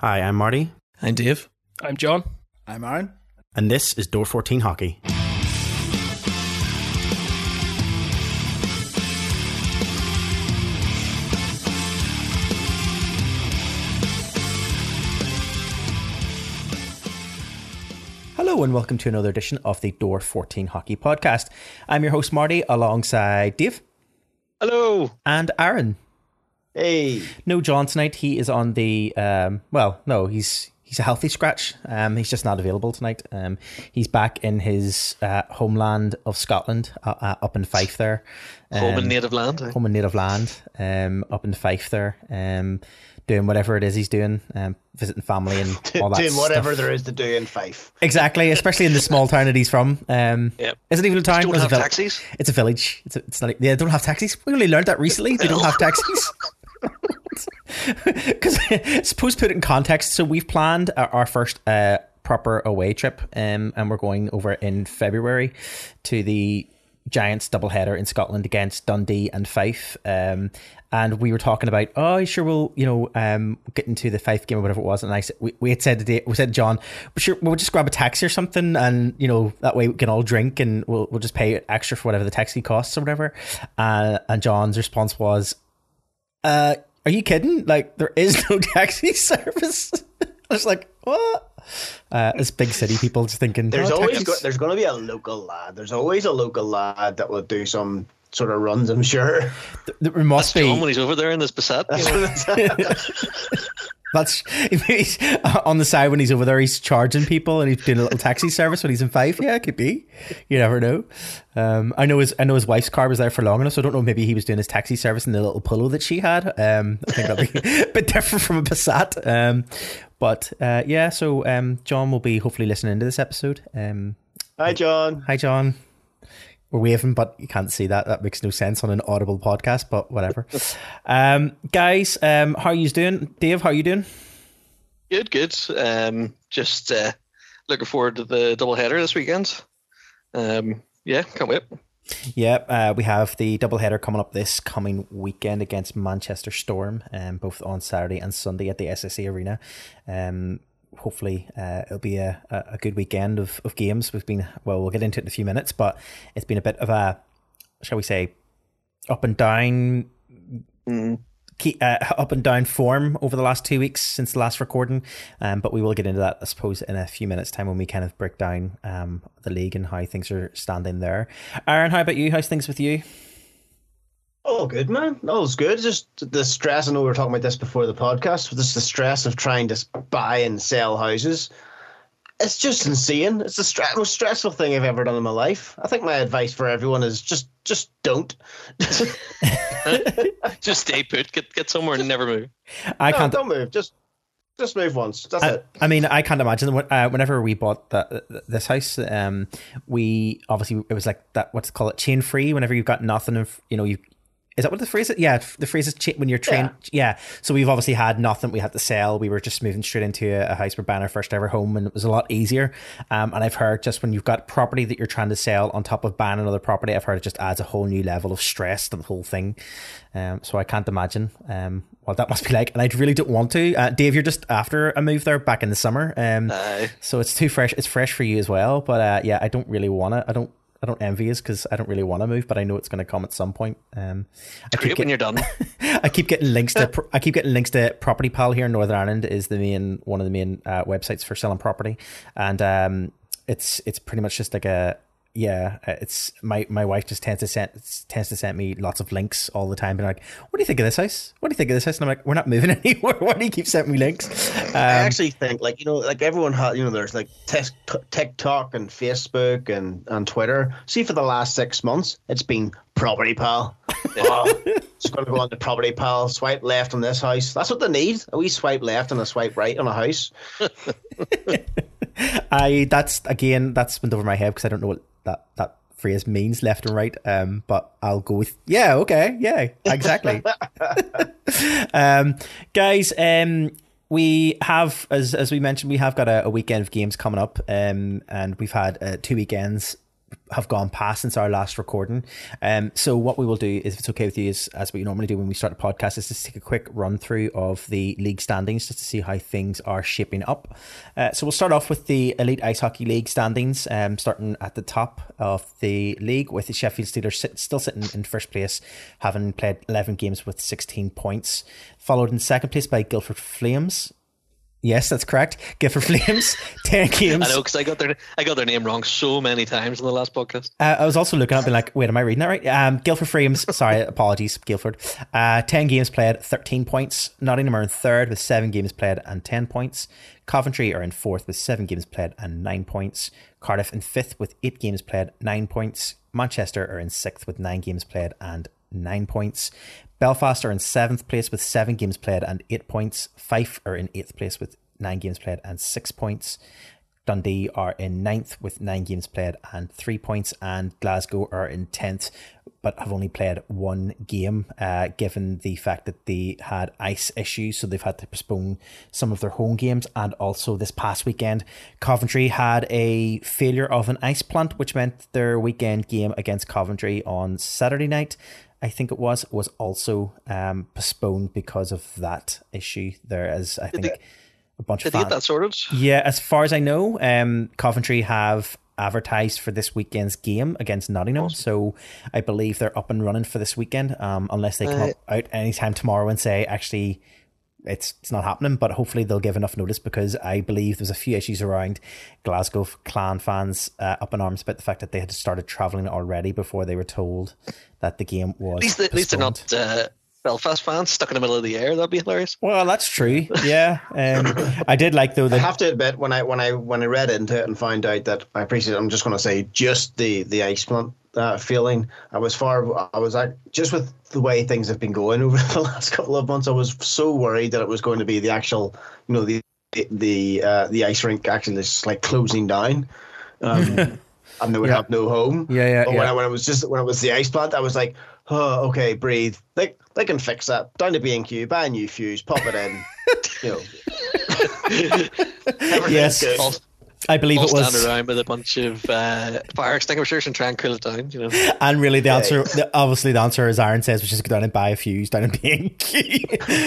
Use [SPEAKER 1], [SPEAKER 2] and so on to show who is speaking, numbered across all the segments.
[SPEAKER 1] Hi, I'm Marty,
[SPEAKER 2] I'm Dave.
[SPEAKER 3] I'm John.
[SPEAKER 4] I'm Aaron.
[SPEAKER 1] and this is Door 14 Hockey. Hello and welcome to another edition of the Door 14 Hockey Podcast. I'm your host Marty alongside Dave
[SPEAKER 5] Hello.
[SPEAKER 1] and Aaron.
[SPEAKER 5] Hey.
[SPEAKER 1] No John tonight. He is on the um, well, no, he's he's a healthy scratch. Um, he's just not available tonight. Um, he's back in his uh, homeland of Scotland, uh, uh, up in Fife there.
[SPEAKER 5] Home
[SPEAKER 1] Um,
[SPEAKER 5] and native land. eh?
[SPEAKER 1] home and native land, um, up in Fife there, um, doing whatever it is he's doing, um, visiting family and all that
[SPEAKER 4] Doing whatever
[SPEAKER 1] stuff.
[SPEAKER 4] there is to do in Fife.
[SPEAKER 1] Exactly, especially in the small town that he's from. Um,
[SPEAKER 5] Yep.
[SPEAKER 1] Isn't even a town.
[SPEAKER 5] Don't
[SPEAKER 1] it's,
[SPEAKER 5] have
[SPEAKER 1] a
[SPEAKER 5] taxis.
[SPEAKER 1] it's a village. It's, a, it's not. Yeah, they don't have taxis. We only learned that recently. They don't have taxis. Because suppose to put it in context. So we've planned our, first uh, proper away trip, um, and we're going over in February to the Giants doubleheader in Scotland against Dundee and Fife. Um, and we were talking about, oh, sure, we'll you know um, get into the Fife game or whatever it was. And I said, we, we had said today, we said John, sure, we'll just grab a taxi or something, and you know that way we can all drink and we'll we'll just pay extra for whatever the taxi costs or whatever. Uh, and John's response was, uh, are you kidding? Like, there is no taxi service. I was like, what? Uh, it's big city people just thinking.
[SPEAKER 4] There's
[SPEAKER 1] oh,
[SPEAKER 4] always go, there's going to be a local lad. There's always a local lad that will do some sort of runs. I'm sure.
[SPEAKER 1] there must
[SPEAKER 5] That's John when
[SPEAKER 1] be.
[SPEAKER 5] he's over there in this Passat. You know.
[SPEAKER 1] That's he's, on the side when he's over there. He's charging people and he's doing a little taxi service when he's in Fife. Yeah, it could be. You never know. Um, I know his I know his wife's car was there for long enough, so I don't know. Maybe he was doing his taxi service in the little Polo that she had. Um, I think that'd be a bit different from a Passat. Um, but uh, yeah, so um, John will be hopefully listening to this episode. Um,
[SPEAKER 4] Hi, John.
[SPEAKER 1] Hi, John. We're waving, but you can't see that. That makes no sense on an audible podcast, but whatever. um, guys, um, how are you doing? Dave, how are you doing?
[SPEAKER 5] good, good. Um, just uh, looking forward to the double header this weekend. Um, yeah, can't wait.
[SPEAKER 1] Yeah, uh, we have the double header coming up this coming weekend against Manchester Storm, um, both on Saturday and Sunday at the SSE Arena. Um, hopefully, uh, it'll be a, a good weekend of, of games. We've been, well, we'll get into it in a few minutes, but it's been a bit of a, shall we say, up and down key, uh, up and down form over the last two weeks since the last recording. Um, but we will get into that, I suppose, in a few minutes' time when we kind of break down um, the league and how things are standing there. Aaron, how about you? How's things with you?
[SPEAKER 4] Oh, good man. All's good. Just the stress. I know we were talking about this before the podcast. But just the stress of trying to buy and sell houses. It's just insane. It's the stre- most stressful thing I've ever done in my life. I think my advice for everyone is just just don't.
[SPEAKER 5] Just stay put, get get somewhere and never move.
[SPEAKER 1] I
[SPEAKER 4] no,
[SPEAKER 1] can't.
[SPEAKER 4] don't move. Just just move once. That's
[SPEAKER 1] I,
[SPEAKER 4] it.
[SPEAKER 1] I mean, I can't imagine uh, whenever we bought that this house, um, we obviously it was like that. What's it called? It chain free. Whenever you've got nothing, and you know you. Is that what the phrase is? Yeah, the phrase is cha- when you're trained. Yeah. So we've obviously had nothing. We had to sell. We were just moving straight into a, a house. We're buying our first ever home, and it was a lot easier. Um, and I've heard just when you've got property that you're trying to sell on top of buying another property, I've heard it just adds a whole new level of stress to the whole thing. Um, so I can't imagine um, what that must be like, and I really don't want to. Uh, Dave, you're just after a move there back in the summer, um, so it's too fresh. It's fresh for you as well, but uh, yeah, I don't really want to. I don't. I don't envy you because I don't really want to move, but I know it's going to come at some point. Um, I
[SPEAKER 5] Great when you're done.
[SPEAKER 1] I keep getting links to I keep getting links to Property Pal here in Northern Ireland is the main one of the main uh, websites for selling property, and um, it's it's pretty much just like a yeah. uh, It's my my wife just tends to send tends to send me lots of links all the time, being like, "What do you think of this house? What do you think of this house?" And I'm like, "We're not moving anywhere. Why do you keep sending me links?" Um,
[SPEAKER 4] I actually think, like you know, like everyone has, you know, there's like TikTok and Facebook and and Twitter. See, for the last six months, it's been Property Pal. oh, just going to go on to Property Pal. Swipe left on this house. That's what they need. We swipe left and a swipe right on a house.
[SPEAKER 1] I that's again that's went over my head because I don't know what that that phrase means left and right. Um, but I'll go with yeah, okay, yeah, exactly. um, guys, um, we have as as we mentioned, we have got a, a weekend of games coming up. Um, and we've had uh, two weekends have gone past since our last recording. Um, so what we will do, is, if it's okay with you, is as we normally do when we start a podcast, is just take a quick run through of the league standings just to see how things are shaping up. Uh, so we'll start off with the Elite Ice Hockey League standings, um, starting at the top of the league with the Sheffield Steelers sit, still sitting in first place, having played 11 games with 16 points, followed in second place by Guildford Flames Yes, that's correct. Gifford Flames, ten games.
[SPEAKER 5] I know because I got their I got their name wrong so many times in the last podcast.
[SPEAKER 1] Uh, I was also looking up and like, wait, am I reading that right? Um, Guildford Flames. sorry, apologies, Guildford. Uh, ten games played, thirteen points. Nottingham are in third with seven games played and ten points. Coventry are in fourth with seven games played and nine points. Cardiff in fifth with eight games played, nine points. Manchester are in sixth with nine games played and nine points. Belfast are in seventh place with seven games played and eight points. Fife are in eighth place with nine games played and six points. Dundee are in ninth with nine games played and three points, and Glasgow are in tenth, but have only played one game, uh, given the fact that they had ice issues, so they've had to postpone some of their home games. And also this past weekend, Coventry had a failure of an ice plant, which meant their weekend game against Coventry on Saturday night I think it was, was also um, postponed because of that issue. There is, I think, they, a bunch
[SPEAKER 5] of.
[SPEAKER 1] Did
[SPEAKER 5] get that sorted?
[SPEAKER 1] Yeah, as far as I know, um, Coventry have advertised for this weekend's game against Nottingham. Awesome. So I believe they're up and running for this weekend, um, unless they come uh, up out anytime tomorrow and say, actually, it's it's not happening, but hopefully they'll give enough notice because I believe there's a few issues around Glasgow Clan fans uh, up in arms about the fact that they had started travelling already before they were told that the game was.
[SPEAKER 5] At least, at least they're not uh, Belfast fans stuck in the middle of the air. That'd be hilarious.
[SPEAKER 1] Well, that's true. Yeah, um, I did like though. That I
[SPEAKER 4] have to admit when I when I when I read into it and found out that I appreciate. I'm just going to say just the the ice plant uh, feeling. I was far. I was like, just with the way things have been going over the last couple of months. I was so worried that it was going to be the actual, you know, the the uh, the ice rink actually just like closing down. Um, and they would yeah. have no home.
[SPEAKER 1] Yeah, yeah.
[SPEAKER 4] But
[SPEAKER 1] yeah.
[SPEAKER 4] when I, when it was just when it was the ice plant, I was like, oh, okay, breathe. They they can fix that. Down to B and Q, buy a new fuse, pop it in. you
[SPEAKER 1] know. yes. Good. I believe
[SPEAKER 5] I'll
[SPEAKER 1] it was
[SPEAKER 5] stand around with a bunch of uh, fire extinguishers and try and cool it down. You know,
[SPEAKER 1] and really the answer, the, obviously, the answer, as Aaron says, which is go down and buy a fuse down in B&Q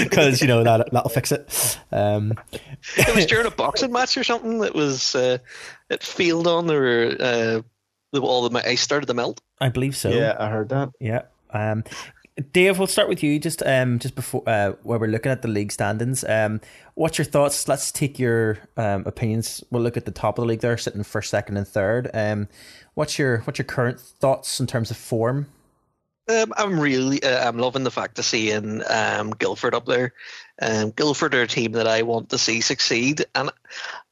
[SPEAKER 1] because you know that that'll fix it. Um,
[SPEAKER 5] it was during a boxing match or something that was uh, at Field on or uh, all the ice started to melt.
[SPEAKER 1] I believe so.
[SPEAKER 4] Yeah, I heard that.
[SPEAKER 1] Yeah. Um, Dave, we'll start with you just um just before uh while we're looking at the league standings. Um, what's your thoughts? Let's take your um opinions. We'll look at the top of the league there, sitting first, second, and third. Um, what's your what's your current thoughts in terms of form?
[SPEAKER 5] Um, I'm really uh, I'm loving the fact of seeing um Guildford up there. Um, Guildford are a team that I want to see succeed, and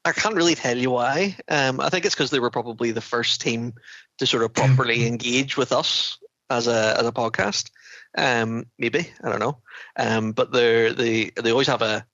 [SPEAKER 5] I can't really tell you why. Um, I think it's because they were probably the first team to sort of properly engage with us as a as a podcast. Um, maybe I don't know. Um, but they're they they always have a,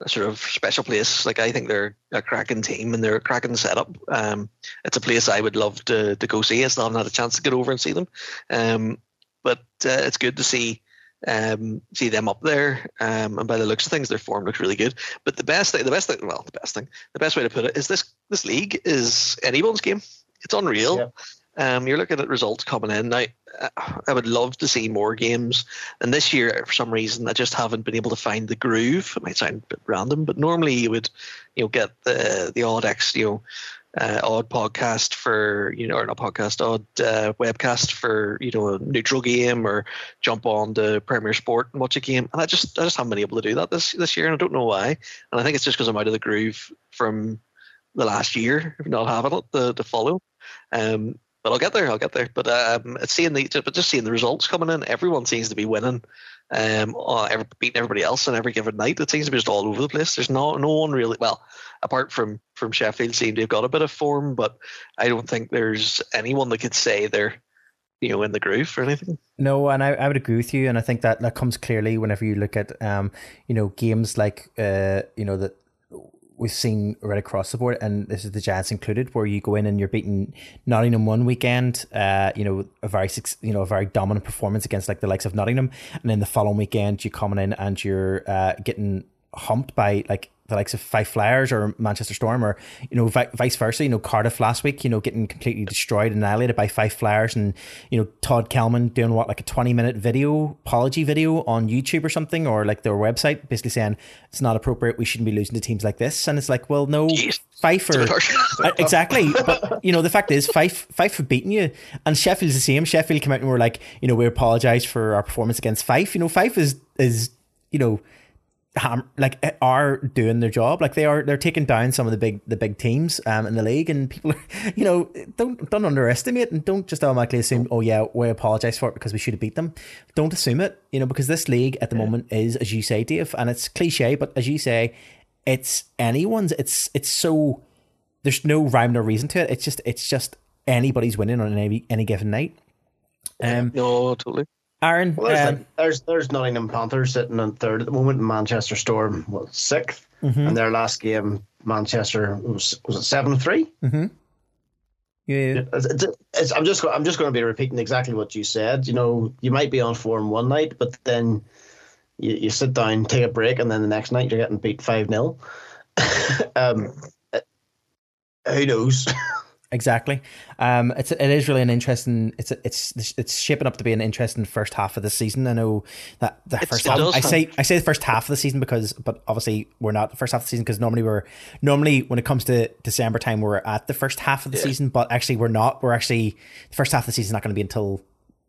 [SPEAKER 5] a, sort of special place. Like I think they're a cracking team and they're a cracking setup. Um, it's a place I would love to to go see. I still haven't had a chance to get over and see them. Um, but uh, it's good to see um, see them up there. Um, and by the looks of things, their form looks really good. But the best thing, the best thing, well, the best thing, the best way to put it is this: this league is anyone's game. It's unreal. Um, you're looking at results coming in. Now, I would love to see more games. And this year, for some reason, I just haven't been able to find the groove. It might sound a bit random, but normally you would, you know, get the the odd X, you know, uh, odd podcast for you know, or not podcast, odd uh, webcast for you know a neutral game, or jump on the Premier Sport and watch a game. And I just I just haven't been able to do that this this year, and I don't know why. And I think it's just because I'm out of the groove from the last year, not having it to, to follow. Um, but I'll get there. I'll get there. But um, seeing the but just seeing the results coming in, everyone seems to be winning, um, or every, beating everybody else on every given night. It seems to be just all over the place. There's no no one really. Well, apart from from Sheffield, seem to have got a bit of form, but I don't think there's anyone that could say they're you know in the groove or anything.
[SPEAKER 1] No, and I, I would agree with you, and I think that that comes clearly whenever you look at um you know games like uh you know that we've seen right across the board, and this is the Giants included, where you go in and you're beating Nottingham one weekend, uh, you know, a very you know a very dominant performance against like the likes of Nottingham, and then the following weekend you're coming in and you're uh, getting humped by like the likes of Fife Flyers or Manchester Storm, or you know, vi- vice versa. You know, Cardiff last week, you know, getting completely destroyed and annihilated by Fife Flyers, and you know, Todd Kelman doing what like a twenty minute video apology video on YouTube or something, or like their website, basically saying it's not appropriate. We shouldn't be losing to teams like this, and it's like, well, no,
[SPEAKER 5] Jeez.
[SPEAKER 1] Fife or uh, exactly, but you know, the fact is, Fife Fife have beaten you, and Sheffield's the same. Sheffield came out and were like, you know, we apologise for our performance against Fife. You know, Fife is is you know ham- like eh, are doing their job. Like they are, they're taking down some of the big the big teams um, in the league, and people, are, you know, don't don't underestimate and don't just automatically assume, oh yeah, we apologize for it because we should have beat them. Don't assume it, you know, because this league at the yeah. moment is, as you say, Dave, and it's cliche, but as you say, it's anyone's. It's it's so there's no rhyme or reason to it. It's just it's just anybody's winning on any any given night.
[SPEAKER 5] Um, no, totally.
[SPEAKER 1] Aaron,
[SPEAKER 4] well, there's,
[SPEAKER 1] um,
[SPEAKER 4] like, there's there's Nottingham Panthers sitting in third at the moment. Manchester Storm was 6th
[SPEAKER 1] mm-hmm.
[SPEAKER 4] and their last game, Manchester was was it seven three.
[SPEAKER 1] Mm-hmm. Yeah,
[SPEAKER 4] it's, it's, it's, I'm just I'm just going to be repeating exactly what you said. You know, you might be on form one night, but then you, you sit down, take a break, and then the next night you're getting beat five 0 um, who knows?
[SPEAKER 1] Exactly. Um, it's it is really an interesting. It's it's it's shaping up to be an interesting first half of the season. I know that the
[SPEAKER 5] It's-
[SPEAKER 1] first half. I say I say the first half of the season because, but obviously we're not the first half of the season because normally we're normally when it comes to December time we're at the first half of the
[SPEAKER 5] Yeah.
[SPEAKER 1] season, but actually we're not. We're actually the first half of the season is not going to be until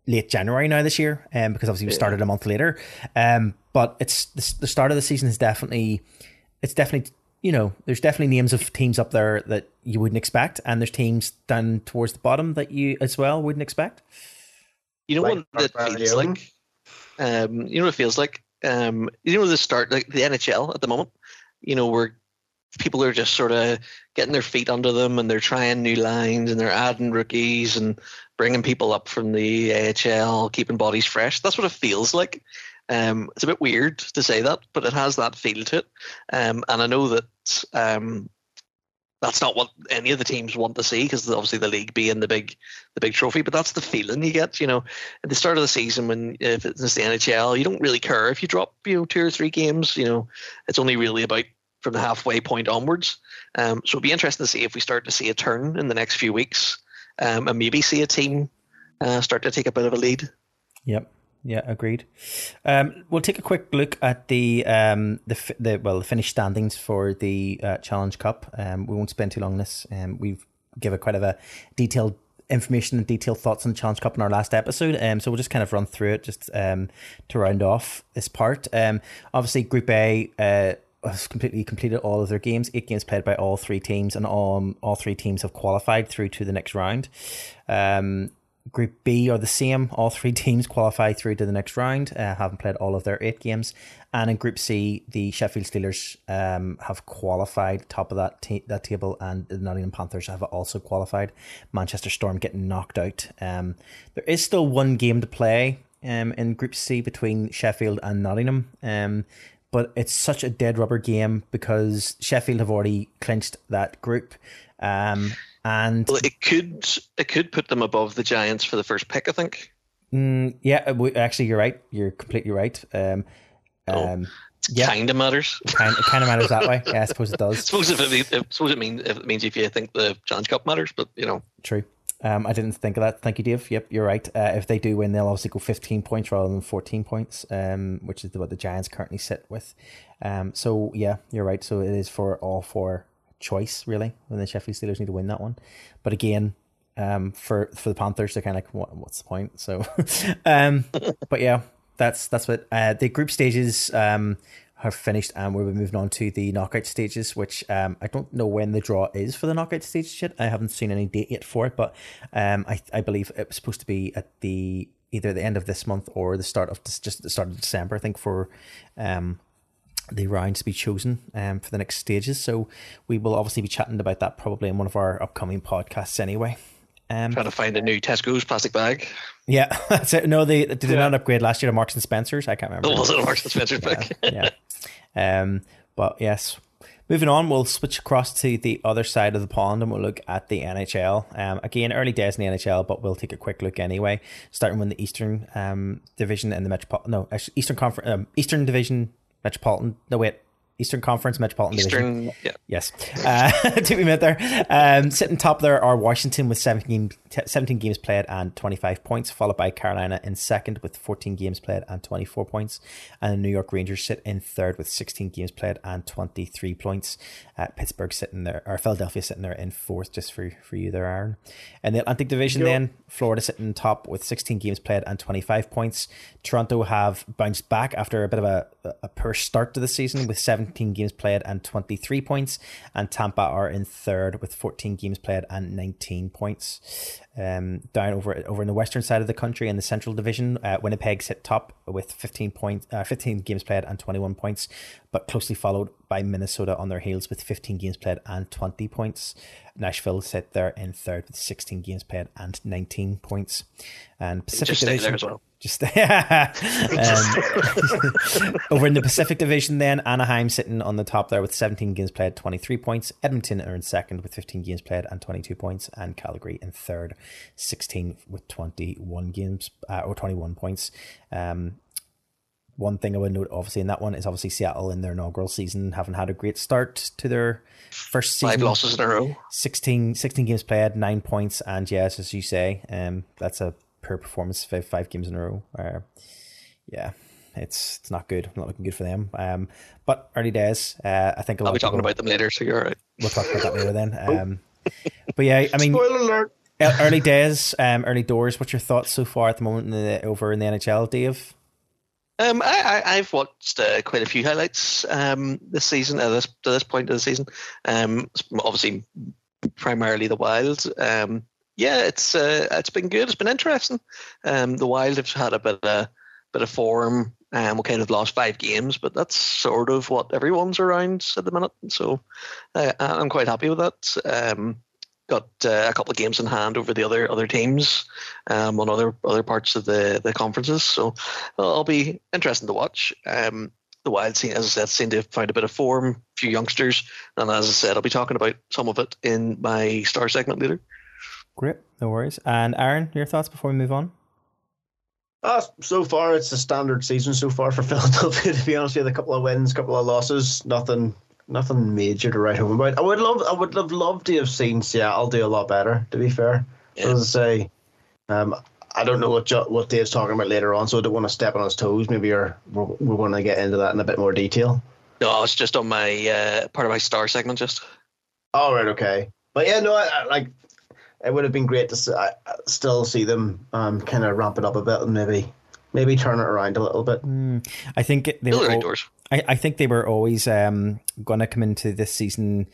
[SPEAKER 1] late January now this year, um, because obviously we started a month later. Um, but it's the, the start of the season is definitely it's definitely you know there's definitely names of teams up there that you wouldn't expect, and there's teams down towards the bottom that you as well wouldn't expect.
[SPEAKER 5] You know
[SPEAKER 4] Like
[SPEAKER 5] what it feels like? Um, you know what it feels like? Um, you know the start, like the NHL at the moment. You know where people are just sort of getting their feet under them and they're trying new lines and they're adding rookies and bringing people up from the AHL, keeping bodies fresh. That's what it feels like. Um, it's a bit weird to say that, but it has that feel to it. Um, and I know that um, that's not what any of the teams want to see because obviously the league being the big the big trophy but that's the feeling you get you know at the start of the season when if it's the NHL you don't really care if you drop you know two or three games you know it's only really about from the halfway point onwards um, so it'll be interesting to see if we start to see a turn in the next few weeks um, and maybe see a team uh, start to take a bit of a lead
[SPEAKER 1] Yep. Yeah, agreed. Um, we'll take a quick look at the um, the the well the finished standings for the uh, Challenge Cup. Um, we won't spend too long on this. Um, we've given quite of a detailed information and detailed thoughts on the Challenge Cup in our last episode. Um, so we'll just kind of run through it just um, to round off this part. Um, obviously, Group A. Uh, has completely completed all of their games. Eight games played by all three teams, and all all three teams have qualified through to the next round. Um, Group B are the same. All three teams qualify through to the next round, uh, having played all of their eight games. And in Group C, the Sheffield Steelers um, have qualified top of that that table, and the Nottingham Panthers have also qualified. Manchester Storm getting knocked out. Um, there is still one game to play um, in Group C between Sheffield and Nottingham. Um, but it's such a dead rubber game because Sheffield have already clinched that group. Um, and
[SPEAKER 5] well it could it could put them above the Giants for the first pick I think
[SPEAKER 1] Mm, yeah, uh, we- actually, you're right. You're completely right. Um,
[SPEAKER 5] Oh.
[SPEAKER 1] um, yeah,
[SPEAKER 5] kind of matters
[SPEAKER 1] kind, it kind of matters that way. Yeah, I suppose it
[SPEAKER 5] I
[SPEAKER 1] does.
[SPEAKER 5] suppose if it, if, suppose it means if it means if you think the Challenge Cup matters but you know
[SPEAKER 1] True. Um, I didn't think of that. Thank you, Dave. Yep, you're right. Uh, if they do win, they'll obviously go 15 points rather than 14 points, um, which is what the Giants currently sit with. Um, so yeah, you're right. So it is for all for choice really when the Sheffield Steelers need to win that one. But again, um, for for the Panthers, they're kind of like, what, what's the point? So, um, but yeah, that's that's what uh, the group stages um have finished, and we'll be moving on to the knockout stages, which um I don't know when the draw is for the knockout stages yet. I haven't seen any date yet for it, but um I I believe it was supposed to be at the either the end of this month or the start of just the start of December. I think for um the rounds to be chosen um, for the next stages. So we will obviously be chatting about that probably in one of our upcoming podcasts anyway. Um,
[SPEAKER 5] trying to find a new Tesco's plastic bag
[SPEAKER 1] yeah, that's it. No, they did they not upgrade last year to Marks and Spencers. I can't remember.
[SPEAKER 5] Oh, was it Marks and Spencer's
[SPEAKER 1] yeah, yeah. Um, but yes, moving on, we'll switch across to the other side of the pond and we'll look at the NHL. Um, again, early days in the NHL, but we'll take a quick look anyway. Starting with the Eastern um division and the Metropolitan, no, Eastern Conference, um, Eastern Division, Metropolitan. No wait, Eastern Conference Metropolitan
[SPEAKER 5] Eastern,
[SPEAKER 1] Division.
[SPEAKER 5] yeah.
[SPEAKER 1] Yes, uh, to be met there. Um, sitting top there are Washington with 17, 17 games played and 25 points, followed by Carolina in second with 14 games played and 24 points. And the New York Rangers sit in third with 16 games played and 23 points. Uh, Pittsburgh sitting there, or Philadelphia sitting there in fourth, just for, for you there, Aaron. In the Atlantic Division,
[SPEAKER 4] Yep.
[SPEAKER 1] then, Florida sitting top with 16 games played and 25 points. Toronto have bounced back after a bit of a, a poor start to the season with 17 games played and 23 points. And Tampa are in third with 14 games played and 19 points. Um, down over over in the western side of the country in the Central Division, uh, Winnipeg sit top with 15 points, uh, 15 games played and 21 points, but closely followed by Minnesota on their heels with 15 games played and 20 points. Nashville sit there in third with 16 games played and 19 points. And Pacific Division
[SPEAKER 5] there as well.
[SPEAKER 1] Just um, over in the Pacific Division, then Anaheim sitting on the top there with 17 games played, 23 points. Edmonton are in second with 15 games played and 22 points, and Calgary in third, 16 with 21 games uh, or 21 points. Um, one thing I would note, obviously, in that one is obviously Seattle in their inaugural season haven't had a great start to their first season.
[SPEAKER 5] Five losses in a row.
[SPEAKER 1] 16, 16 games played, nine points, and yes, as you say, um, that's a poor performance. Five five games in a row. Uh, yeah, it's it's not good. Not looking good for them. Um, but early days. Uh, I think a lot
[SPEAKER 5] I'll be talking about them later, so you're all right.
[SPEAKER 1] We'll talk about that later then. Um, but yeah, I mean,
[SPEAKER 4] Spoiler alert.
[SPEAKER 1] early days, um, early doors. What's your thoughts so far at the moment in the, over in the NHL, Dave?
[SPEAKER 5] Um, I, I, I've watched uh, quite a few highlights um, this season. At this to this point of the season, um, obviously primarily the Wild. Um, yeah, it's uh, it's been good. It's been interesting. Um, the Wild have had a bit of bit of form. Um, we kind of lost five games, but that's sort of what everyone's around at the minute. So uh, I'm quite happy with that. Um, got uh, a couple of games in hand over the other other teams um, on other other parts of the the conferences. So it'll be interesting to watch. Um, the Wild, as I said, seem to found a bit of form, a few youngsters, and as I said, I'll be talking about some of it in my star segment later.
[SPEAKER 1] Great, no worries. And Aaron, your thoughts before we move on?
[SPEAKER 4] Uh, so far, it's a standard season so far for Philadelphia. To be honest, with you, a couple of wins, a couple of losses, nothing, nothing major to write home about. I would love, I would have loved to have seen Seattle do a lot better. To be fair,
[SPEAKER 5] Yeah.
[SPEAKER 4] as I say, um, I don't know what jo- what Dave's talking about later on, so I don't want to step on his toes. Maybe you're, we're, we're going to get into that in a bit more detail.
[SPEAKER 5] No, it's just on my uh, part of my star segment. Just
[SPEAKER 4] All right, okay, but yeah, no, I, I, like it would have been great to s- I, I still see them um, kind of ramp it up a bit and maybe maybe turn it around a little bit.
[SPEAKER 1] I think they
[SPEAKER 5] Still
[SPEAKER 1] were
[SPEAKER 5] early
[SPEAKER 1] all-
[SPEAKER 5] doors.
[SPEAKER 1] I, I think they were always um, going to come into this season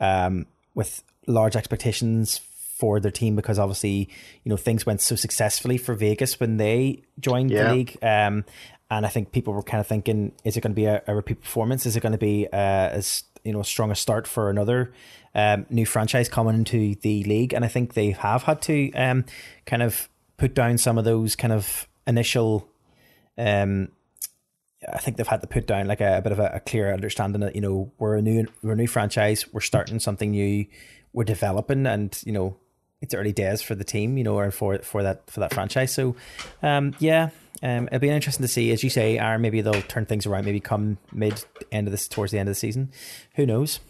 [SPEAKER 1] um, with large expectations for their team because obviously you know things went so successfully for Vegas when they joined
[SPEAKER 4] Yeah.
[SPEAKER 1] the league. Um, and I think people were kind of thinking, is it going to be a, a repeat performance? Is it going to be uh, as you know strong a start for another um, new franchise coming into the league? And I think they have had to um, kind of put down some of those kind of initial um, I think they've had to put down like a, a bit of a, a clear understanding that you know we're a new we're a new franchise, we're starting something new, we're developing, and you know it's early days for the team, you know, and for for that for that franchise. So, um, yeah, um, it'll be interesting to see, as you say, Aaron. Maybe they'll turn things around. Maybe come mid end of this towards the end of the season. Who knows?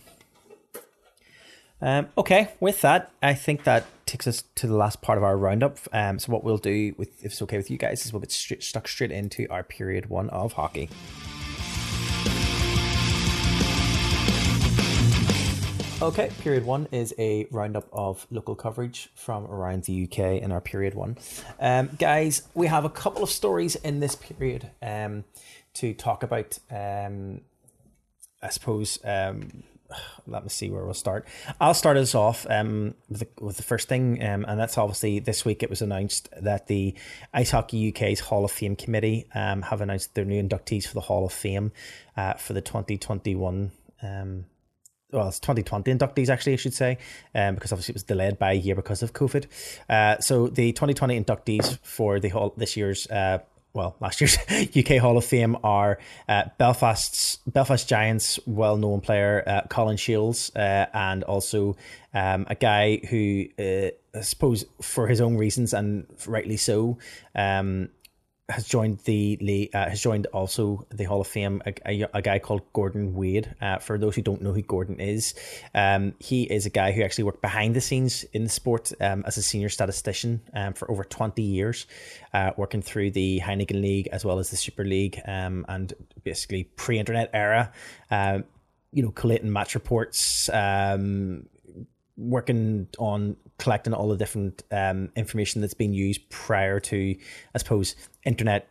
[SPEAKER 1] Um, okay, with that, I think that takes us to the last part of our roundup. Um, so what we'll do, with if it's okay with you guys, is we'll get straight, stuck straight into our period one of hockey. Okay, period one is a roundup of local coverage from around the UK in our period one. Um, guys, we have a couple of stories in this period um, to talk about. Um, I suppose. Um, let me see where we'll start. I'll start us off um, with, the, with the first thing, um, and that's obviously this week it was announced that the Ice Hockey UK's Hall of Fame committee have announced their new inductees for the Hall of Fame uh, for the 2021. Well, it's 2020 inductees, actually, I should say, um, because obviously it was delayed by a year because of COVID. Uh, so the 2020 inductees for the hall this year's, uh, well, last year's UK Hall of Fame are uh, Belfast's Belfast Giants well-known player uh, Colin Shields, uh, and also um, a guy who, uh, I suppose, for his own reasons and rightly so, um, has joined the uh, has joined also the Hall of Fame. A, a, a guy called Gordon Wade. Uh, for those who don't know who Gordon is, um, he is a guy who actually worked behind the scenes in the sport um, as a senior statistician um, for over twenty years, uh, working through the Heineken League as well as the Super League, um, and basically pre-internet era. Um, you know, collating match reports, um, working on collecting all the different um, information that's been used prior to, I suppose, internet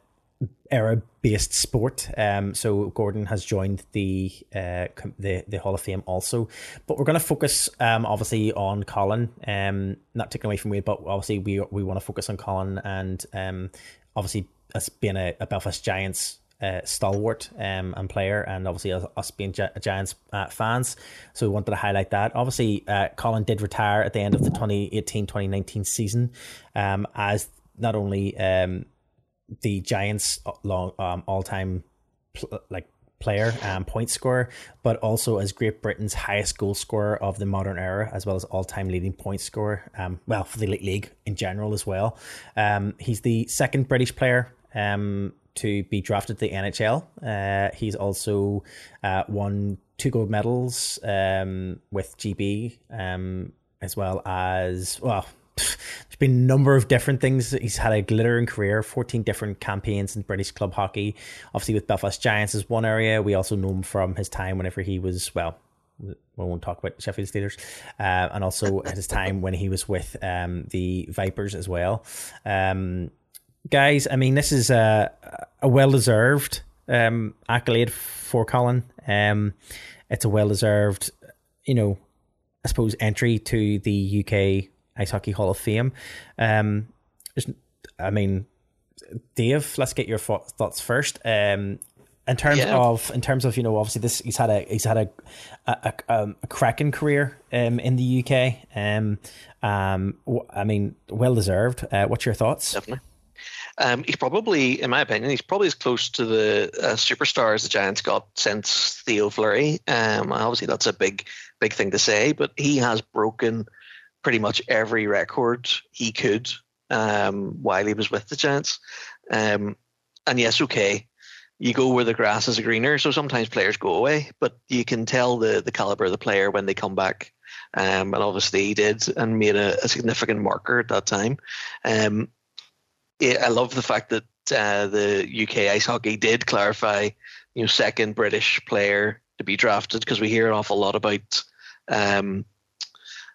[SPEAKER 1] era based sport. Um, so Gordon has joined the uh, the the Hall of Fame also, but we're going to focus um, obviously on Colin. Um, not taking away from Wade, but obviously we we want to focus on Colin and um, obviously as being a, a Belfast Giants uh, stalwart um, and player, and obviously us, us being Gi- Giants uh, fans. So we wanted to highlight that. Obviously, uh, Colin did retire at the end of the 2018 2019 season um, as not only um, the Giants' long um, all time pl- like player and point scorer, but also as Great Britain's highest goal scorer of the modern era, as well as all time leading point scorer. Um, well, for the league in general as well. Um, he's the second British player um, to be drafted to the NHL. Uh, he's also uh, won two gold medals um, with GB, um, as well as well. There's been a number of different things. He's had a glittering career, 14 different campaigns in British club hockey. Obviously, with Belfast Giants is one area. We also know him from his time whenever he was, well, we won't talk about Sheffield Steelers, uh, and also at his time when he was with um, the Vipers as well. Um, guys, I mean, this is a, a well deserved um, accolade for Colin. Um, it's a well deserved, you know, I suppose, entry to the UK Ice Hockey Hall of Fame. Um, I mean, Dave, let's get your thoughts first. Um, in terms yeah. of in terms of you know obviously this he's had a he's had a a, a, um, a cracking career um, in the UK um um I mean well deserved uh, what's your thoughts
[SPEAKER 5] definitely um, he's probably, in my opinion, he's probably as close to the uh, superstars the Giants got since Theo Fleury. Um, obviously, that's a big, big thing to say, but he has broken pretty much every record he could um, while he was with the Giants. Um, and yes, okay, you go where the grass is greener, so sometimes players go away, but you can tell the the caliber of the player when they come back. Um, and obviously he did and made a, a significant marker at that time. Um, I love the fact that uh, the UK ice hockey did clarify, you know, second British player to be drafted because we hear an awful lot about um,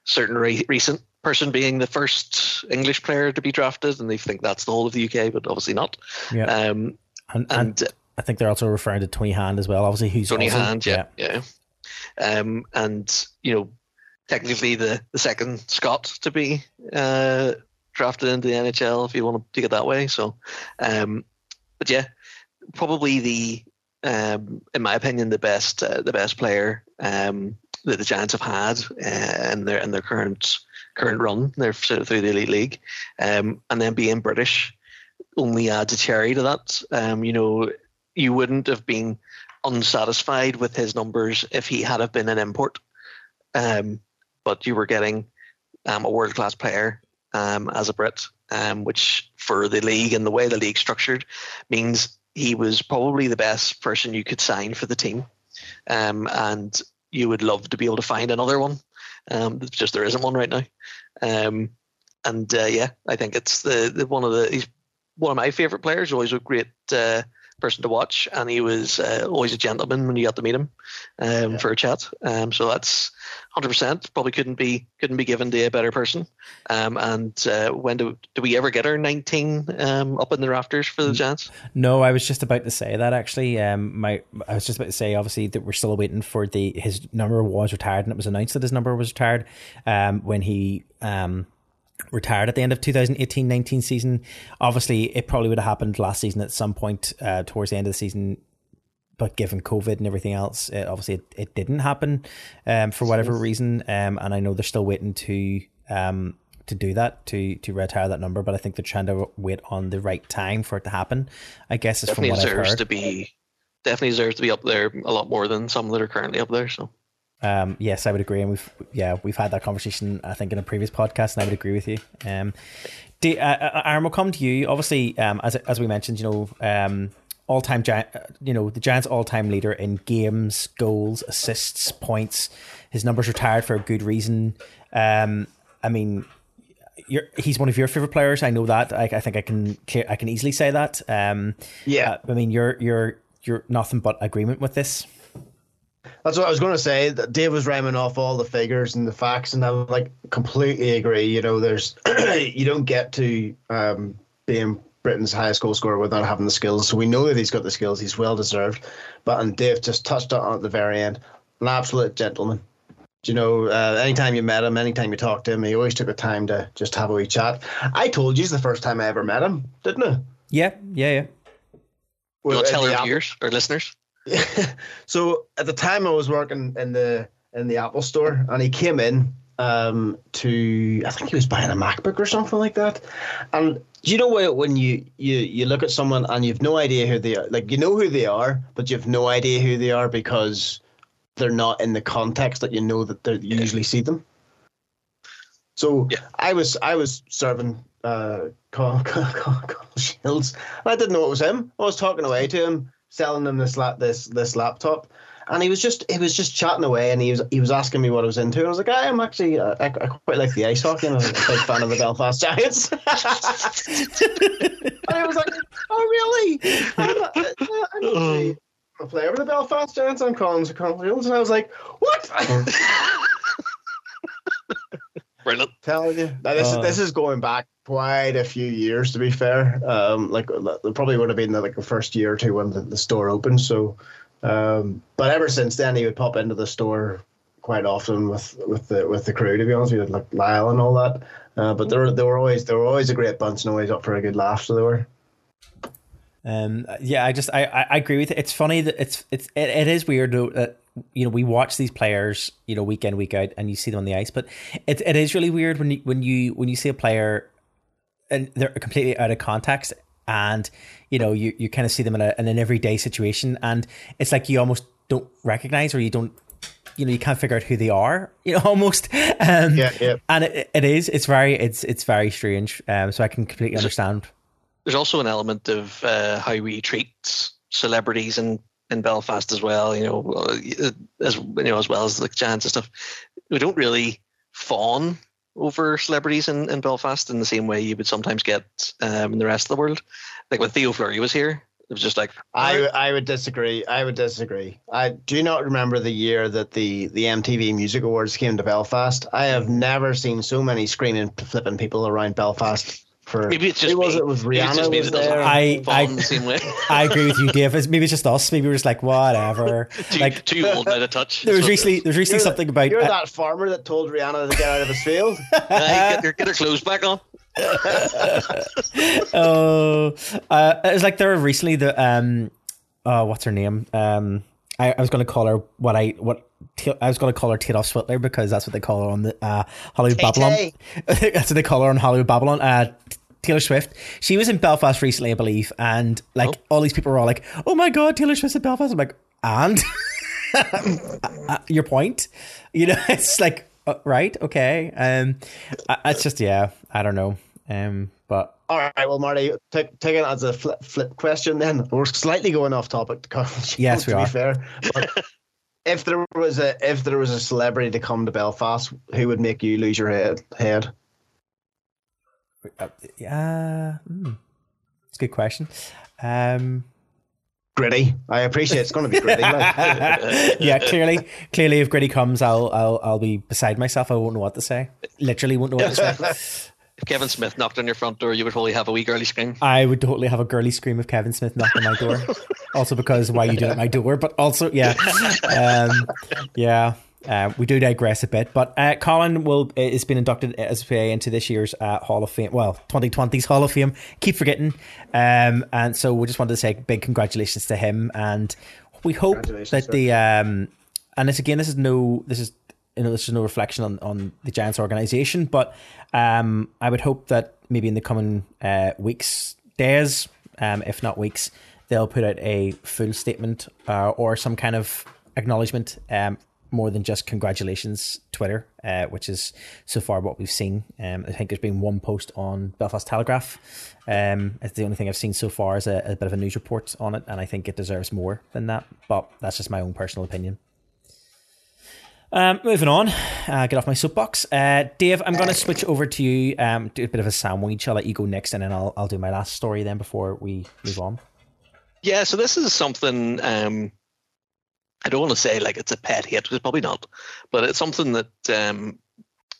[SPEAKER 5] certain re- recent person being the first English player to be drafted, and they think that's the whole of the UK, but obviously not.
[SPEAKER 1] Yeah. Um, and, and, and, I think they're also referring to Tony Hand as well. Obviously, who's
[SPEAKER 5] Tony
[SPEAKER 1] also,
[SPEAKER 5] Hand, yeah, yeah. yeah. Um, and you know, technically the the second Scot to be uh, drafted into the NHL if you want to take it that way. So, um, but yeah, probably the um, in my opinion the best uh, the best player um, that the Giants have had uh, in their in their current current run. They're through the elite league, um, and then being British only adds a cherry to that. Um, you know, you wouldn't have been unsatisfied with his numbers if he had have been an import. Um, but you were getting um, a world class player um, as a Brit, um, which for the league and the way the league structured means he was probably the best person you could sign for the team. Um, and you would love to be able to find another one. Um, just there isn't one right now. Um, and uh, yeah, I think it's the, the one of the he's one of my favorite players. Always a great uh, person to watch, and he was uh, always a gentleman when you got to meet him um, yeah. for a chat. Um, so that's hundred percent. Probably couldn't be couldn't be given to a better person. Um, and uh, when do do we ever get our nineteen um, up in the rafters for the Giants?
[SPEAKER 1] No, I was just about to say that actually. Um, my I was just about to say obviously that we're still waiting for the his number was retired, and it was announced that his number was retired um, when he um retired at the end of 2018-19 season. Obviously, it probably would have happened last season at some point uh, towards the end of the season. But given COVID and everything else, it, obviously it, it didn't happen um, for whatever reason. Um, and I know they're still waiting to um, to do that to to retire that number. But I think they're trying to wait on the right time for it to happen. I guess is
[SPEAKER 5] definitely
[SPEAKER 1] from what
[SPEAKER 5] deserves
[SPEAKER 1] I've heard.
[SPEAKER 5] to be definitely deserves to be up there a lot more than some that are currently up there. So
[SPEAKER 1] Um, yes, I would agree, and we've yeah we've had that conversation I think in a previous podcast, and I would agree with you. Um, do, uh, uh Aaron, we'll come to you. Obviously, um, as as we mentioned, you know, um, all time giant, you know, the Giants all time leader in games, goals, assists, points. His numbers retired for a good reason. Um, I mean, you're, he's one of your favorite players. I know that. I, I think I can I can easily say that. Um,
[SPEAKER 4] Yeah.
[SPEAKER 1] uh, I mean, you're you're you're nothing but agreement with this.
[SPEAKER 4] That's what I was going to say. That Dave was rhyming off all the figures and the facts, and I would like completely agree. You know, there's you don't get to um, being Britain's highest goal scorer without having the skills. So we know that he's got the skills. He's well deserved. But and Dave just touched on at the very end. An absolute gentleman. You know, uh, anytime you met him, anytime you talked to him, he always took the time to just have a wee chat. I told you it's the first time I ever met him, didn't I?
[SPEAKER 1] Yeah, yeah, yeah.
[SPEAKER 5] You'll tell our viewers or listeners.
[SPEAKER 4] so at the time I was working in the in the Apple store, and he came in um, to I think he was buying a MacBook or something like that. And do you know what when you you you look at someone and you've no idea who they are, like you know who they are, but you've no idea who they are because they're not in the context that you know that they you usually see them. So
[SPEAKER 5] Yeah.
[SPEAKER 4] I was I was serving uh, call, call shields. I didn't know it was him. I was talking away to him, selling him this la- this this laptop, and he was just he was just chatting away, and he was he was asking me what I was into. And I was like, I am actually uh, I, I quite like the ice hockey, and I'm a big fan of the Belfast Giants. and I was like, Oh really? I'm, a- I'm actually a player the Belfast Giants. I'm calling to Colin and I was like, What?
[SPEAKER 5] Brilliant.
[SPEAKER 4] telling you. Now, this
[SPEAKER 1] Uh.
[SPEAKER 4] is this is going back quite a few years to be fair. Um, like it probably would have been like the first year or two when the, the store opened. So, um, but ever since then, he would pop into the store quite often with with the with the crew. To be honest, we had like Lyle and all that. Uh, but they were they were always they were always a great bunch and always up for a good laugh. So they were.
[SPEAKER 1] Um, yeah, I just I, I I agree with it. It's funny that it's it's it, it is weird though that you know we watch these players you know week in week out and you see them on the ice, but it it is really weird when you when you when you see a player and they're completely out of context and you know you you kind of see them in, a, in an everyday situation. And it's like you almost don't recognize or you don't you know you can't figure out who they are you know almost. Um
[SPEAKER 4] Yeah, yeah.
[SPEAKER 1] and it, it is it's very it's it's very strange. Um so i can completely understand.
[SPEAKER 5] There's also an element of uh, how we treat celebrities in, in Belfast as well. You know, uh, as you know, as well as the Giants and stuff. We don't really fawn over celebrities in, in Belfast in the same way you would sometimes get um, in the rest of the world. Like when Theo Fleury was here, it was just like
[SPEAKER 4] I I would disagree. I would disagree. I do not remember the year that the the MTV Music Awards came to Belfast. I have never seen so many screaming, flipping people around Belfast. For
[SPEAKER 5] maybe it's just
[SPEAKER 4] who was
[SPEAKER 5] me.
[SPEAKER 4] it? Was
[SPEAKER 5] Maybe it's
[SPEAKER 4] Rihanna
[SPEAKER 5] just
[SPEAKER 4] was there?
[SPEAKER 1] I-
[SPEAKER 5] fawn the same way.
[SPEAKER 1] I agree with you, Dave. It's, maybe it's just us. Maybe we're just like whatever.
[SPEAKER 5] too,
[SPEAKER 1] like
[SPEAKER 5] too old now to touch.
[SPEAKER 1] there was recently there was recently
[SPEAKER 4] You're the-
[SPEAKER 1] something about
[SPEAKER 4] You're
[SPEAKER 1] uh,
[SPEAKER 4] that farmer that told Rihanna to get out of his field.
[SPEAKER 5] Aye, get, their, get their clothes back on.
[SPEAKER 1] oh uh, it was like there were recently the um oh what's her name um I, I was going to call her what I what Ta- I was going to call her Taylor Switler because that's what they call her on the uh, Hollywood Babylon. That's what they call her on Hollywood Babylon. Uh, Taylor Swift. She was in Belfast recently, I believe, and like all these people were all like, "Oh my god, Taylor Swift's in Belfast." I'm like, and Uh, your point, you know, it's like uh, right, okay. Um, I- it's just yeah, I don't know. Um, but
[SPEAKER 4] All right, well, Marty, take, take it as a flip, flip question then. We're slightly going off topic to
[SPEAKER 1] Yes, we
[SPEAKER 4] to
[SPEAKER 1] are.
[SPEAKER 4] be fair. But if there was a if there was a celebrity to come to Belfast, who would make you lose your head? Head?
[SPEAKER 1] uh, yeah, mm, it's a good question. Um,
[SPEAKER 4] Gritty. I appreciate it's going to be gritty. like.
[SPEAKER 1] yeah, clearly, clearly, if Gritty comes, I'll, I'll, I'll be beside myself. I won't know what to say. Literally, won't know what to say.
[SPEAKER 5] If Kevin Smith knocked on your front door, you would probably have a wee girly scream.
[SPEAKER 1] I would totally have a girly scream if Kevin Smith knocked on my door. also because why you do it at my door, but also yeah, um, yeah. Uh, we do digress a bit, but uh, Colin will is been inducted as a PA into this year's uh, Hall of Fame. Well, 2020's Hall of Fame. Keep forgetting, um, and so we just wanted to say big congratulations to him, and we hope that
[SPEAKER 4] sir.
[SPEAKER 1] the um, and this again, this is no, this is you know, this is no reflection on, on the Giants organization, but um, I would hope that maybe in the coming uh, weeks, days, um, if not weeks, they'll put out a full statement uh, or some kind of acknowledgement um, more than just congratulations Twitter, uh, which is so far what we've seen. Um, I think there's been one post on Belfast Telegraph. Um, it's the only thing I've seen so far as a, a bit of a news report on it, and I think it deserves more than that. But that's just my own personal opinion. Um, moving on, uh, get off my soapbox. Uh, Dave, I'm going to switch over to you. Um, do a bit of a sandwich. I'll let you go next, and then I'll I'll do my last story then before we move on.
[SPEAKER 5] Yeah, so this is something um, I don't want to say like it's a pet hate because probably not, but it's something that um,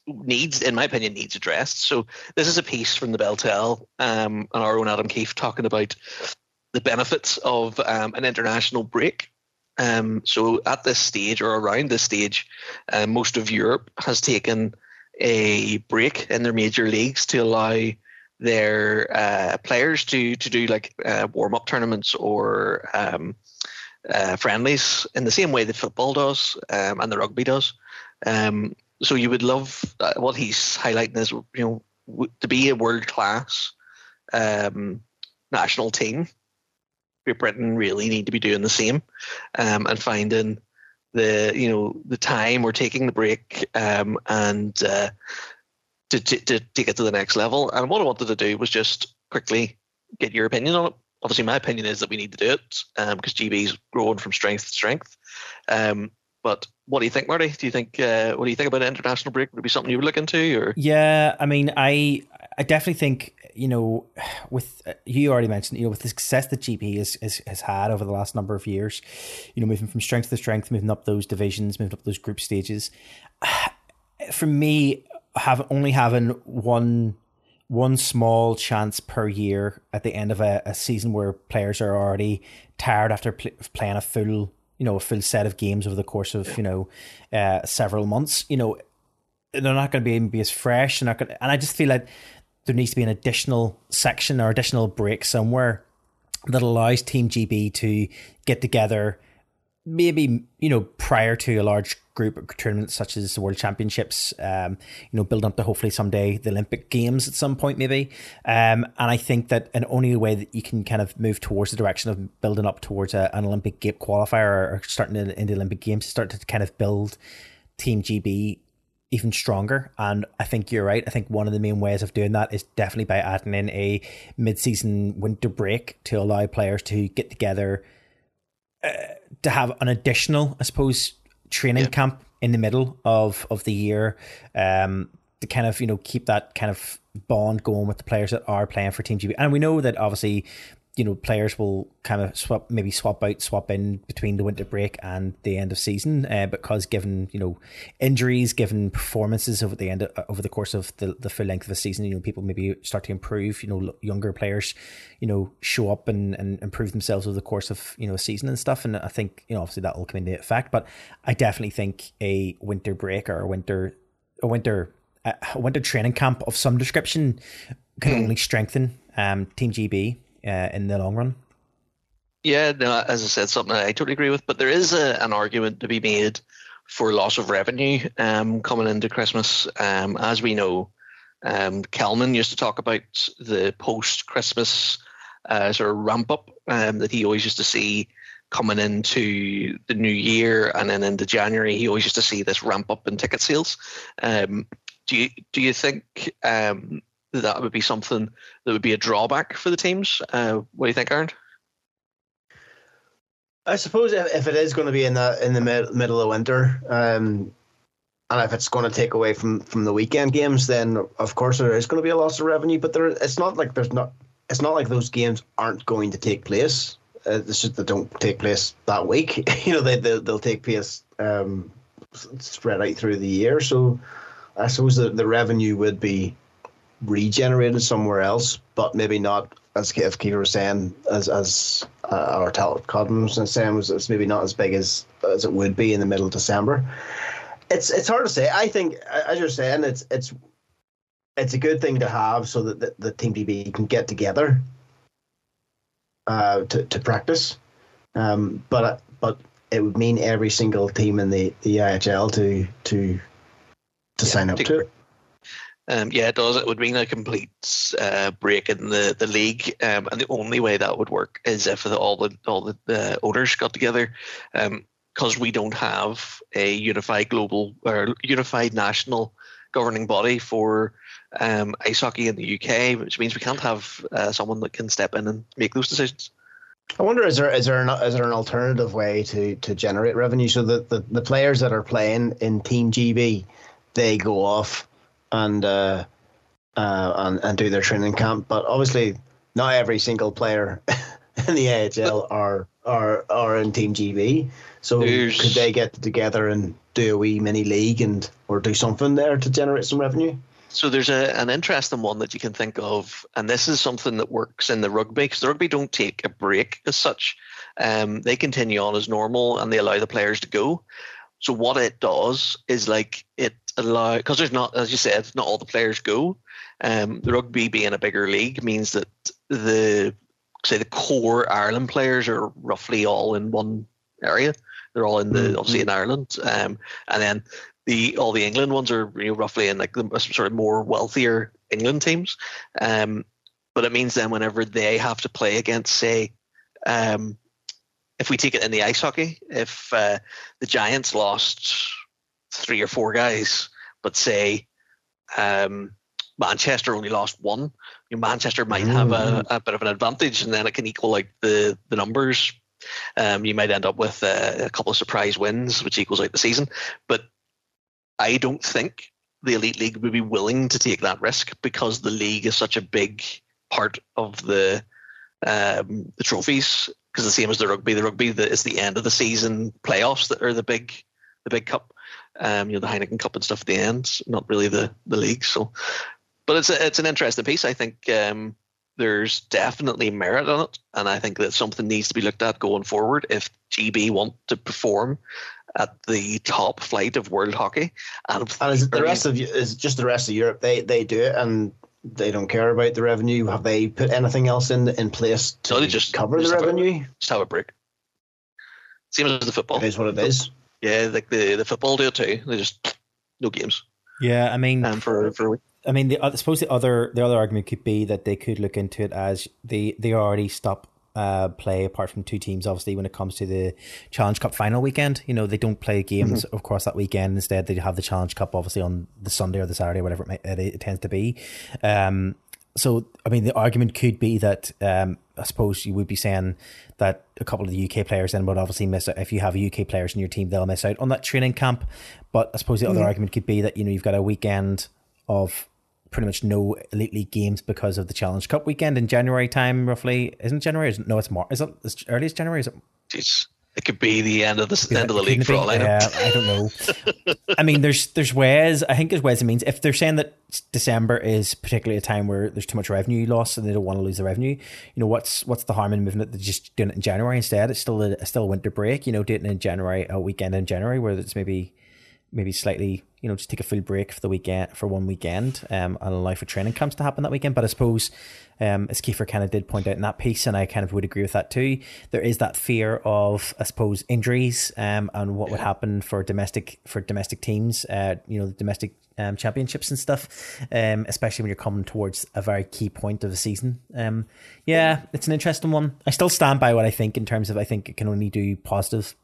[SPEAKER 5] needs, in my opinion, needs addressed. So this is a piece from the Beltel um, and our own Adam Keefe talking about the benefits of um, an international break um, so at this stage or around this stage, uh, most of Europe has taken a break in their major leagues to allow their uh, players to to do like uh, warm up tournaments or um, uh, friendlies in the same way that football does um, and the rugby does. Um, so you would love uh, what he's highlighting is you know to be a world class um, national team Great Britain really need to be doing the same um, and finding the you know the time or taking the break um, and uh, to, to, to take it to the next level. And what I wanted to do was just quickly get your opinion on it. Obviously, my opinion is that we need to do it um, because GB is growing from strength to strength. Um, but what do you think, Marty? Do you think uh, what do you think about an international break? Would it be something you would look into? Or
[SPEAKER 1] yeah, I mean, I I definitely think you know, with you already mentioned, you know, with the success that GB has, has, has had over the last number of years, you know, moving from strength to strength, moving up those divisions, moving up those group stages. For me, have only having one one small chance per year at the end of a, a season where players are already tired after pl- playing a full you know a full set of games over the course of you know uh, several months you know they're not going to be, be as fresh not going and I just feel like there needs to be an additional section or additional break somewhere that allows Team GB to get together, maybe you know prior to a large group tournament such as the World Championships, um, you know, build up to hopefully someday the Olympic Games at some point, maybe. Um, and I think that an only way that you can kind of move towards the direction of building up towards a, an Olympic game qualifier or, starting in, in the Olympic Games to start to kind of build Team GB even stronger. And I think you're right. I think one of the main ways of doing that is definitely by adding in a mid-season winter break to allow players to get together uh, to have an additional, I suppose, training yeah. camp in the middle of of the year. Um, to kind of you know keep that kind of bond going with the players that are playing for Team GB. And we know that obviously you know players will kind of swap maybe swap out swap in between the winter break and the end of season uh, because given you know injuries given performances over the end of, over the course of the, the full length of a season you know people maybe start to improve you know younger players you know show up and, and improve themselves over the course of you know a season and stuff and I think you know obviously that will come into effect but I definitely think a winter break or a winter a winter a winter training camp of some description can mm. only strengthen um, Team GB uh, in the long run.
[SPEAKER 5] Yeah, no, as I said, something I totally agree with. But there is a, an argument to be made for loss of revenue um, coming into Christmas. Um, as we know, um, Kelman used to talk about the post Christmas uh, sort of ramp up um, that he always used to see coming into the new year and then into January. He always used to see this ramp up in ticket sales. Um, do you do you think um, that would be something that would be a drawback for the teams. Uh, what do you think, Aaron?
[SPEAKER 4] I suppose if, if it is going to be in the in the mid, middle of winter, um, and if it's going to take away from from the weekend games, then of course there is going to be a loss of revenue. But there, it's not like there's not. It's not like those games aren't going to take place. Uh, it's just they don't take place that week. you know, they they'll, they'll take place um, spread out through the year. So I suppose the, the revenue would be regenerated somewhere else, but maybe not as if Keefer was saying, as as uh, our telecoms was saying, was it's maybe not as big as as it would be in the middle of December. It's it's hard to say. I think, as you're saying, it's it's it's a good thing to have so that the, the team GB can get together uh, to to practice. Um, but but it would mean every single team in the, the IHL to to to yeah, sign up to it.
[SPEAKER 5] Um, yeah, it does. It would mean a complete uh, break in the the league, um, and the only way that would work is if the, all the all the owners got together. Um, because we don't have a unified global or unified national governing body for um, ice hockey in the UK, which means we can't have uh, someone that can step in and make those decisions.
[SPEAKER 4] I wonder is there is there an, is there an alternative way to, to generate revenue so that the, the players that are playing in Team GB they go off and uh, uh, and and do their training camp, but obviously not every single player in the AHL are are are in Team GB. So There's... could they get together and do a wee mini league and or do something there to generate some revenue?
[SPEAKER 5] So there's a, an interesting one that you can think of, and this is something that works in the rugby because the rugby don't take a break as such. Um, they continue on as normal and they allow the players to go. So what it does is like it allow because there's not, as you said, not all the players go. Um, the rugby being a bigger league means that the say the core Ireland players are roughly all in one area. They're all in the mm-hmm. obviously in Ireland, um, and then the all the England ones are you know, roughly in like the sort of more wealthier England teams. Um, but it means then whenever they have to play against, say, um, if we take it in the ice hockey, if uh, the Giants lost three or four guys, but say um, Manchester only lost one, you know, Manchester might mm. have a, mm-hmm. a, bit of an advantage, and then it can equal like the the numbers. Um, you might end up with uh, a couple of surprise wins, which equals out the season. But I don't think the elite league would be willing to take that risk because the league is such a big part of the um, the trophies. Because the same as the rugby, the rugby the, is the end of the season playoffs that are the big the big cup. Um, you know the Heineken Cup and stuff at the end, not really the the league. So, but it's a, it's an interesting piece. I think um, there's definitely merit on it, and I think that something needs to be looked at going forward if GB want to perform at the top flight of world hockey.
[SPEAKER 4] And, and is the rest of is just the rest of Europe? They they do it and they don't care about the revenue. Have they put anything else in in place to no, they just cover just the revenue?
[SPEAKER 5] A, just have a break. Same as the football.
[SPEAKER 4] It is what it is.
[SPEAKER 5] Yeah, like the the football do it too. They just no games.
[SPEAKER 1] Yeah, I mean,
[SPEAKER 5] um, for for a week.
[SPEAKER 1] I mean, the, I suppose the other the other argument could be that they could look into it as they they already stop uh, play apart from two teams. Obviously, when it comes to the Challenge Cup final weekend, you know they don't play games mm-hmm. of course that weekend. Instead, they have the Challenge Cup obviously on the Sunday or the Saturday, whatever it, may, it, it tends to be. Um, so, I mean, the argument could be that um, I suppose you would be saying that a couple of the UK players then would obviously miss out. If you have UK players in your team, they'll miss out on that training camp. But I suppose the other argument could be that you know you've got a weekend of pretty much no elite league games because of the Challenge Cup weekend in January time, roughly. Isn't January? Is no, it's March. Is it as early as January? Is it?
[SPEAKER 5] Jeez. It could be the end of the end of the league for all I know.
[SPEAKER 1] I don't know. I mean, there's there's ways. I think there's ways. It means if they're saying that December is particularly a time where there's too much revenue loss and they don't want to lose the revenue, you know, what's what's the harm in moving it? They're just doing it in January instead. It's still a, still a winter break. You know, doing it in January, a weekend in January where it's maybe maybe slightly, you know, just take a full break for the weekend for one weekend, um, and allow for training camps to happen that weekend. But I suppose, um, as Kiefer kind of did point out in that piece, and I kind of would agree with that too. There is that fear of, I suppose, injuries, um, and what would happen for domestic for domestic teams, uh, you know, the domestic um, championships and stuff, um, especially when you're coming towards a very key point of the season. Um, yeah, it's an interesting one. I still stand by what I think in terms of I think it can only do positive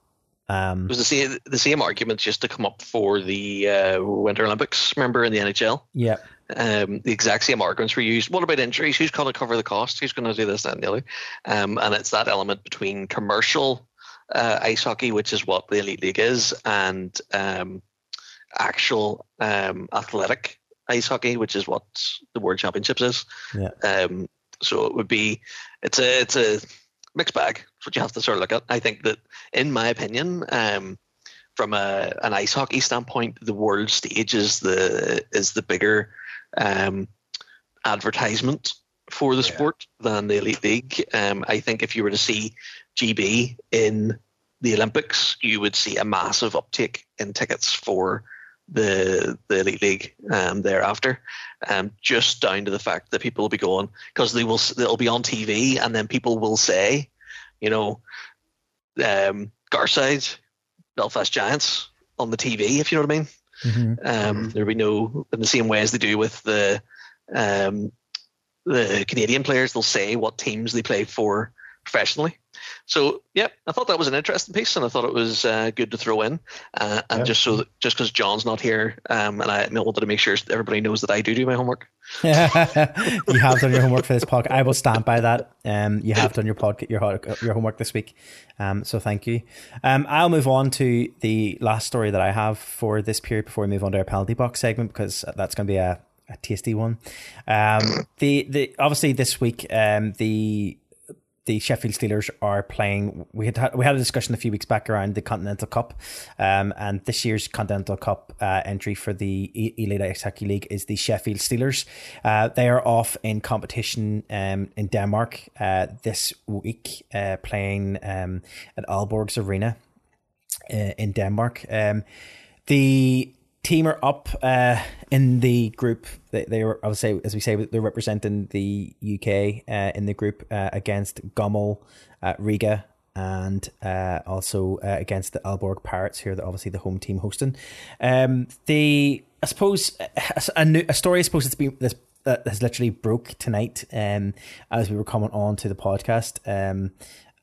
[SPEAKER 5] um, it was the same the same arguments just to come up for the uh, Winter Olympics. Remember in the NHL?
[SPEAKER 1] Yeah.
[SPEAKER 5] Um, the exact same arguments were used. What about injuries? Who's going to cover the cost? Who's going to do this, that, and the other? Um, and it's that element between commercial uh, ice hockey, which is what the elite league is, and um, actual um, athletic ice hockey, which is what the World Championships is.
[SPEAKER 1] Yeah.
[SPEAKER 5] Um, so it would be it's a it's a mixed bag. That's what you have to sort of look at. I think that, in my opinion, um, from a, an ice hockey standpoint, the world stage is the is the bigger um, advertisement for the yeah. sport than the elite league. Um, I think if you were to see GB in the Olympics, you would see a massive uptake in tickets for the the elite league um, thereafter, um, just down to the fact that people will be going because they will they'll be on TV and then people will say, you know, um, Garside, Belfast Giants on the TV, if you know what I mean. Mm-hmm. Um, there'll be no in the same way as they do with the um, the Canadian players. They'll say what teams they play for professionally. So yeah, I thought that was an interesting piece, and I thought it was uh, good to throw in. Uh, and just so that, just because John's not here, um, and I wanted to make sure everybody knows that I do do my homework.
[SPEAKER 1] you have done your homework for this podcast. I will stand by that. Um, you have done your pod, your your homework this week. Um, so thank you. Um, I'll move on to the last story that I have for this period before we move on to our penalty box segment because that's going to be a a tasty one. Um, the the obviously this week um, the the Sheffield Steelers are playing. We had we had a discussion a few weeks back around the Continental Cup, um, and this year's Continental Cup uh, entry for the Elite Ice Hockey League is the Sheffield Steelers. Uh, they are off in competition um, in Denmark uh, this week, uh, playing um, at Aalborg's Arena uh, in Denmark. Um, the team are up uh, in the group. They, they were, I would say, as we say, they're representing the UK uh, in the group uh, against Gomel, uh, Riga, and uh, also uh, against the Aalborg Pirates here. That obviously the home team hosting. Um, the I suppose a, new, a story. I suppose it's been this that has literally broke tonight. Um, as we were coming on to the podcast. Um,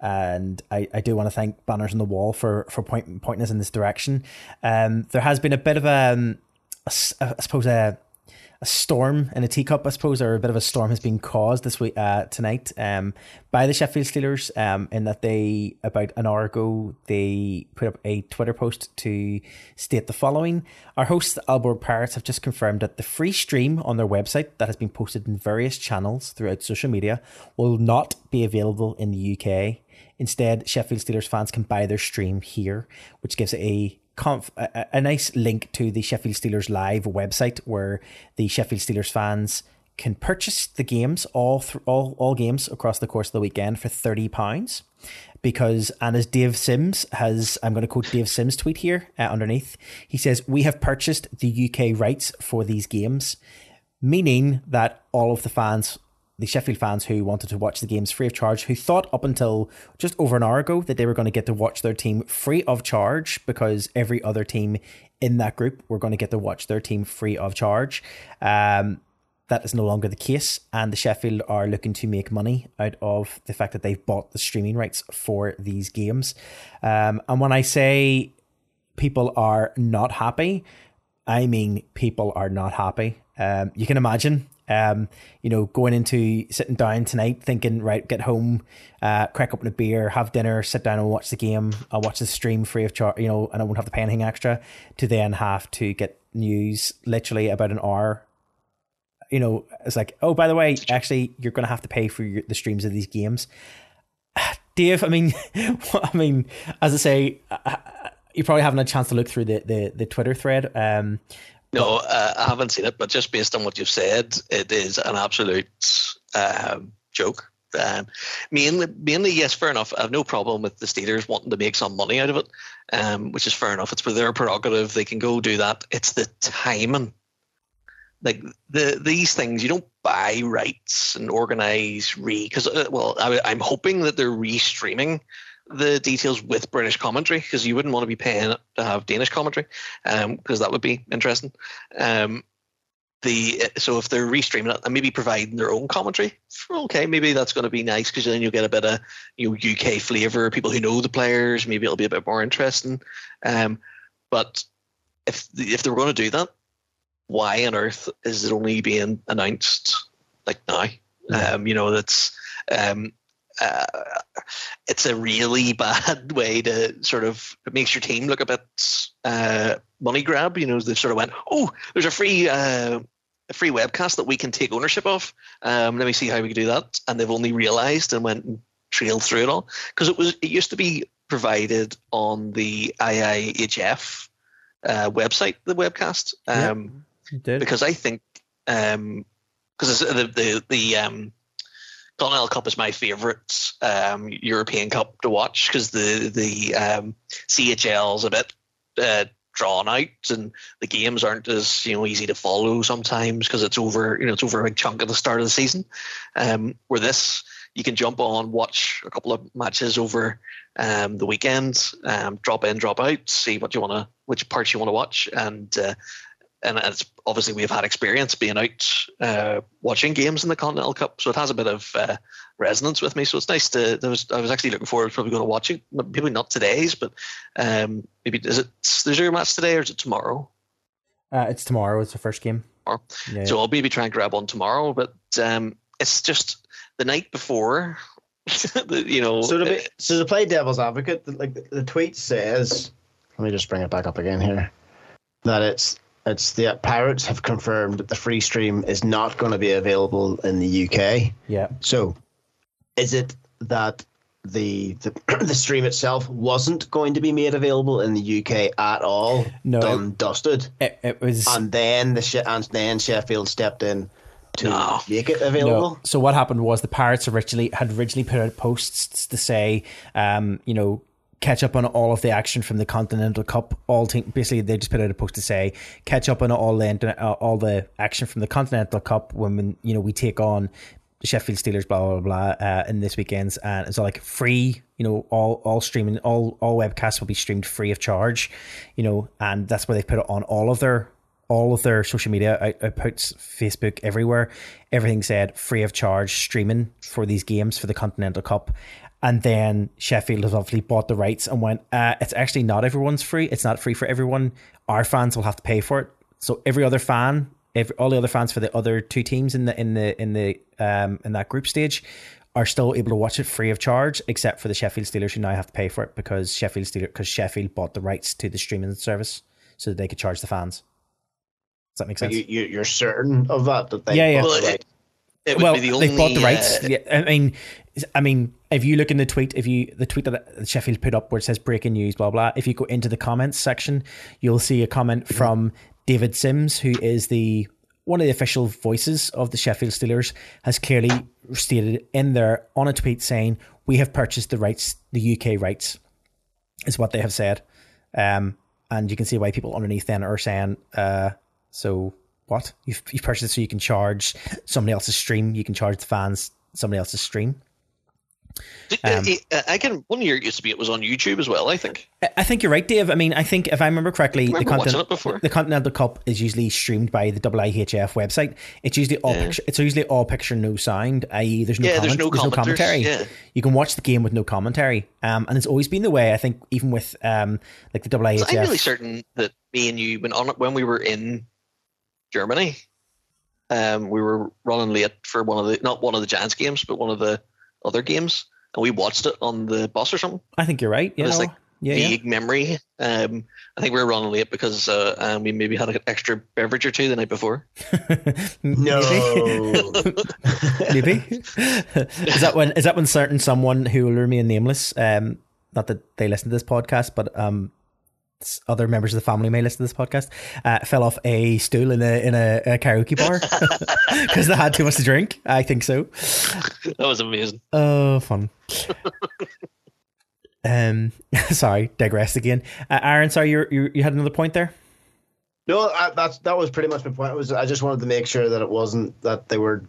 [SPEAKER 1] and I, I do want to thank Banners on the Wall for for point, pointing us in this direction. Um, there has been a bit of a, um, a I suppose a a storm in a teacup, I suppose, or a bit of a storm has been caused this week uh, tonight um, by the Sheffield Steelers. Um, in that they about an hour ago they put up a Twitter post to state the following: Our hosts, the Aalborg Pirates, have just confirmed that the free stream on their website that has been posted in various channels throughout social media will not be available in the UK. Instead, Sheffield Steelers fans can buy their stream here, which gives a conf- a, a nice link to the Sheffield Steelers live website where the Sheffield Steelers fans can purchase the games all all all games across the course of the weekend for thirty pounds. Because and as Dave Sims has, I'm going to quote Dave Sims' tweet here uh, underneath. He says, "We have purchased the UK rights for these games, meaning that all of the fans the Sheffield fans who wanted to watch the games free of charge, who thought up until just over an hour ago that they were going to get to watch their team free of charge because every other team in that group were going to get to watch their team free of charge. Um, that is no longer the case, and the Sheffield are looking to make money out of the fact that they've bought the streaming rights for these games. Um, and when I say people are not happy, I mean people are not happy. Um, you can imagine um, you know, going into sitting down tonight, thinking, right, get home, uh, crack open a beer, have dinner, sit down and watch the game. I'll watch the stream free of charge, you know, and I won't have to pay anything extra. To then have to get news literally about an hour. You know, it's like, oh, by the way, actually, you're going to have to pay for your, the streams of these games. Dave, I mean, I mean, as I say, you probably haven't had a chance to look through the the, the Twitter thread. Um,
[SPEAKER 5] no, uh, I haven't seen it, but just based on what you've said, it is an absolute um, joke. Um, mainly, mainly, yes, fair enough. I have no problem with the Steelers wanting to make some money out of it, um, which is fair enough. It's for their prerogative; they can go do that. It's the timing, like the these things. You don't buy rights and organize re because uh, well, I, I'm hoping that they're re-streaming the details with British commentary because you wouldn't want to be paying to have Danish commentary because um, that would be interesting. Um, the so if they're restreaming it and maybe providing their own commentary, okay, maybe that's going to be nice because then you'll get a bit of you know, UK flavor. People who know the players, maybe it'll be a bit more interesting. Um, but if if they're going to do that, why on earth is it only being announced like now? Um, you know, that's um, uh, it's a really bad way to sort of it makes your team look a bit uh, money grab. You know, they sort of went, oh, there's a free uh, a free webcast that we can take ownership of. Um, let me see how we can do that. And they've only realised and went and trailed through it all because it was it used to be provided on the IIHF uh, website, the webcast. Um, because I think because um, the the the um, Continental Cup is my favourite um, European Cup to watch because the the um, CHL is a bit uh, drawn out and the games aren't as you know easy to follow sometimes because it's over you know it's over a big chunk at the start of the season. Um, where this you can jump on, watch a couple of matches over um, the weekend, um, drop in, drop out, see what you want to, which parts you want to watch, and uh, and it's obviously we've had experience being out uh, watching games in the Continental Cup, so it has a bit of uh, resonance with me. So it's nice to. There was, I was actually looking forward to probably going to watch it. Maybe not today's, but um, maybe is it? Is there a match today or is it tomorrow?
[SPEAKER 1] Uh, it's tomorrow. It's the first game.
[SPEAKER 5] Yeah, so I'll maybe try and grab one tomorrow. But um, it's just the night before. you know.
[SPEAKER 4] So to be, so to play devil's advocate, like the, the tweet says, let me just bring it back up again here. That it's it's the Pirates have confirmed that the free stream is not going to be available in the UK.
[SPEAKER 1] Yeah.
[SPEAKER 4] So, is it that the the, the stream itself wasn't going to be made available in the UK at all?
[SPEAKER 1] No,
[SPEAKER 4] done, dusted.
[SPEAKER 1] It, it was,
[SPEAKER 4] and then the and then Sheffield stepped in to no. make it available. No.
[SPEAKER 1] So what happened was the Pirates originally had originally put out posts to say, um, you know, catch up on all of the action from the Continental Cup. All basically they just put out a post to say catch up on all the uh, all the action from the Continental Cup when you know we take on Sheffield Steelers, blah blah blah, uh, in this weekend's, and it's all like free. You know, all all streaming, all all webcasts will be streamed free of charge. You know, and that's where they put it on all of their all of their social media outputs, Facebook, everywhere. Everything said free of charge streaming for these games for the Continental Cup. And then Sheffield has obviously bought the rights and went, uh, it's actually not everyone's free. It's not free for everyone. Our fans will have to pay for it. So every other fan, every, all the other fans for the other two teams in the in the in the um in that group stage are still able to watch it free of charge, except for the Sheffield Steelers who now have to pay for it because Sheffield Steelers because Sheffield bought the rights to the streaming service so that they could charge the fans. Does that make sense?
[SPEAKER 4] You, are certain of that? that
[SPEAKER 1] they yeah, yeah. Well, it, well, the only, they bought the rights. Uh, yeah, I mean, I mean, if you look in the tweet, if you the tweet that Sheffield put up where it says breaking news, blah blah. If you go into the comments section, you'll see a comment from David Sims, who is the one of the official voices of the Sheffield Steelers, has clearly stated in there on a tweet saying, "We have purchased the rights, the UK rights," is what they have said. Um, and you can see why people underneath then are saying, uh, "So what? You've, you've purchased it so you can charge somebody else's stream, you can charge the fans somebody else's stream."
[SPEAKER 5] Um, I can. One year it used to be it was on YouTube as well. I think.
[SPEAKER 1] I think you're right, Dave. I mean, I think if I remember correctly,
[SPEAKER 5] remember
[SPEAKER 1] the,
[SPEAKER 5] Continent,
[SPEAKER 1] the Continental Cup is usually streamed by the IIHF website. It's usually all yeah. picture. It's usually all picture, no sound. I.e., there's no
[SPEAKER 5] yeah,
[SPEAKER 1] comment,
[SPEAKER 5] there's no,
[SPEAKER 1] there's no commentary.
[SPEAKER 5] Yeah.
[SPEAKER 1] You can watch the game with no commentary, um, and it's always been the way. I think even with um, like the IIHF.
[SPEAKER 5] So I'm really certain that me and you, when on when we were in Germany, um, we were running late for one of the not one of the Giants games, but one of the other games and we watched it on the bus or something.
[SPEAKER 1] I think you're right. Yeah,
[SPEAKER 5] it's like yeah, vague yeah. memory. Um, I think we were running late because uh, um, we maybe had an extra beverage or two the night before.
[SPEAKER 4] no,
[SPEAKER 1] maybe is that when is that when certain someone who will remain nameless, um, not that they listen to this podcast, but um, other members of the family may listen to this podcast, uh, fell off a stool in a in a, a karaoke bar because they had too much to drink. I think so.
[SPEAKER 5] That was amazing.
[SPEAKER 1] Oh, fun. um, sorry, digressed again. Uh, Aaron, sorry, you you you had another point there.
[SPEAKER 4] No, I, that's that was pretty much my point. It was I just wanted to make sure that it wasn't that they were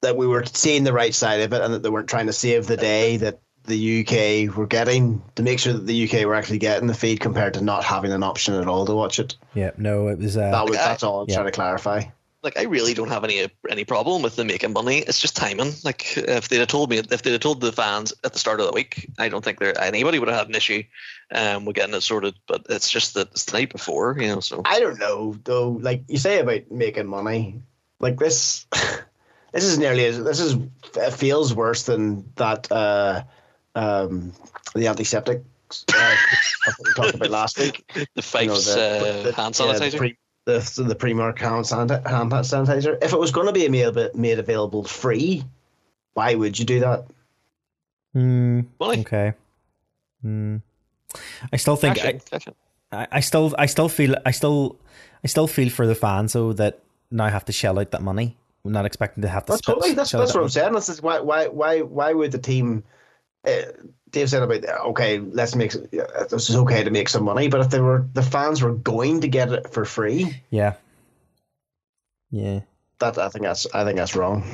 [SPEAKER 4] that we were seeing the right side of it and that they weren't trying to save the day that the UK were getting to make sure that the UK were actually getting the feed compared to not having an option at all to watch it.
[SPEAKER 1] Yeah, no, it was. Uh,
[SPEAKER 4] that was that's all I'm yeah. trying to clarify.
[SPEAKER 5] Like I really don't have any any problem with them making money. It's just timing. Like if they'd have told me, if they'd have told the fans at the start of the week, I don't think there anybody would have had an issue um, with getting it sorted. But it's just that it's the night before, you know. So
[SPEAKER 4] I don't know though. Like you say about making money, like this. this is nearly as this is feels worse than that. Uh, um, the antiseptic uh, we talked about last week.
[SPEAKER 5] The face you know, the, uh, hand sanitizer. Yeah, the, pre,
[SPEAKER 4] the, the Primark hand, hand sanitizer. If it was going to be made, made available free, why would you do that?
[SPEAKER 1] Mm, okay. Mm. I still think I, I, I still I still feel I still I still feel for the fans though that now have to shell out that money. I'm not expecting to have to.
[SPEAKER 4] That's totally. That's, that's what I'm saying. This is why why why why would the team Dave said about okay, let's make this is okay to make some money, but if they were the fans were going to get it for free,
[SPEAKER 1] yeah, yeah,
[SPEAKER 4] that I think that's I think that's wrong,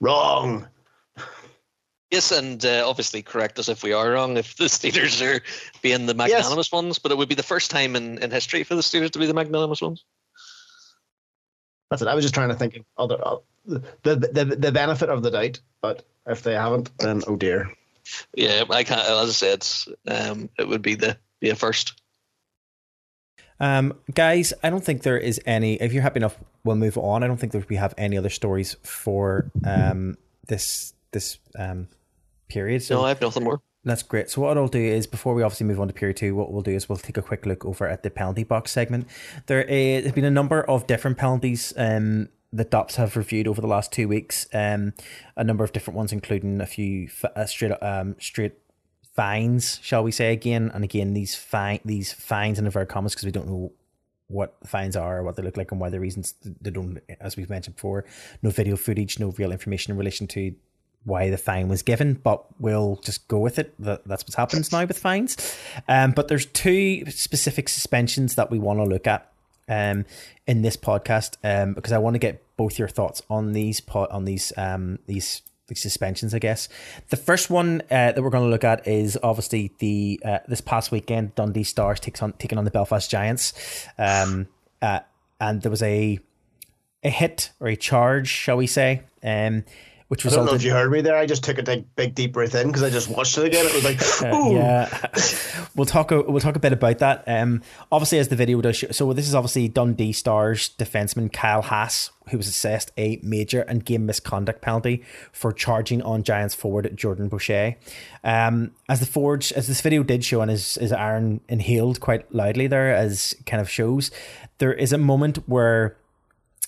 [SPEAKER 4] wrong.
[SPEAKER 5] Yes, and uh, obviously correct us if we are wrong, if the Steelers are being the magnanimous yes. ones, but it would be the first time in, in history for the Steelers to be the magnanimous ones.
[SPEAKER 4] That's it. I was just trying to think other uh, the, the the benefit of the doubt, but if they haven't, then oh dear.
[SPEAKER 5] Yeah, I can't. As I said, um, it would be the be a first.
[SPEAKER 1] Um, guys, I don't think there is any. If you're happy enough, we'll move on. I don't think that we have any other stories for um this this um period.
[SPEAKER 5] So no, I have nothing more.
[SPEAKER 1] That's great. So what I'll do is before we obviously move on to period two, what we'll do is we'll take a quick look over at the penalty box segment. There has been a number of different penalties um, that DOPS have reviewed over the last two weeks. Um, a number of different ones, including a few uh, straight um, straight fines, shall we say again and again these fine these fines in inverted commas because we don't know what the fines are, what they look like, and why the reasons they don't, as we've mentioned before, no video footage, no real information in relation to why the fine was given, but we'll just go with it. That, that's what happens now with fines. Um, but there's two specific suspensions that we want to look at um, in this podcast um, because I want to get both your thoughts on these po- on these um, these these suspensions. I guess the first one uh, that we're going to look at is obviously the uh, this past weekend Dundee Stars takes on taking on the Belfast Giants, um, uh, and there was a a hit or a charge, shall we say? Um, which resulted.
[SPEAKER 4] I don't know if you heard me there. I just took a big, big deep breath in because I just watched it again. It was like, uh,
[SPEAKER 1] yeah. we'll talk. A, we'll talk a bit about that. Um, obviously, as the video does show, so this is obviously Dundee Stars defenseman Kyle Haas, who was assessed a major and game misconduct penalty for charging on Giants forward Jordan Boucher. Um, as the forge, as this video did show, and as, as Aaron inhaled quite loudly there, as kind of shows, there is a moment where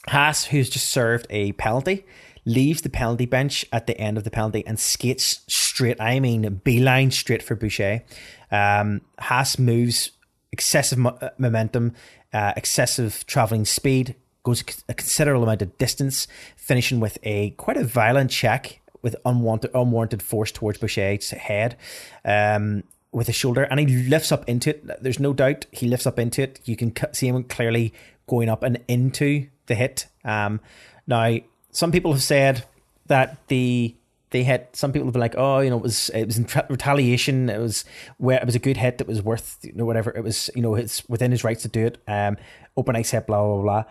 [SPEAKER 1] Haas, who's just served a penalty leaves the penalty bench at the end of the penalty and skates straight, I mean, beeline straight for Boucher. Um, Haas moves excessive mo- uh, momentum, uh, excessive traveling speed, goes a considerable amount of distance, finishing with a quite a violent check with unwanted, unwarranted force towards Boucher's head. Um, with his shoulder, and he lifts up into it. There's no doubt he lifts up into it. You can see him clearly going up and into the hit. Um, now, some people have said that the they hit. Some people have been like, oh, you know, it was it was in retaliation. It was where it was a good hit. That was worth you know whatever. It was you know it's within his rights to do it. Um, open ice hit. Blah blah blah.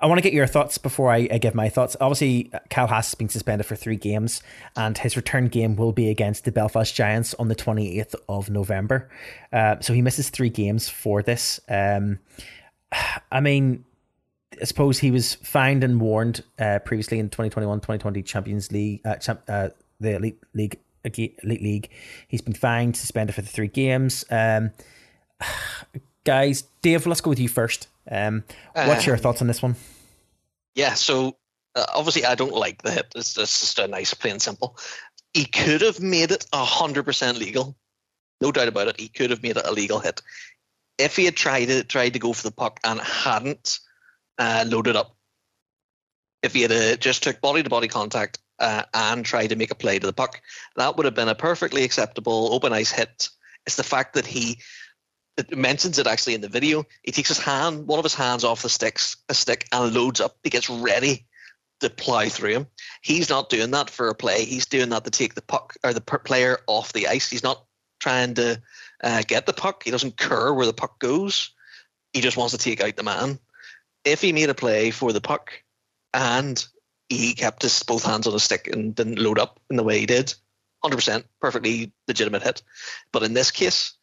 [SPEAKER 1] I want to get your thoughts before I, I, give my thoughts. Obviously, Cal has been suspended for three games, and his return game will be against the Belfast Giants on the 28th of November. Uh, so he misses three games for this. Um, I mean, I suppose he was fined and warned uh, previously in 2021-2020 Champions League, uh, champ, uh, the Elite League, Elite League. He's been fined, suspended for the three games. Um, guys, Dave, let's go with you first. Um, what's your um, thoughts on this one?
[SPEAKER 5] Yeah, so uh, obviously I don't like the hit. It's, it's just a nice, plain simple. He could have made it hundred percent legal, no doubt about it. He could have made it a legal hit if he had tried to tried to go for the puck and hadn't uh, loaded up. If he had uh, just took body to body contact uh, and tried to make a play to the puck, that would have been a perfectly acceptable open ice hit. It's the fact that he it mentions it actually in the video. He takes his hand, one of his hands off the sticks, a stick, and loads up. He gets ready to plow through him. He's not doing that for a play. He's doing that to take the puck or the player off the ice. He's not trying to uh, get the puck. He doesn't care where the puck goes. He just wants to take out the man if he made a play for the puck and he kept his both hands on the stick and didn't load up in the way he did, 100% perfectly legitimate hit. But in this case,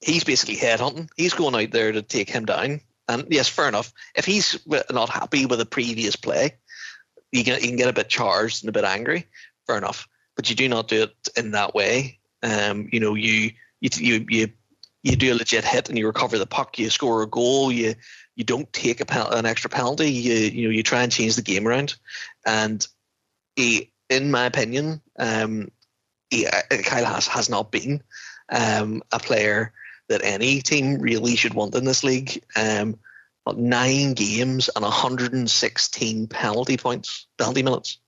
[SPEAKER 5] he's basically headhunting. He's going out there to take him down. And yes, fair enough. If he's not happy with a previous play, you can, you can get a bit charged and a bit angry. Fair enough. But you do not do it in that way. Um, you know, you you you you you do a legit hit and you recover the puck, you score a goal, you you don't take a pen, an extra penalty. You you know you try and change the game around, and he, in my opinion, um, he, uh, Kyle Haas has not been um, a player that any team really should want in this league. Um, nine games and 116 penalty points, penalty minutes.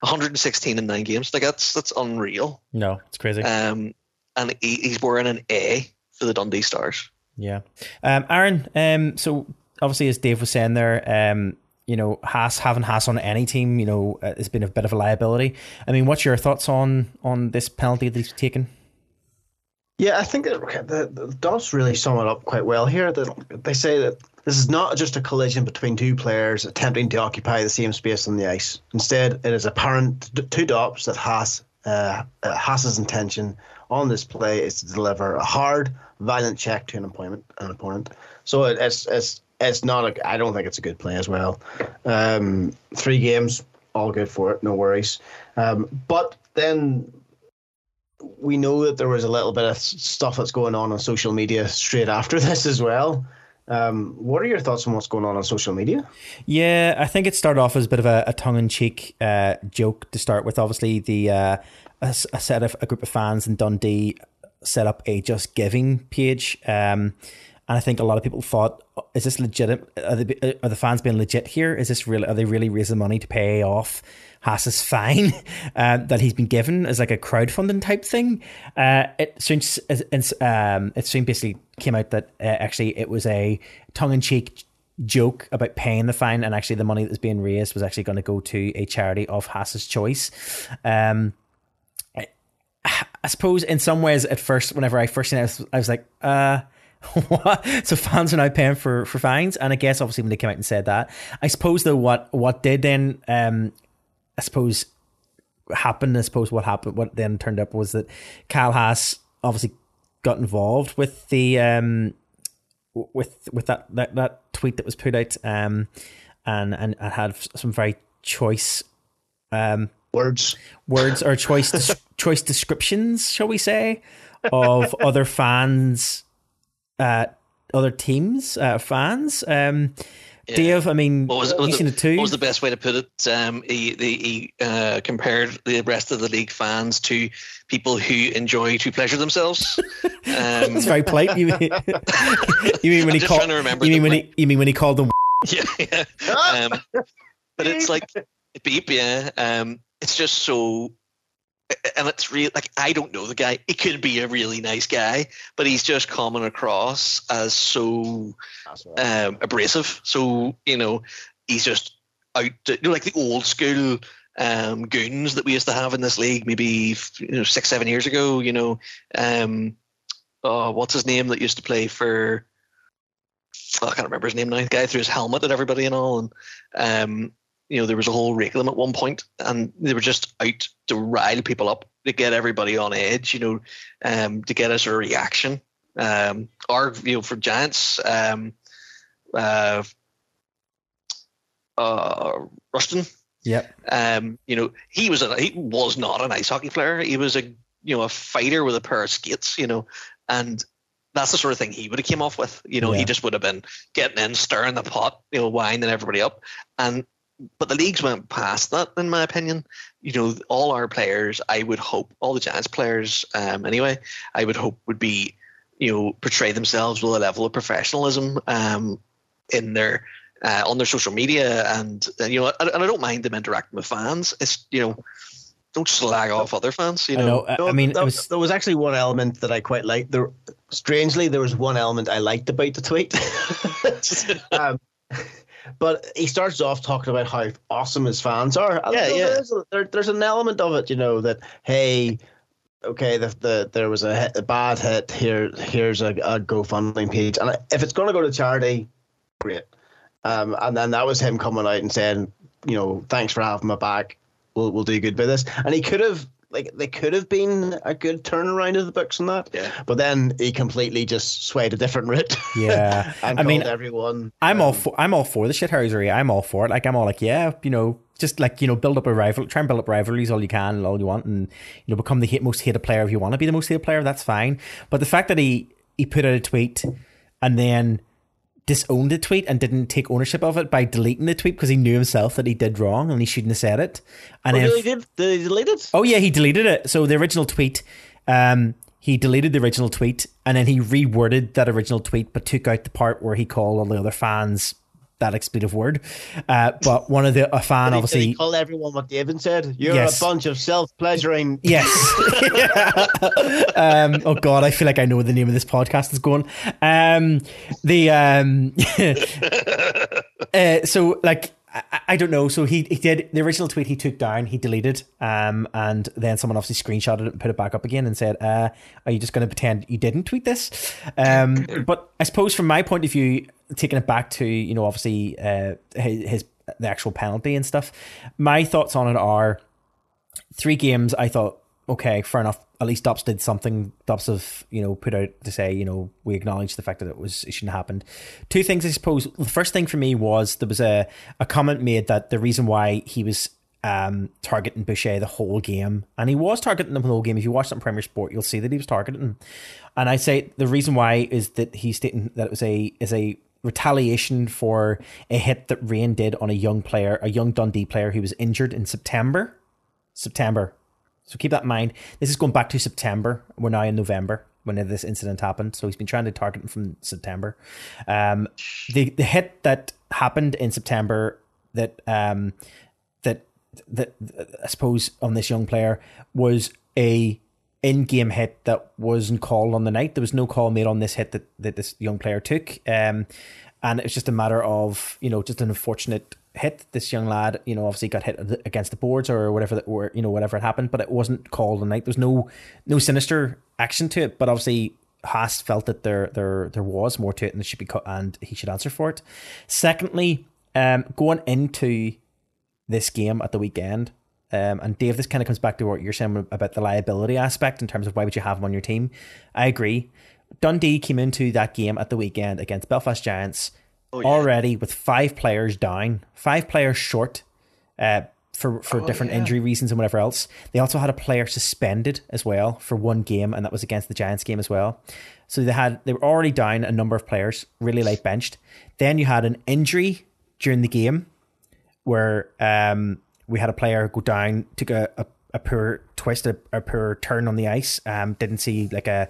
[SPEAKER 5] 116 in nine games. Like that's that's unreal.
[SPEAKER 1] No, it's crazy.
[SPEAKER 5] Um, and he, he's wearing an A for the Dundee Stars.
[SPEAKER 1] Yeah. Um, Aaron, um, so obviously, as Dave was saying there, um, you know, Haas having Haas on any team, you know, uh, has been a bit of a liability. I mean, what's your thoughts on on this penalty that he's taken?
[SPEAKER 4] Yeah, I think that the, the DOPS really sum it up quite well here. That they say that this is not just a collision between two players attempting to occupy the same space on the ice. Instead, it is apparent to DOPS that Haas uh, uh, Haas's intention on this play is to deliver a hard, violent check to an opponent. An opponent. So it, it's it's it's not a. I don't think it's a good play as well. Um, three games, all good for it, no worries. Um, but then we know that there was a little bit of stuff that's going on on social media straight after this as well. Um, what are your thoughts on what's going on on social media?
[SPEAKER 1] Yeah, I think it started off as a bit of a, a tongue-in-cheek uh, joke to start with. Obviously, the uh, a, a, set of a group of fans in Dundee set up a Just Giving page, um, and I think a lot of people thought, "Is this legit? Are the, are the fans being legit here? Is this really? Are they really raising money to pay off Haas's fine uh, that he's been given as like a crowdfunding type thing. Uh, it soon, um, it soon basically came out that uh, actually it was a tongue in cheek joke about paying the fine, and actually the money that was being raised was actually going to go to a charity of Haas's choice. Um, I suppose in some ways, at first, whenever I first seen it, I was, I was like, uh, what? So fans are now paying for, for fines, and I guess obviously when they came out and said that, I suppose though what what did then um, I suppose happened. I suppose what happened, what then turned up was that Cal Haas obviously got involved with the um with with that that, that tweet that was put out um and and I had some very choice um
[SPEAKER 4] words
[SPEAKER 1] words or choice choice descriptions shall we say of other fans uh other teams uh fans um yeah. Dave, I mean, what was, what, was the,
[SPEAKER 5] what was the best way to put it? Um, he, he uh, compared the rest of the league fans to people who enjoy to pleasure themselves.
[SPEAKER 1] Um, That's very polite. You mean, you mean when I'm he called? You mean when he? You mean when he called them?
[SPEAKER 5] Yeah, yeah. Um, but it's like beep, yeah. Um, it's just so and it's real like I don't know the guy. He could be a really nice guy, but he's just coming across as so um, abrasive. So you know, he's just out. To, you know, like the old school um, goons that we used to have in this league, maybe you know six, seven years ago. You know, um, oh, what's his name that used to play for? Oh, I can't remember his name now. The guy threw his helmet at everybody and all, and um, you know, there was a whole rake of them at one point, and they were just out to rile people up, to get everybody on edge, you know, um, to get us a reaction. Um, or you know, for Giants, um, uh, uh, Rushton.
[SPEAKER 1] Yep.
[SPEAKER 5] Um, you know, he was a he was not an ice hockey player. He was a you know a fighter with a pair of skates. You know, and that's the sort of thing he would have came off with. You know, yeah. he just would have been getting in, stirring the pot, you know, winding everybody up. And but the leagues went past that, in my opinion. You know, all our players, I would hope, all the Giants players, um, anyway, I would hope would be, you know, portray themselves with a level of professionalism um, in their uh, on their social media, and, and you know, and, and I don't mind them interacting with fans. It's you know, don't slag off other fans. You know,
[SPEAKER 1] I, know. I mean,
[SPEAKER 4] there was, there was actually one element that I quite liked. There, strangely, there was one element I liked about the tweet. um, but he starts off talking about how awesome his fans are.
[SPEAKER 5] yeah, yeah.
[SPEAKER 4] There's, a, there, there's an element of it, you know, that hey, okay, the, the there was a, hit, a bad hit. Here, here's a, a GoFundMe page, and if it's going to go to charity, great. Um, and then that was him coming out and saying, you know, thanks for having my back. We'll we'll do good by this. And he could have like they could have been a good turnaround of the books and that.
[SPEAKER 5] Yeah.
[SPEAKER 4] But then he completely just swayed a different route.
[SPEAKER 1] Yeah.
[SPEAKER 4] I mean everyone.
[SPEAKER 1] I'm um, all for I'm all for the shithousery. I'm all for it. Like I'm all like, yeah, you know, just like, you know, build up a rival try and build up rivalries all you can and all you want and you know, become the hate, most hated player if you want to be the most hated player, that's fine. But the fact that he he put out a tweet and then disowned the tweet and didn't take ownership of it by deleting the tweet because he knew himself that he did wrong and he shouldn't have said it. And
[SPEAKER 4] oh, if, did? Did he delete it?
[SPEAKER 1] Oh yeah, he deleted it. So the original tweet, um, he deleted the original tweet and then he reworded that original tweet, but took out the part where he called all the other fans that expletive word. Uh, but one of the a fan
[SPEAKER 4] did
[SPEAKER 1] obviously
[SPEAKER 4] he, call everyone what David said. You're yes. a bunch of self pleasuring.
[SPEAKER 1] Yes. um, oh God, I feel like I know the name of this podcast is going. Um, the um, uh, so like I, I don't know. So he, he did the original tweet he took down, he deleted, um, and then someone obviously screenshotted it and put it back up again and said, uh, "Are you just going to pretend you didn't tweet this?" Um, but I suppose from my point of view, taking it back to you know obviously uh, his, his the actual penalty and stuff, my thoughts on it are three games. I thought okay, fair enough. At least Dops did something. Dops have, you know, put out to say, you know, we acknowledge the fact that it was it shouldn't have happened. Two things, I suppose. The first thing for me was there was a, a comment made that the reason why he was um, targeting Boucher the whole game, and he was targeting him the whole game. If you watch it on Premier Sport, you'll see that he was targeting him. And I say the reason why is that he's stating that it was a is a retaliation for a hit that Rain did on a young player, a young Dundee player who was injured in September. September so keep that in mind. This is going back to September. We're now in November when this incident happened. So he's been trying to target him from September. Um, the the hit that happened in September that um, that that I suppose on this young player was a in-game hit that wasn't called on the night. There was no call made on this hit that, that this young player took. Um, and it's just a matter of, you know, just an unfortunate hit this young lad you know obviously got hit against the boards or whatever that were, you know whatever had happened but it wasn't called on the night there's no no sinister action to it but obviously Haas felt that there there there was more to it and it should be cut and he should answer for it secondly um going into this game at the weekend um, and Dave, this kind of comes back to what you're saying about the liability aspect in terms of why would you have him on your team. I agree. Dundee came into that game at the weekend against Belfast Giants oh, yeah. already with five players down, five players short uh, for for oh, different yeah. injury reasons and whatever else. They also had a player suspended as well for one game, and that was against the Giants game as well. So they had they were already down a number of players, really late benched. Then you had an injury during the game where um, we had a player go down, took a, a, a poor twist, a, a poor turn on the ice. Um, didn't see like a,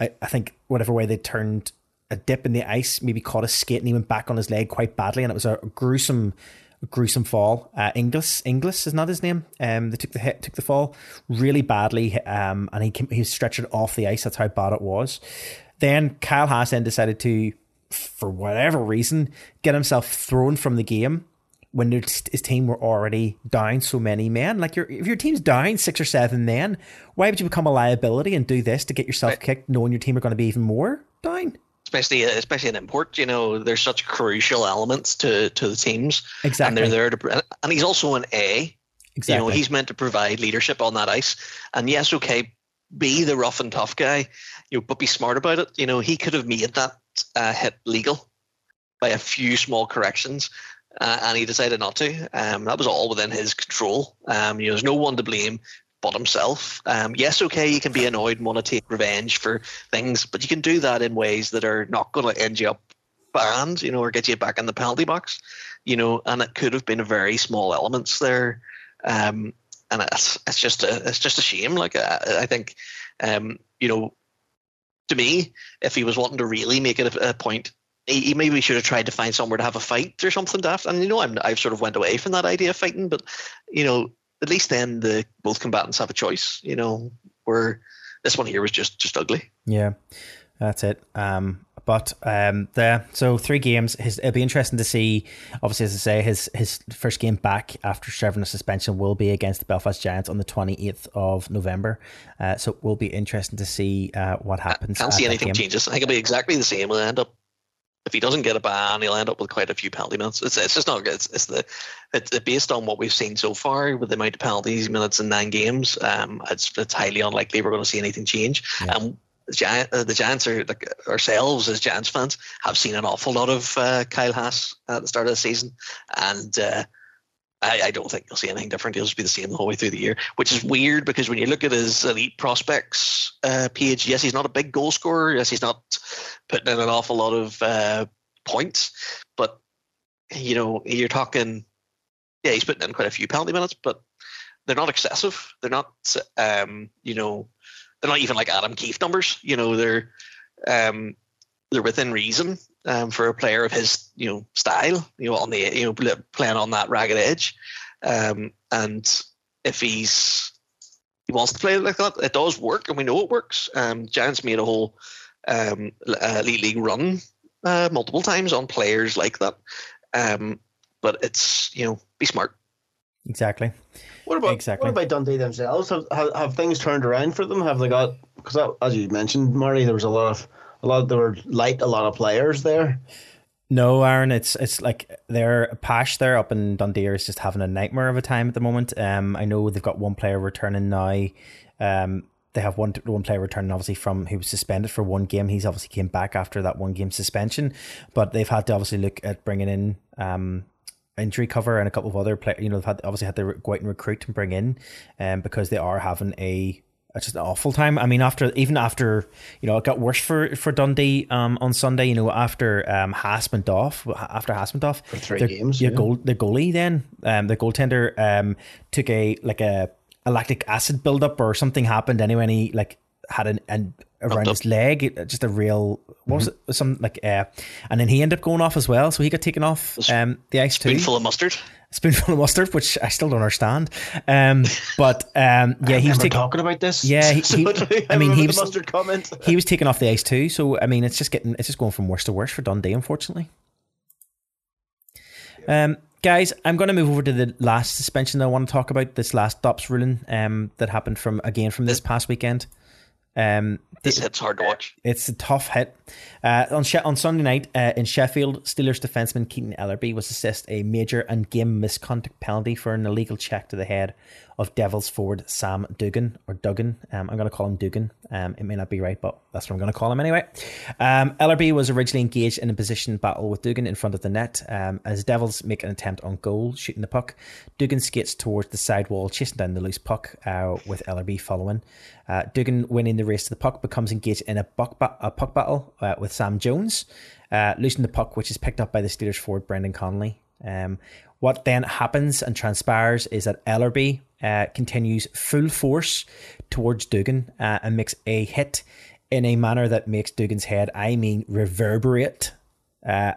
[SPEAKER 1] I, I think whatever way they turned a dip in the ice, maybe caught a skate and he went back on his leg quite badly, and it was a gruesome, gruesome fall. Uh, Inglis, Inglis is not his name. Um, they took the hit, took the fall really badly, um, and he came, he stretched it off the ice. That's how bad it was. Then Kyle Haas then decided to, for whatever reason, get himself thrown from the game when his team were already down so many men. Like your if your team's down six or seven men, why would you become a liability and do this to get yourself right. kicked, knowing your team are going to be even more down?
[SPEAKER 5] especially especially in import. You know, there's such crucial elements to to the teams,
[SPEAKER 1] exactly.
[SPEAKER 5] And they're there to, and he's also an A. Exactly. You know, he's meant to provide leadership on that ice. And yes, okay, be the rough and tough guy, you know, but be smart about it. You know, he could have made that uh, hit legal by a few small corrections. Uh, and he decided not to. Um, that was all within his control. Um, you know, there's no one to blame but himself. Um, yes, okay, you can be annoyed and want to take revenge for things, but you can do that in ways that are not going to end you up banned, you know, or get you back in the penalty box, you know. And it could have been a very small elements there, um, and it's it's just a it's just a shame. Like I, I think, um, you know, to me, if he was wanting to really make it a, a point he, maybe should have tried to find somewhere to have a fight or something daft. And you know, I'm, I've sort of went away from that idea of fighting, but you know, at least then the both combatants have a choice. You know, where this one here was just just ugly.
[SPEAKER 1] Yeah, that's it. Um, but um, there, so three games. His, it'll be interesting to see. Obviously, as I say, his his first game back after serving a suspension will be against the Belfast Giants on the twenty eighth of November. Uh, so it will be interesting to see uh, what happens.
[SPEAKER 5] I can't see anything changes. I think it'll be exactly the same. We'll end up if he doesn't get a ban, he'll end up with quite a few penalty minutes. It's, it's just not good. It's, it's the it's based on what we've seen so far with the amount of penalties minutes in nine games. Um, it's it's highly unlikely we're going to see anything change. Yeah. Um, the, Giant, uh, the Giants are like ourselves as Giants fans have seen an awful lot of uh, Kyle Haas at the start of the season, and uh, I, I, don't think you'll see anything different. He'll just be the same the whole way through the year, which is weird because when you look at his elite prospects uh, page, yes, he's not a big goal scorer. Yes, he's not putting in an awful lot of uh, points, but you know, you're talking, yeah, he's putting in quite a few penalty minutes, but they're not excessive. They're not, um, you know, they're not even like Adam Keefe numbers. You know, they're um, they're within reason um, for a player of his you know style. You know, on the you know playing on that ragged edge, um, and if he's he wants to play like that, it does work, and we know it works. Um, Giants made a whole um, elite league run uh, multiple times on players like that. Um, but it's you know be smart.
[SPEAKER 1] Exactly.
[SPEAKER 4] What about
[SPEAKER 1] Exactly.
[SPEAKER 4] what about Dundee themselves? Have, have have things turned around for them? Have they got? Because as you mentioned, Marty, there was a lot of a lot. There were light a lot of players there.
[SPEAKER 1] No, Aaron, it's it's like their Pash there up in Dundee is just having a nightmare of a time at the moment. Um, I know they've got one player returning now. Um, they have one one player returning obviously from who was suspended for one game. He's obviously came back after that one game suspension, but they've had to obviously look at bringing in um injury cover and a couple of other players. You know, they've had obviously had to go out and recruit and bring in, um, because they are having a it's just an awful time. I mean, after even after you know it got worse for for Dundee um, on Sunday. You know, after um, Haas went off, after Haas went off for
[SPEAKER 4] three
[SPEAKER 1] the,
[SPEAKER 4] games,
[SPEAKER 1] Yeah, goal the goalie then um, the goaltender um, took a like a, a lactic acid buildup or something happened anyway. And he like had an, an around his leg, just a real what was it? Some like uh, and then he ended up going off as well. So he got taken off um, the ice too
[SPEAKER 5] Spoonful of mustard.
[SPEAKER 1] Spoonful of mustard, which I still don't understand. Um, but um, yeah, he was taking.
[SPEAKER 4] talking about this.
[SPEAKER 1] Yeah, he-
[SPEAKER 4] So
[SPEAKER 1] he- I mean, he was-
[SPEAKER 4] mustard comment.
[SPEAKER 1] He was taken off the ice too, so I mean, it's just getting, it's just going from worse to worse for Dundee, unfortunately. Um, guys, I'm going to move over to the last suspension that I want to talk about. This last DOPS ruling, um, that happened from again from this past weekend. Um,
[SPEAKER 5] This hit's hard to watch.
[SPEAKER 1] it's a tough hit. Uh, on she- on Sunday night uh, in Sheffield, Steelers defenseman Keaton Ellerby was assessed a major and game misconduct penalty for an illegal check to the head of Devils forward Sam Dugan or Duggan. Um, I'm going to call him Dugan. Um, it may not be right, but that's what I'm going to call him anyway. Um, Ellerby was originally engaged in a position battle with Dugan in front of the net. Um, as Devils make an attempt on goal, shooting the puck, Dugan skates towards the side wall, chasing down the loose puck, uh, with Ellerby following. Uh, Dugan winning the race to the puck becomes engaged in a puck, ba- a puck battle uh, with Sam Jones, uh, losing the puck, which is picked up by the Steelers forward Brendan Connolly. Um, what then happens and transpires is that Ellerby uh, continues full force towards Dugan uh, and makes a hit in a manner that makes Dugan's head, I mean, reverberate uh,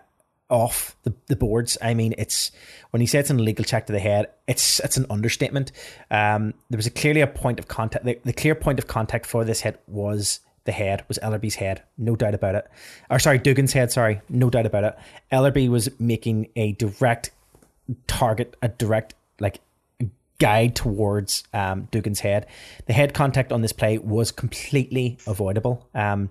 [SPEAKER 1] off the, the boards. I mean, it's when he it's an illegal check to the head, it's it's an understatement. Um, there was a clearly a point of contact. The, the clear point of contact for this hit was the head, was Ellerby's head, no doubt about it. Or sorry, Dugan's head. Sorry, no doubt about it. Ellerby was making a direct target, a direct like guide towards um, Dugan's head. The head contact on this play was completely avoidable. Um,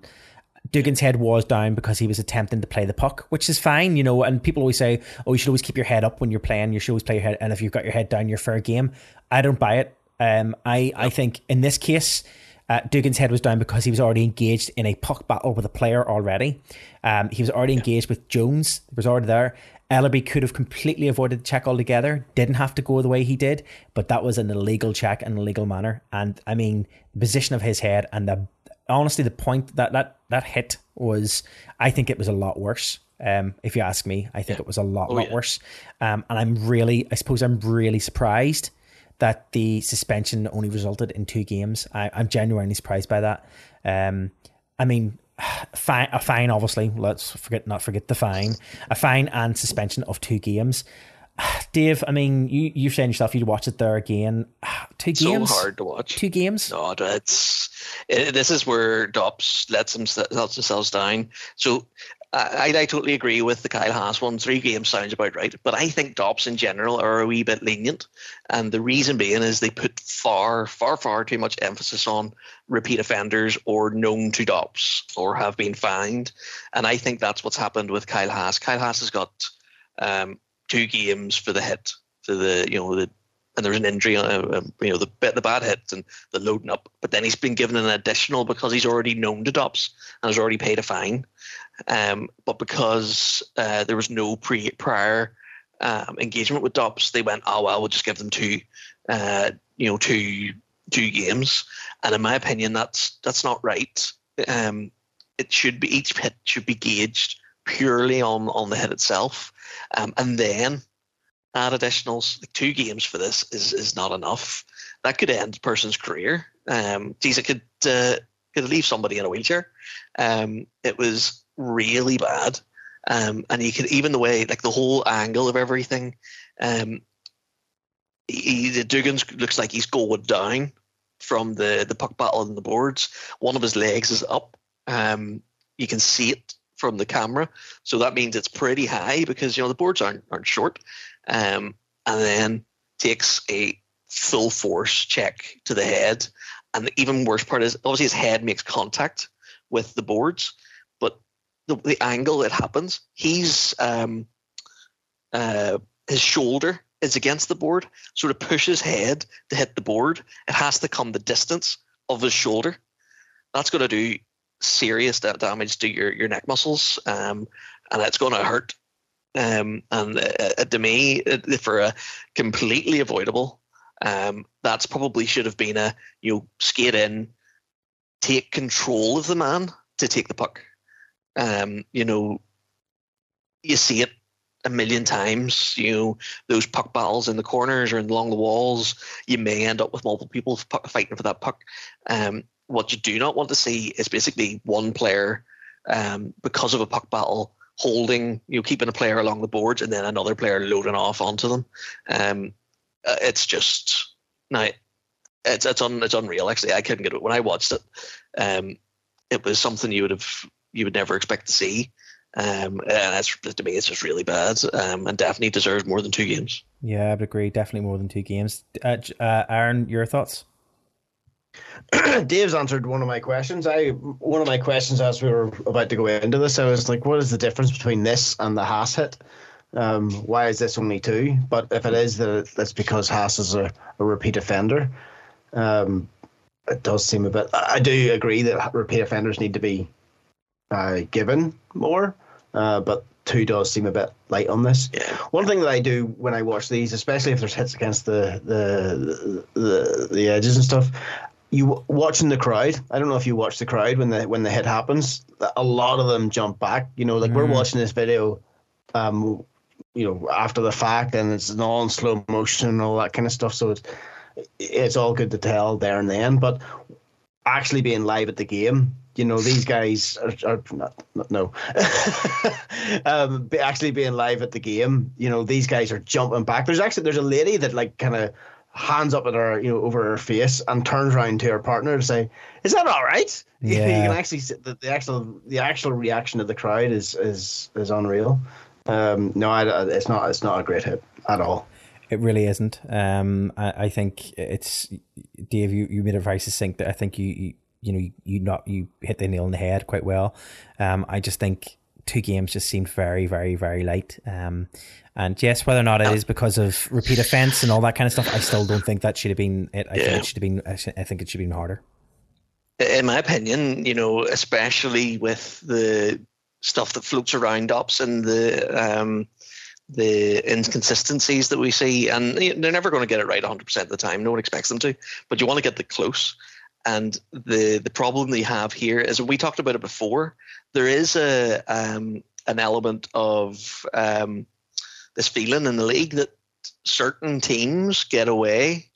[SPEAKER 1] Dugan's head was down because he was attempting to play the puck, which is fine, you know. And people always say, "Oh, you should always keep your head up when you're playing. You should always play your head, and if you've got your head down, you're fair game." I don't buy it. Um, I I think in this case, uh, Dugan's head was down because he was already engaged in a puck battle with a player already. Um, he was already engaged with Jones. He was already there. Ellerby could have completely avoided the check altogether. Didn't have to go the way he did, but that was an illegal check in an illegal manner. And I mean, the position of his head and the honestly, the point that that that hit was, I think it was a lot worse. Um, if you ask me, I think it was a lot, lot
[SPEAKER 5] yeah.
[SPEAKER 1] worse. Um, and I'm really, I suppose, I'm really surprised that the suspension only resulted in two games. I, I'm genuinely surprised by that. Um, I mean, fine, a fine, obviously. Let's forget, not forget the fine. A fine and suspension of two games. Dave, I mean, you you're saying yourself you'd watch it there again. Two games, So
[SPEAKER 5] hard to watch.
[SPEAKER 1] two games.
[SPEAKER 5] No, it's it, eh, this is where DOPS lets lets themselves down. So I, I totally agree with the Kyle Haas one. Three games sounds about right, but I think DOPS in general are a wee bit lenient, and the reason being is they put far, far, far too much emphasis on repeat offenders or known to DOPS or have been fined, and I think that's what's happened with Kyle Haas. Kyle Haas has got um, two games for the hit, for the you know the and there was an injury, uh, um, you know, the the bad hit and the loading up. But then he's been given an additional because he's already known to DOPS and has already paid a fine. Um, but because uh, there was no pre prior um, engagement with DOPS, they went, oh well, we'll just give them two, uh, you know, two two games. And in my opinion, that's that's not right. Um, it should be each hit should be gauged purely on on the hit itself, um, and then add additionals. Like two games for this is is not enough. That could end a person's career. Um, geez, it could uh, could leave somebody in a wheelchair. Um, it was really bad, um, and you could even the way like the whole angle of everything. Um, he, the Dugan's looks like he's going down from the the puck battle on the boards. One of his legs is up. Um, you can see it from the camera. So that means it's pretty high because you know the boards aren't aren't short. Um, and then takes a full force check to the head. And the even worse part is obviously his head makes contact with the boards, the, the angle it happens, he's um, uh, his shoulder is against the board, so to push his head to hit the board, it has to come the distance of his shoulder. That's going to do serious damage to your, your neck muscles, um, and it's going to hurt. Um, and uh, to me, for a completely avoidable, um, that's probably should have been a you know skate in, take control of the man to take the puck. Um, you know, you see it a million times. You know, those puck battles in the corners or along the walls, you may end up with multiple people fighting for that puck. Um, what you do not want to see is basically one player, um, because of a puck battle, holding, you know, keeping a player along the boards and then another player loading off onto them. Um, uh, it's just now it's it's un, it's unreal. Actually, I couldn't get it when I watched it. Um, it was something you would have you would never expect to see. Um, and that's to me, it's just really bad. Um, and definitely deserves more than two games.
[SPEAKER 1] Yeah, I would agree. Definitely more than two games. Uh, uh, Aaron, your thoughts?
[SPEAKER 4] Dave's answered one of my questions. I one of my questions as we were about to go into this, I was like, "What is the difference between this and the Haas hit? Um, why is this only two? But if it is that that's because Haas is a, a repeat offender, um, it does seem a bit. I do agree that repeat offenders need to be uh, given more, uh, but two does seem a bit light on this.
[SPEAKER 5] Yeah.
[SPEAKER 4] One thing that I do when I watch these, especially if there's hits against the the the, the edges and stuff, you watching the crowd. I don't know if you watch the crowd when the when the hit happens. A lot of them jump back. You know, like mm. we're watching this video, um, you know, after the fact, and it's all in slow motion and all that kind of stuff. So it's it's all good to tell there and then, but actually being live at the game, you know, these guys are, are not, not, no, um, actually being live at the game, you know, these guys are jumping back. There's actually there's a lady that like kind of hands up at her, you know, over her face and turns around to her partner to say, "Is that all right?"
[SPEAKER 1] Yeah.
[SPEAKER 4] you can actually see the, the actual the actual reaction of the crowd is is is unreal. Um, no, I, it's not. It's not a great hit at all.
[SPEAKER 1] It really isn't. Um, I, I think it's Dave. You, you made a very succinct. I think you, you you know you not you hit the nail on the head quite well. Um, I just think two games just seemed very very very light. Um, and yes, whether or not it is because of repeat offence and all that kind of stuff, I still don't think that should have been it. I yeah. think it should have been. I think it should have been harder.
[SPEAKER 5] In my opinion, you know, especially with the stuff that floats around ops and the um, the inconsistencies that we see, and they're never going to get it right 100% of the time. No one expects them to, but you want to get the close. And the the problem they have here is we talked about it before. There is a um, an element of um, this feeling in the league that certain teams get away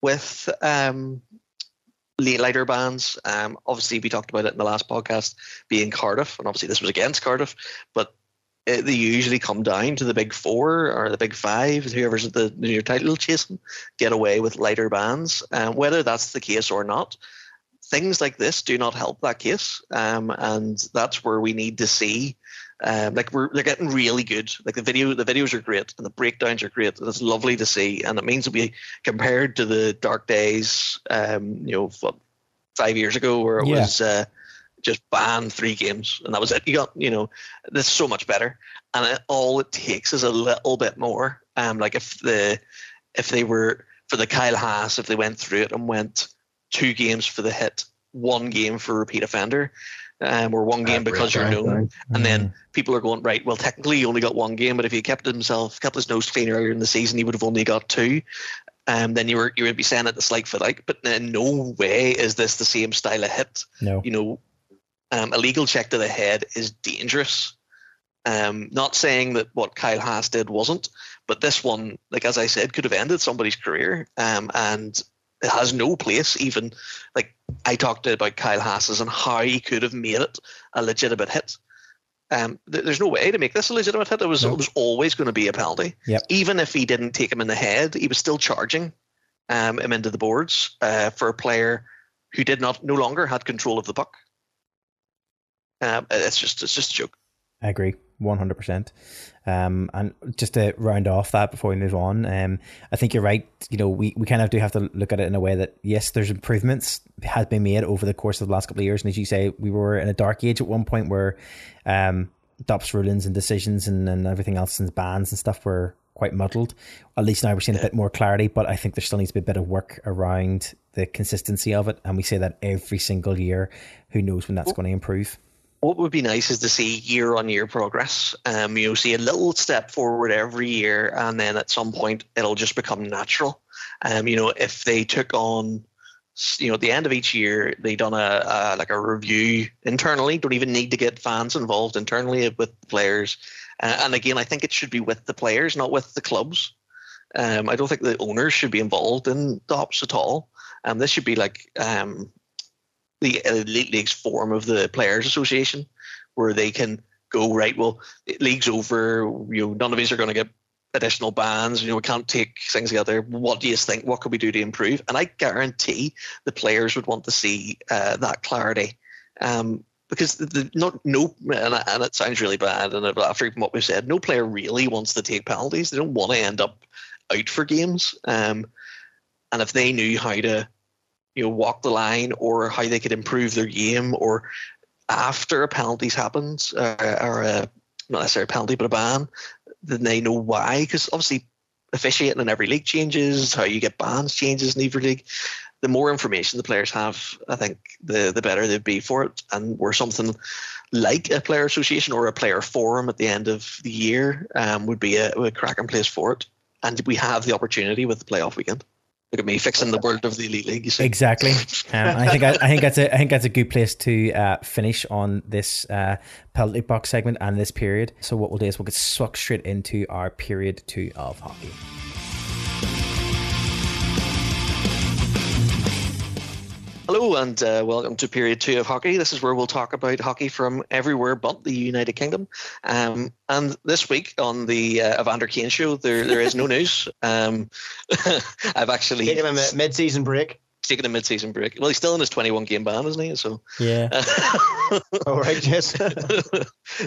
[SPEAKER 5] with um, lighter bands. Um, obviously, we talked about it in the last podcast, being Cardiff, and obviously this was against Cardiff, but it, they usually come down to the big four or the big five, whoever's at the your title chasing, get away with lighter bands. Um, whether that's the case or not, things like this do not help that case, um, and that's where we need to see. Um, like we're they're getting really good. Like the video, the videos are great, and the breakdowns are great. And it's lovely to see, and it means that we compared to the dark days, um, you know, five years ago, where it yeah. was. Uh, just ban three games and that was it. You got, you know, this is so much better. And it, all it takes is a little bit more. Um, like if the if they were for the Kyle Haas, if they went through it and went two games for the hit, one game for repeat offender, um, or one game because you're known, right. and then mm-hmm. people are going right. Well, technically, he only got one game, but if he kept himself, kept his nose clean earlier in the season, he would have only got two. Um, then you were you would be saying it the slight for like, but in no way is this the same style of hit.
[SPEAKER 1] No,
[SPEAKER 5] you know, um, a legal check to the head is dangerous. Um, not saying that what Kyle Haas did wasn't, but this one, like as I said, could have ended somebody's career. Um, and it has no place. Even like I talked about Kyle Haas's and how he could have made it a legitimate hit. Um, th- there's no way to make this a legitimate hit. It was nope. it was always going to be a penalty.
[SPEAKER 1] Yep.
[SPEAKER 5] Even if he didn't take him in the head, he was still charging um, him into the boards uh, for a player who did not no longer had control of the puck. Um, it's just it's just a joke.
[SPEAKER 1] I agree, one hundred percent. Um, and just to round off that before we move on, um, I think you're right. You know, we, we kind of do have to look at it in a way that yes, there's improvements has been made over the course of the last couple of years, and as you say, we were in a dark age at one point where um, DOPS rulings and decisions and, and everything else and bans and stuff were quite muddled. At least now we're seeing a bit more clarity, but I think there still needs to be a bit of work around the consistency of it, and we say that every single year. Who knows when that's going to improve?
[SPEAKER 5] What would be nice is to see year on year progress. Um, you know, see a little step forward every year, and then at some point it'll just become natural. Um, you know, if they took on, you know, at the end of each year they done a, a like a review internally. Don't even need to get fans involved internally with players. Uh, and again, I think it should be with the players, not with the clubs. Um, I don't think the owners should be involved in DOPS at all. Um, this should be like um, the elite leagues form of the players association where they can go right well leagues over you know none of these are going to get additional bans you know we can't take things together. What do you think? What could we do to improve? And i guarantee the players would want to see uh, that clarity. Um, because the, the, not no and, and, it sounds really bad and after what we've said no player really wants to take penalties. They don't want to end up out for games. Um, and if they knew how to you know walk the line or how they could improve their game or after a penalties happens uh, or a, not necessarily a penalty but a ban then they know why because obviously officiating in every league changes how you get bans changes in every league. The more information the players have i think the the better they'd be for it. And where something like a player association or a player forum at the end of the year um, would be a, a cracking place for it. And we have the opportunity with the playoff weekend Look at me fixing the world of the elite league. You see?
[SPEAKER 1] Exactly. Um, I think I, I, think that's a I think that's a good place to uh, finish on this uh, penalty box segment and this period. So what we'll do is we'll get sucked straight into our period two of hockey.
[SPEAKER 5] Hello and uh, welcome to period two of hockey. This is where we'll talk about hockey from everywhere but the United Kingdom. Um, and this week on the uh, Evander Kane show, there there is no news. Um, I've actually
[SPEAKER 4] taken a mid-season break.
[SPEAKER 5] Taking a mid-season break. Well, he's still in his 21 game ban, isn't he? So
[SPEAKER 1] yeah.
[SPEAKER 4] All right. Yes.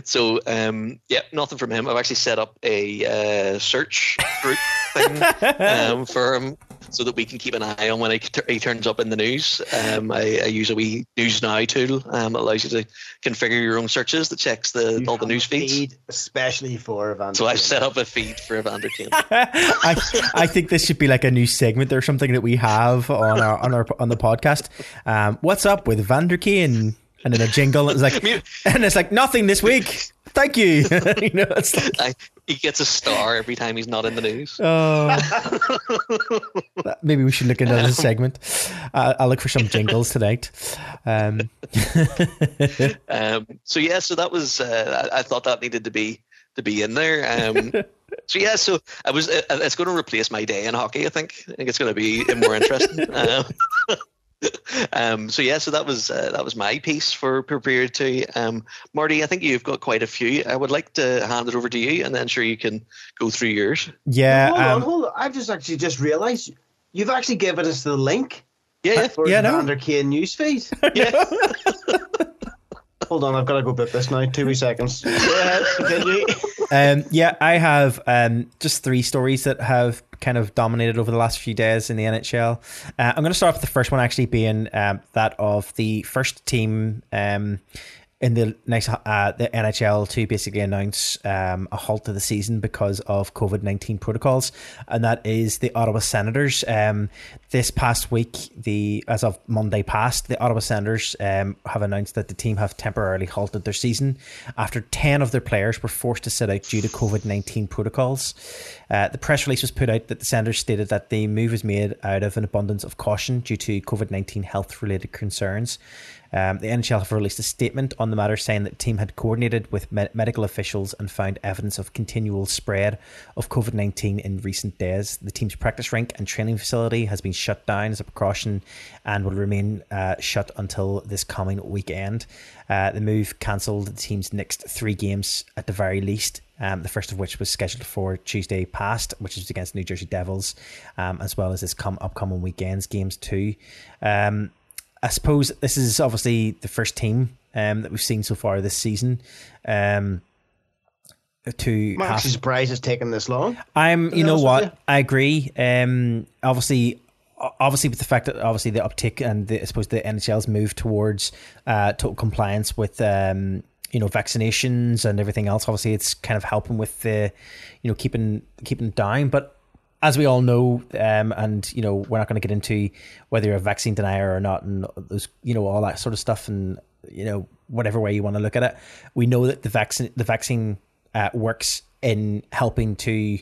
[SPEAKER 5] so um, yeah, nothing from him. I've actually set up a uh, search group thing um, for him so that we can keep an eye on when he, he turns up in the news. Um, I, I, use a wee News Now tool um, that allows you to configure your own searches that checks the all the news feeds. Feed
[SPEAKER 4] especially for Evander.
[SPEAKER 5] So I've set up a feed for Evander Kane.
[SPEAKER 1] I, I think this should be like a new segment or something that we have on our on our on the podcast. Um, what's up with Evander Kane? And then a jingle. It's like, and it's like nothing this week. Thank you. you know, it's like, I,
[SPEAKER 5] he gets a star every time he's not in the news.
[SPEAKER 1] Oh, maybe we should look into this segment. Uh, I'll look for some jingles tonight. Um.
[SPEAKER 5] um, so yeah, so that was. Uh, I, I, thought that needed to be to be in there. Um, so yeah, so I was. Uh, it's going to replace my day in hockey. I think. I think it's going to be more interesting. Um, um, so yeah, so that was uh, that was my piece for period two. Um, Marty, I think you've got quite a few. I would like to hand it over to you, and then sure you can go through yours.
[SPEAKER 1] Yeah.
[SPEAKER 4] Hold um, on, hold on. I've just actually just realised you've actually given us the link.
[SPEAKER 5] Yeah,
[SPEAKER 4] for
[SPEAKER 1] yeah,
[SPEAKER 4] no. Under Kane newsfeed.
[SPEAKER 5] Yeah.
[SPEAKER 4] Hold on, I've got to go bit this now. Two wee seconds. Go ahead, continue.
[SPEAKER 1] Um, yeah, I have um, just three stories that have kind of dominated over the last few days in the NHL. Uh, I'm going to start off with the first one actually being um, that of the first team um, in the next uh, the NHL to basically announce um, a halt to the season because of COVID nineteen protocols, and that is the Ottawa Senators. Um, this past week, the as of Monday past, the Ottawa Senators um, have announced that the team have temporarily halted their season after ten of their players were forced to sit out due to COVID nineteen protocols. Uh, the press release was put out that the Senators stated that the move was made out of an abundance of caution due to COVID nineteen health related concerns. Um, the NHL have released a statement on the matter saying that the team had coordinated with med- medical officials and found evidence of continual spread of COVID 19 in recent days. The team's practice rink and training facility has been shut down as a precaution and will remain uh, shut until this coming weekend. Uh, the move cancelled the team's next three games at the very least. Um, the first of which was scheduled for Tuesday past, which is against New Jersey Devils, um, as well as this come upcoming weekend's games too. Um, I suppose this is obviously the first team um, that we've seen so far this season. Um, to
[SPEAKER 4] I'm actually surprised it's taken this long.
[SPEAKER 1] I'm, you know what,
[SPEAKER 4] you.
[SPEAKER 1] I agree. Um, obviously, obviously with the fact that obviously the uptick and the, I suppose the NHL's move towards uh, total compliance with um, you know vaccinations and everything else. Obviously, it's kind of helping with the you know keeping keeping it down, but. As we all know, um, and you know, we're not going to get into whether you're a vaccine denier or not, and those, you know, all that sort of stuff, and you know, whatever way you want to look at it. We know that the vaccine, the vaccine uh, works in helping to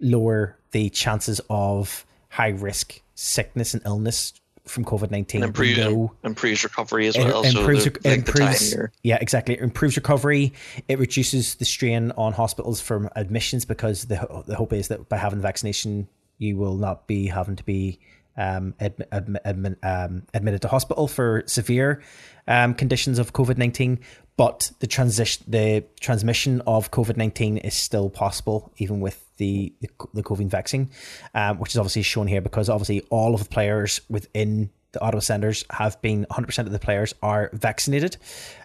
[SPEAKER 1] lower the chances of high risk sickness and illness from COVID nineteen.
[SPEAKER 5] Improves,
[SPEAKER 1] know
[SPEAKER 5] improves recovery as
[SPEAKER 1] it
[SPEAKER 5] well.
[SPEAKER 1] improves,
[SPEAKER 5] so
[SPEAKER 1] rec-
[SPEAKER 5] the,
[SPEAKER 1] it
[SPEAKER 5] like the time
[SPEAKER 1] improves yeah exactly it improves recovery it reduces the strain on hospitals from admissions because the, the hope is that by having the vaccination you will not be having to be um, admi- admi- um, admitted to hospital for severe um, conditions of COVID-19 but the transition the transmission of COVID-19 is still possible even with the the, the COVID vaccine um, which is obviously shown here because obviously all of the players within the Ottawa Senators have been 100% of the players are vaccinated.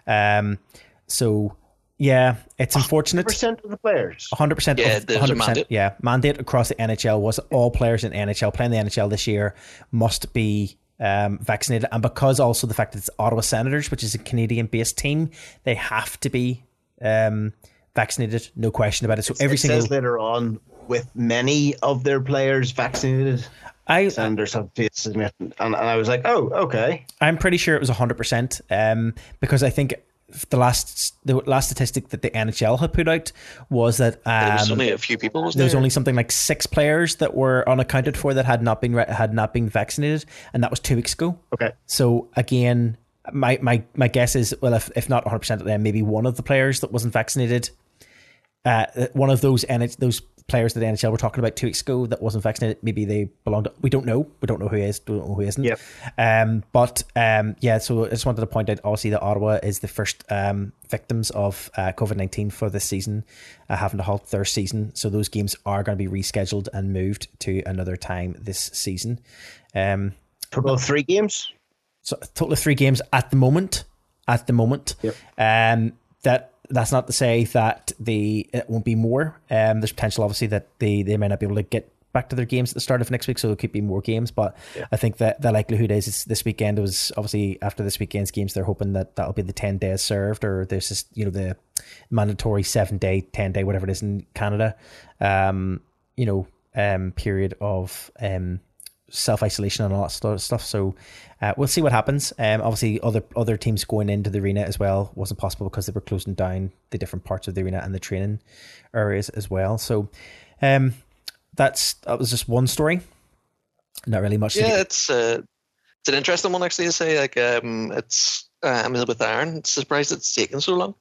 [SPEAKER 1] Um, so yeah, it's unfortunate.
[SPEAKER 4] Percent of the players.
[SPEAKER 1] 100%,
[SPEAKER 5] Yeah,
[SPEAKER 1] of,
[SPEAKER 5] there's a
[SPEAKER 1] 100%
[SPEAKER 5] mandate.
[SPEAKER 1] yeah, mandate across the NHL was all players in NHL playing the NHL this year must be um, vaccinated, and because also the fact that it's Ottawa Senators, which is a Canadian-based team, they have to be um, vaccinated, no question about it. So every
[SPEAKER 4] it
[SPEAKER 1] single
[SPEAKER 4] says later on, with many of their players vaccinated,
[SPEAKER 1] I
[SPEAKER 4] Senators have faced significant, and, and I was like, oh, okay.
[SPEAKER 1] I'm pretty sure it was 100% um, because I think the last the last statistic that the NHL had put out was that
[SPEAKER 5] there was
[SPEAKER 1] um,
[SPEAKER 5] only a few people. Was
[SPEAKER 1] there was only something like six players that were unaccounted for that had not been re- had not been vaccinated, and that was two weeks ago.
[SPEAKER 4] Okay.
[SPEAKER 1] So again, my my my guess is well, if if not 100 percent of them, maybe one of the players that wasn't vaccinated, uh, one of those and those players that the NHL were talking about two weeks ago that wasn't vaccinated, maybe they belonged. To, we don't know. We don't know who is. Don't know who isn't.
[SPEAKER 4] Yep.
[SPEAKER 1] Um, but um, yeah, so I just wanted to point out, obviously, that Ottawa is the first um, victims of uh, COVID nineteen for this season, uh, having to halt their season. So those games are going to be rescheduled and moved to another time this season. Um,
[SPEAKER 4] Total of three games.
[SPEAKER 1] so total of three games at the moment. At the moment,
[SPEAKER 4] Yep.
[SPEAKER 1] um, that that's not to say that the it won't be more. Um, there's potential, obviously, that they they might not be able to get back to their games at the start of next week, so it could be more games. But I think that the likelihood is it's this weekend was obviously after this weekend's games, they're hoping that that'll be the ten days served, or there's just you know the mandatory seven day, ten day, whatever it is in Canada. Um, you know, um, period of um self isolation and all that sort of stuff. So uh, we'll see what happens. Um, obviously, other other teams going into the arena as well wasn't possible because they were closing down the different parts of the arena and the training areas as well. So um, that's that was just one story. Not really much. to
[SPEAKER 5] Yeah,
[SPEAKER 1] get-
[SPEAKER 5] it's uh, it's an interesting one actually to say. Like, um, it's uh, I'm with Aaron. It's surprised it's taken so long.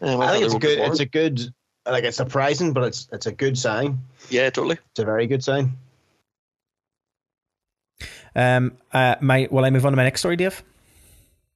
[SPEAKER 5] Um,
[SPEAKER 4] I
[SPEAKER 5] thought
[SPEAKER 4] think it's a good.
[SPEAKER 5] before.
[SPEAKER 4] It's a good. Like it's surprising, but it's it's a good sign.
[SPEAKER 5] yeah, totally.
[SPEAKER 4] It's a very good sign.
[SPEAKER 1] Um, uh, my well, I move on to my next story, Dave.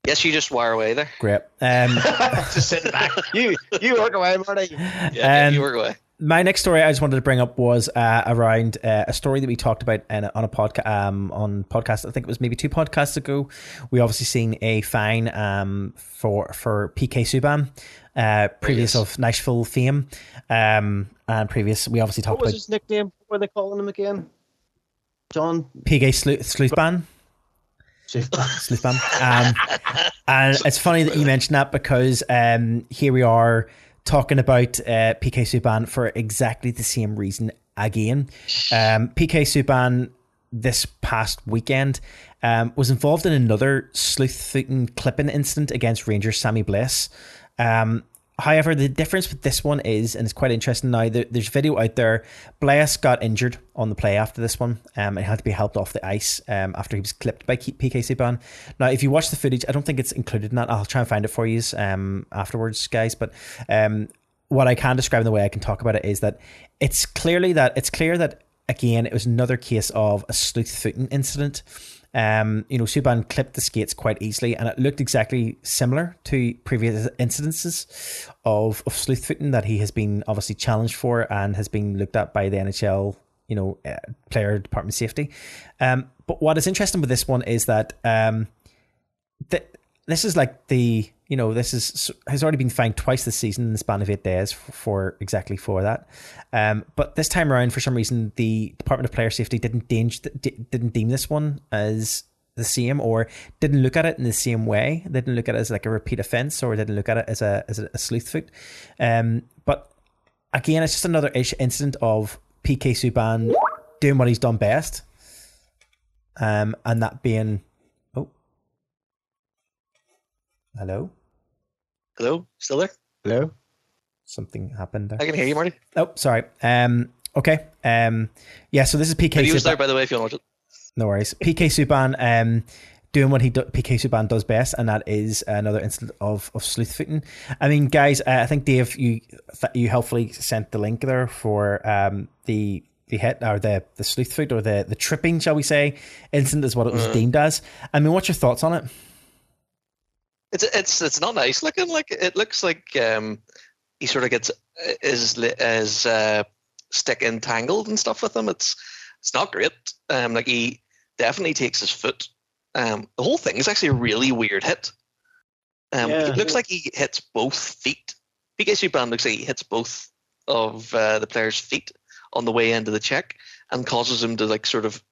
[SPEAKER 5] Yes, you just wire away there.
[SPEAKER 1] Great. Um,
[SPEAKER 4] Just sitting back. You you work away, Marty.
[SPEAKER 5] Yeah, yeah,
[SPEAKER 1] Um,
[SPEAKER 5] you work away.
[SPEAKER 1] my next story I just wanted to bring up was uh, around uh, a story that we talked about in, on a podcast um, on podcast. I think it was maybe two podcasts ago. We obviously seen a fine um, for for PK Subban, uh, previous
[SPEAKER 5] yes.
[SPEAKER 1] of Nashville fame, um, and previous. We obviously
[SPEAKER 4] What
[SPEAKER 1] talked
[SPEAKER 4] was
[SPEAKER 1] about
[SPEAKER 4] his nickname? What were they calling him again? John.
[SPEAKER 1] PK Sleuth, Sleuthban. Sleuthban. Um, and it's funny that you mentioned that because um, here we are talking about uh, PK Subban for exactly the same reason again. Um, PK Subban this past weekend um, was involved in another slew-footing clipping incident against Rangers Sammy Blais. Um, however, the difference with this one is, and it's quite interesting now, there, there's video out there. Blais got injured on the play after this one um, and had to be helped off the ice um, after he was clipped by PK Subban. Now, if you watch the footage, I don't think it's included in that. I'll try and find it for you um, afterwards, guys. But um, what I can describe in the way I can talk about it is that it's clearly that it's clear that again it was another case of a slew footing incident. Um, you know, Subban clipped the skates quite easily, and it looked exactly similar to previous incidences of of slew footing that he has been obviously challenged for and has been looked at by the NHL. You know, uh, player department safety. Um, but what is interesting with this one is that um, th- this is like the you know this is has already been fined twice this season in the span of eight days for, for exactly for that. Um, but this time around, for some reason, the Department of Player Safety didn't deem didn't deem this one as the same or didn't look at it in the same way. They didn't look at it as like a repeat offence or didn't look at it as a as a, slew foot. Um, but again, it's just another incident of PK Subban doing what he's done best, um, and that being oh, hello,
[SPEAKER 5] hello, still there?
[SPEAKER 4] Hello,
[SPEAKER 1] something happened. There.
[SPEAKER 5] I can hear you, Marty.
[SPEAKER 1] Oh, sorry. Um, okay. Um, yeah. So this is PK.
[SPEAKER 5] He was there, by the way, if you want to.
[SPEAKER 1] No worries. PK Subban um, doing what he do, PK Subban does best, and that is another instance of of slew footing. I mean, guys, uh, I think Dave, you you helpfully sent the link there for um, the the hit or the the slew foot or the the tripping, shall we say, incident is what it was mm. deemed as. I mean, what's your thoughts on it?
[SPEAKER 5] It's it's it's not nice looking. Like it looks like um, he sort of gets his his uh, stick entangled and stuff with him. It's it's not great. Um, like he definitely takes his foot. Um, the whole thing is actually a really weird hit. Um, yeah. It looks like he hits both feet. PK Subban looks like he hits both of uh, the player's feet on the way into the check and causes him to like sort of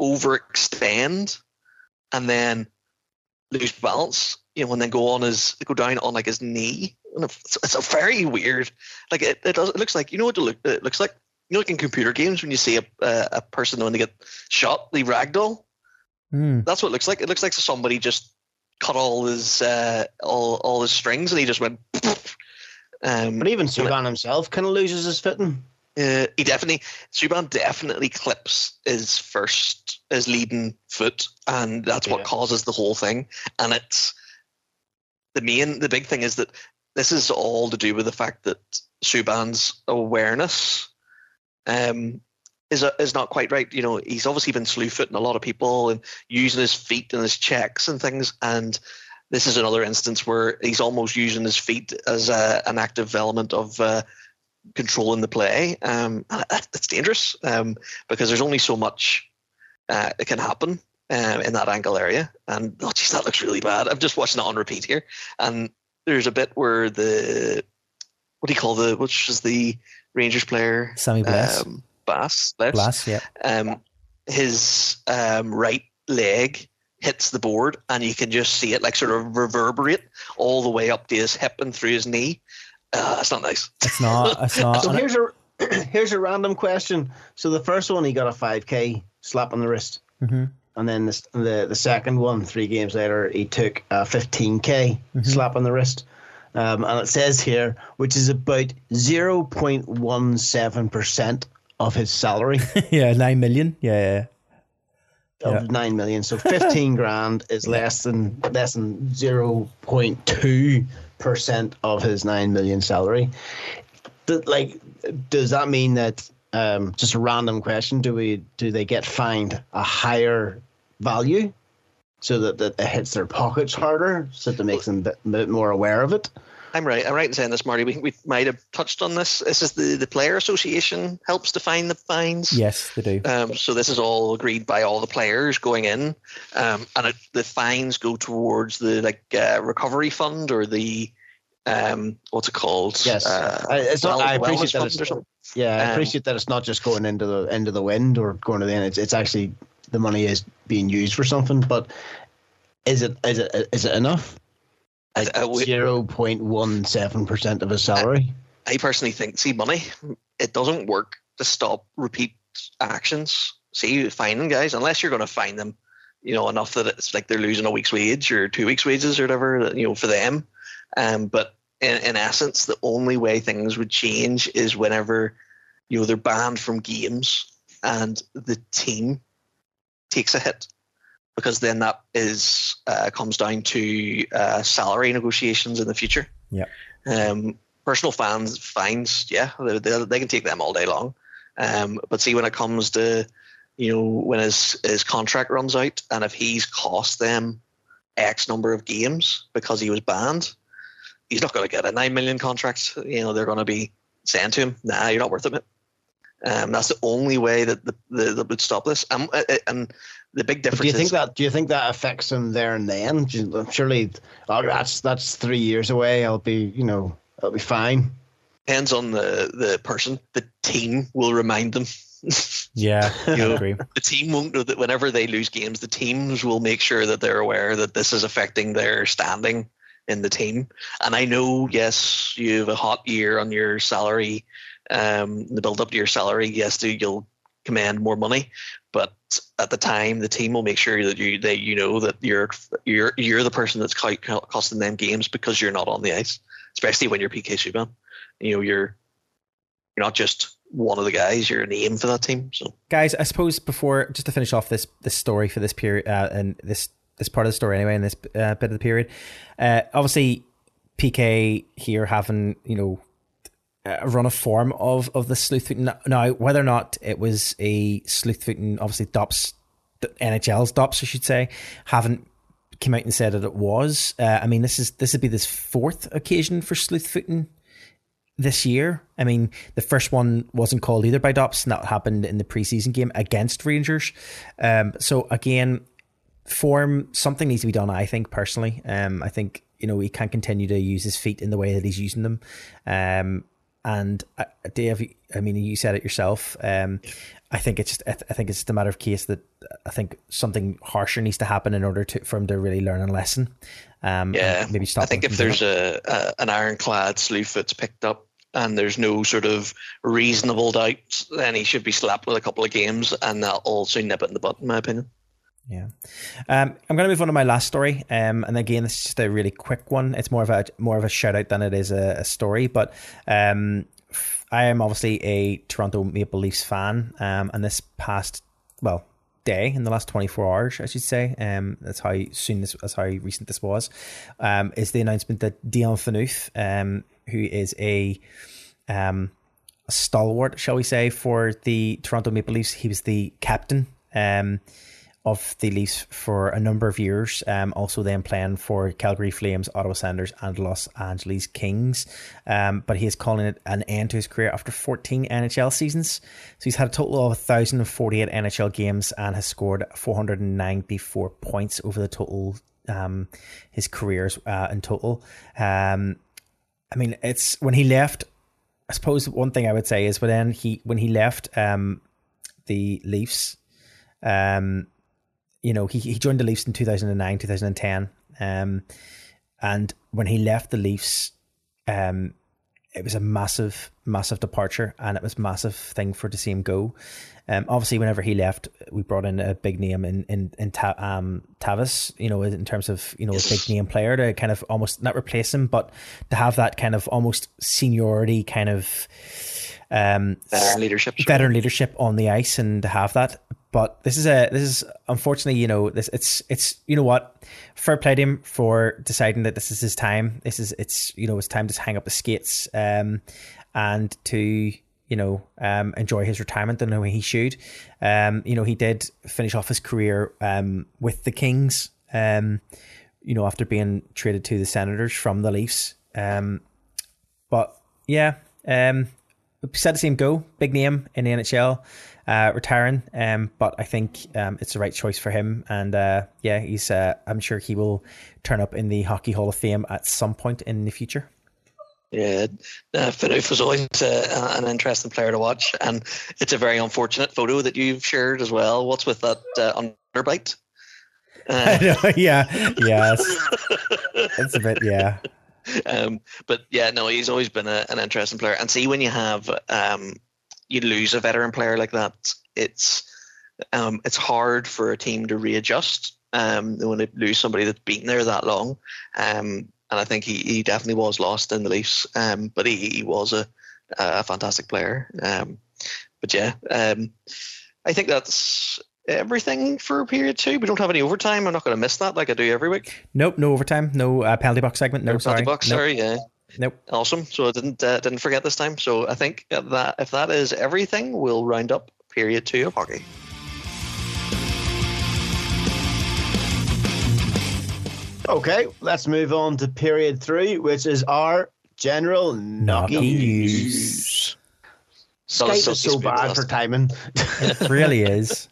[SPEAKER 5] overextend and then lose balance, you know, and then go on his go down on like his knee. And it's, it's a very weird, like it, it does. It looks like you know what it, look, it looks like you know, like in computer games, when you see a uh, a person when they get shot, they ragdoll. Mm. That's what it looks like. It looks like somebody just cut all his uh, all all his strings, and he just went.
[SPEAKER 4] Um, but even Subban himself kind of loses his footing.
[SPEAKER 5] Uh, he definitely Subban definitely clips his first his leading foot, and that's yeah. what causes the whole thing. And it's the main the big thing is that this is all to do with the fact that Subban's awareness um, is a, is not quite right. You know, he's obviously been slew footing a lot of people and using his feet and his checks and things. And this is another instance where he's almost using his feet as a, an active element of uh, controlling the play. Um, that's dangerous um, because there's only so much uh, it can happen um, in that ankle area. And oh, geez, that looks really bad. I'm just watching it on repeat here, and there's a bit where the what do you call the which is the Rangers player,
[SPEAKER 1] Sammy Blais,
[SPEAKER 5] um, Bass, Blais,
[SPEAKER 1] Blais, yeah.
[SPEAKER 5] Um, his um, right leg hits the board, and you can just see it like sort of reverberate all the way up to his hip and through his knee. Uh, that's not nice.
[SPEAKER 1] It's not. It's not.
[SPEAKER 4] so here's a here's a random question. So the first one, he got a five k slap on the wrist.
[SPEAKER 1] Mm-hmm.
[SPEAKER 4] And then the, the the second one, three games later, he took a 15k mm-hmm. slap on the wrist. Um, and it says here, which is about 0.17% of his salary.
[SPEAKER 1] yeah, 9 million. Yeah, yeah.
[SPEAKER 4] Of yeah. 9 million. So 15 grand is less than less than 0.2% of his 9 million salary. like, does that mean that um, just a random question? Do we do they get fined a higher value so that, that it hits their pockets harder, so that makes them a bit, bit more aware of it.
[SPEAKER 5] I'm right. I'm right in saying this, Marty. We, we might have touched on this. This is the, the player association helps define the fines.
[SPEAKER 1] Yes, they do.
[SPEAKER 5] Um, so this is all agreed by all the players going in, um, and it, the fines go towards the like uh, recovery fund or the um, what's it called?
[SPEAKER 4] Yes, uh, it's not. I appreciate that. It's, yeah, I um, appreciate that it's not just going into the end of the wind or going to the end. It's it's actually the money is being used for something. But is it is it is it enough? Zero point one seven percent of his salary.
[SPEAKER 5] I, I personally think, see, money it doesn't work to stop repeat actions. See, finding guys unless you're going to find them, you know, enough that it's like they're losing a week's wage or two weeks' wages or whatever, you know, for them. Um, but in, in essence, the only way things would change is whenever you know they're banned from games and the team takes a hit because then that is uh, comes down to uh, salary negotiations in the future.
[SPEAKER 1] Yeah.
[SPEAKER 5] Um, personal fans fines, yeah, they, they, they, can take them all day long. Um, but see, when it comes to you know when his his contract runs out, and if he's cost them X number of games because he was banned, he's not going to get a nine million contract. You know, they're going to be saying to him, "Nah, you're not worth it." Um, that's the only way that the, the, that would stop this. Um, uh, uh, and the big difference.
[SPEAKER 4] Do you think
[SPEAKER 5] is,
[SPEAKER 4] that? Do you think that affects them there and then? Surely, oh, that's that's three years away. I'll be, you know, I'll be fine.
[SPEAKER 5] Depends on the the person. The team will remind them.
[SPEAKER 1] yeah, I know, agree.
[SPEAKER 5] The team won't know that whenever they lose games, the teams will make sure that they're aware that this is affecting their standing in the team. And I know, yes, you have a hot year on your salary, um, the build up to your salary. Yes, you'll command more money, but at the time, the team will make sure that you that you know that you're you're you're the person that's costing them games because you're not on the ice, especially when you're PK Subban. You know, you're you're not just one of the guys. You're a name for that team. So,
[SPEAKER 1] guys, I suppose before just to finish off this this story for this period uh, and this this part of the story anyway in this uh, bit of the period, uh, obviously PK here having you know a run of form of of the slewfooting. Now, whether or not it was a slewfooting, obviously DOPS, the NHL's DOPS, I should say, haven't came out and said that it was. Uh, I mean, this is this would be this fourth occasion for slewfooting this year. I mean, the first one wasn't called either by DOPS, and that happened in the preseason game against Rangers. Um, so again, form something needs to be done. I think personally, um, I think you know he can't continue to use his feet in the way that he's using them. Um, and uh, Dave, I mean, you said it yourself. Um, I think it's just, I, th- I, think it's just a matter of case that I think something harsher needs to happen in order to for him to really learn a lesson.
[SPEAKER 5] Um, yeah, maybe stop. I think if there's a, a, an ironclad sleeve that's picked up and there's no sort of reasonable doubt, then he should be slapped with a couple of games, and that'll also nip it in the butt, in my opinion.
[SPEAKER 1] Yeah, um, I'm going to move on to my last story, um, and again, this is just a really quick one. It's more of a more of a shout out than it is a, a story, but um, I am obviously a Toronto Maple Leafs fan, um, and this past well day in the last 24 hours, I should say, um, that's how soon this, that's how recent this was, um, is the announcement that Dion Phaneuf, who is a a stalwart, shall we say, for the Toronto Maple Leafs, he was the captain. Um, of the Leafs for a number of years. Um, also, then playing for Calgary Flames, Ottawa Senators, and Los Angeles Kings. Um, but he is calling it an end to his career after 14 NHL seasons. So he's had a total of 1,048 NHL games and has scored 494 points over the total um, his careers uh, in total. Um, I mean, it's when he left. I suppose one thing I would say is when he when he left um, the Leafs. Um, you know, he, he joined the Leafs in 2009, 2010. Um, and when he left the Leafs, um, it was a massive, massive departure, and it was a massive thing for to see him go. Um, obviously, whenever he left, we brought in a big name in in in Ta- um, Tavares. You know, in terms of you know a big name player to kind of almost not replace him, but to have that kind of almost seniority kind of
[SPEAKER 5] um, veteran leadership,
[SPEAKER 1] veteran leadership on the ice, and to have that. But this is a this is unfortunately, you know, this it's it's you know what, fair play to him for deciding that this is his time. This is it's you know it's time to hang up the skates, um, and to you know um enjoy his retirement the way he should. Um, you know he did finish off his career um with the Kings. Um, you know after being traded to the Senators from the Leafs. Um, but yeah, um, sad to see him go. Big name in the NHL uh, retiring. Um, but I think um, it's the right choice for him. And uh, yeah, he's. Uh, I'm sure he will turn up in the Hockey Hall of Fame at some point in the future.
[SPEAKER 5] Yeah, uh, was always uh, an interesting player to watch, and it's a very unfortunate photo that you've shared as well. What's with that uh, underbite?
[SPEAKER 1] Uh, yeah, yes, it's a bit, yeah.
[SPEAKER 5] Um, but yeah, no, he's always been a, an interesting player. And see, when you have um, you lose a veteran player like that, it's um, it's hard for a team to readjust um, when they lose somebody that's been there that long. Um, and I think he, he definitely was lost in the Leafs, um, but he, he was a, a fantastic player. Um, but yeah, um, I think that's everything for period two. We don't have any overtime. I'm not going to miss that like I do every week.
[SPEAKER 1] Nope, no overtime, no uh, penalty box segment. No, no sorry.
[SPEAKER 5] penalty box.
[SPEAKER 1] Nope.
[SPEAKER 5] Sorry, yeah.
[SPEAKER 1] Nope.
[SPEAKER 5] Awesome. So I didn't uh, didn't forget this time. So I think that if that is everything, we'll round up period two of hockey.
[SPEAKER 4] Okay, let's move on to period three, which is our general Knocky news. Skype is so bad for timing.
[SPEAKER 1] it really is.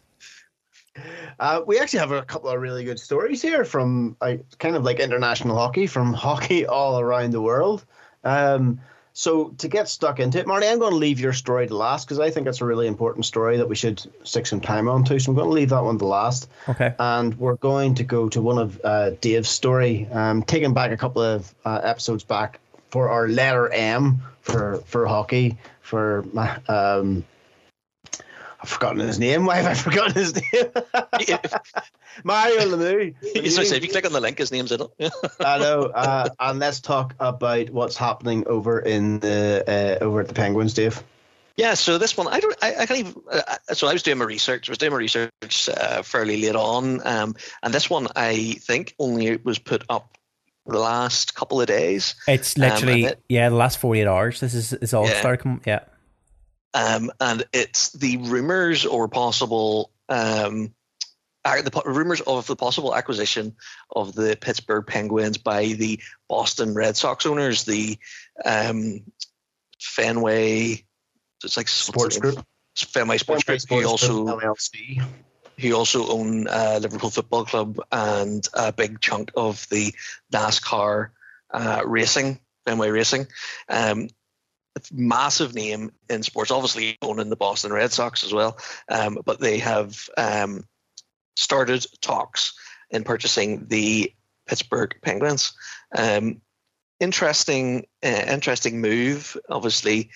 [SPEAKER 4] Uh, we actually have a couple of really good stories here from uh, kind of like international hockey, from hockey all around the world. Um, so to get stuck into it, Marty, I'm going to leave your story to last because I think it's a really important story that we should stick some time on to. So I'm going to leave that one to last.
[SPEAKER 1] Okay.
[SPEAKER 4] And we're going to go to one of uh, Dave's story, um, taking back a couple of uh, episodes back for our letter M for for hockey for um, I've forgotten his name. Why have I forgotten his name? Mario Lemieux.
[SPEAKER 5] So if you click on the link, his name's in it.
[SPEAKER 4] I know. Uh, and let's talk about what's happening over in the uh, over at the Penguins, Dave.
[SPEAKER 5] Yeah, so this one, I don't, I, I can't even. Uh, so I was doing my research. I was doing my research uh, fairly late on, um, and this one I think only was put up the last couple of days.
[SPEAKER 1] It's literally um, it, yeah, the last forty eight hours. This is is all yeah. started. Yeah.
[SPEAKER 5] Um, and it's the rumors or possible um, the rumors of the possible acquisition of the Pittsburgh Penguins by the Boston Red Sox owners, the um, Fenway. It's like
[SPEAKER 4] Sports Group.
[SPEAKER 5] Fenway Sports Fenway Group. Sports also LLC. He also own uh, Liverpool Football Club and a big chunk of the NASCAR uh, racing, Fenway Racing. Um, massive name in sports, obviously owning the Boston Red Sox as well. Um, but they have um, started talks in purchasing the Pittsburgh Penguins. Um, interesting, uh, interesting move. Obviously,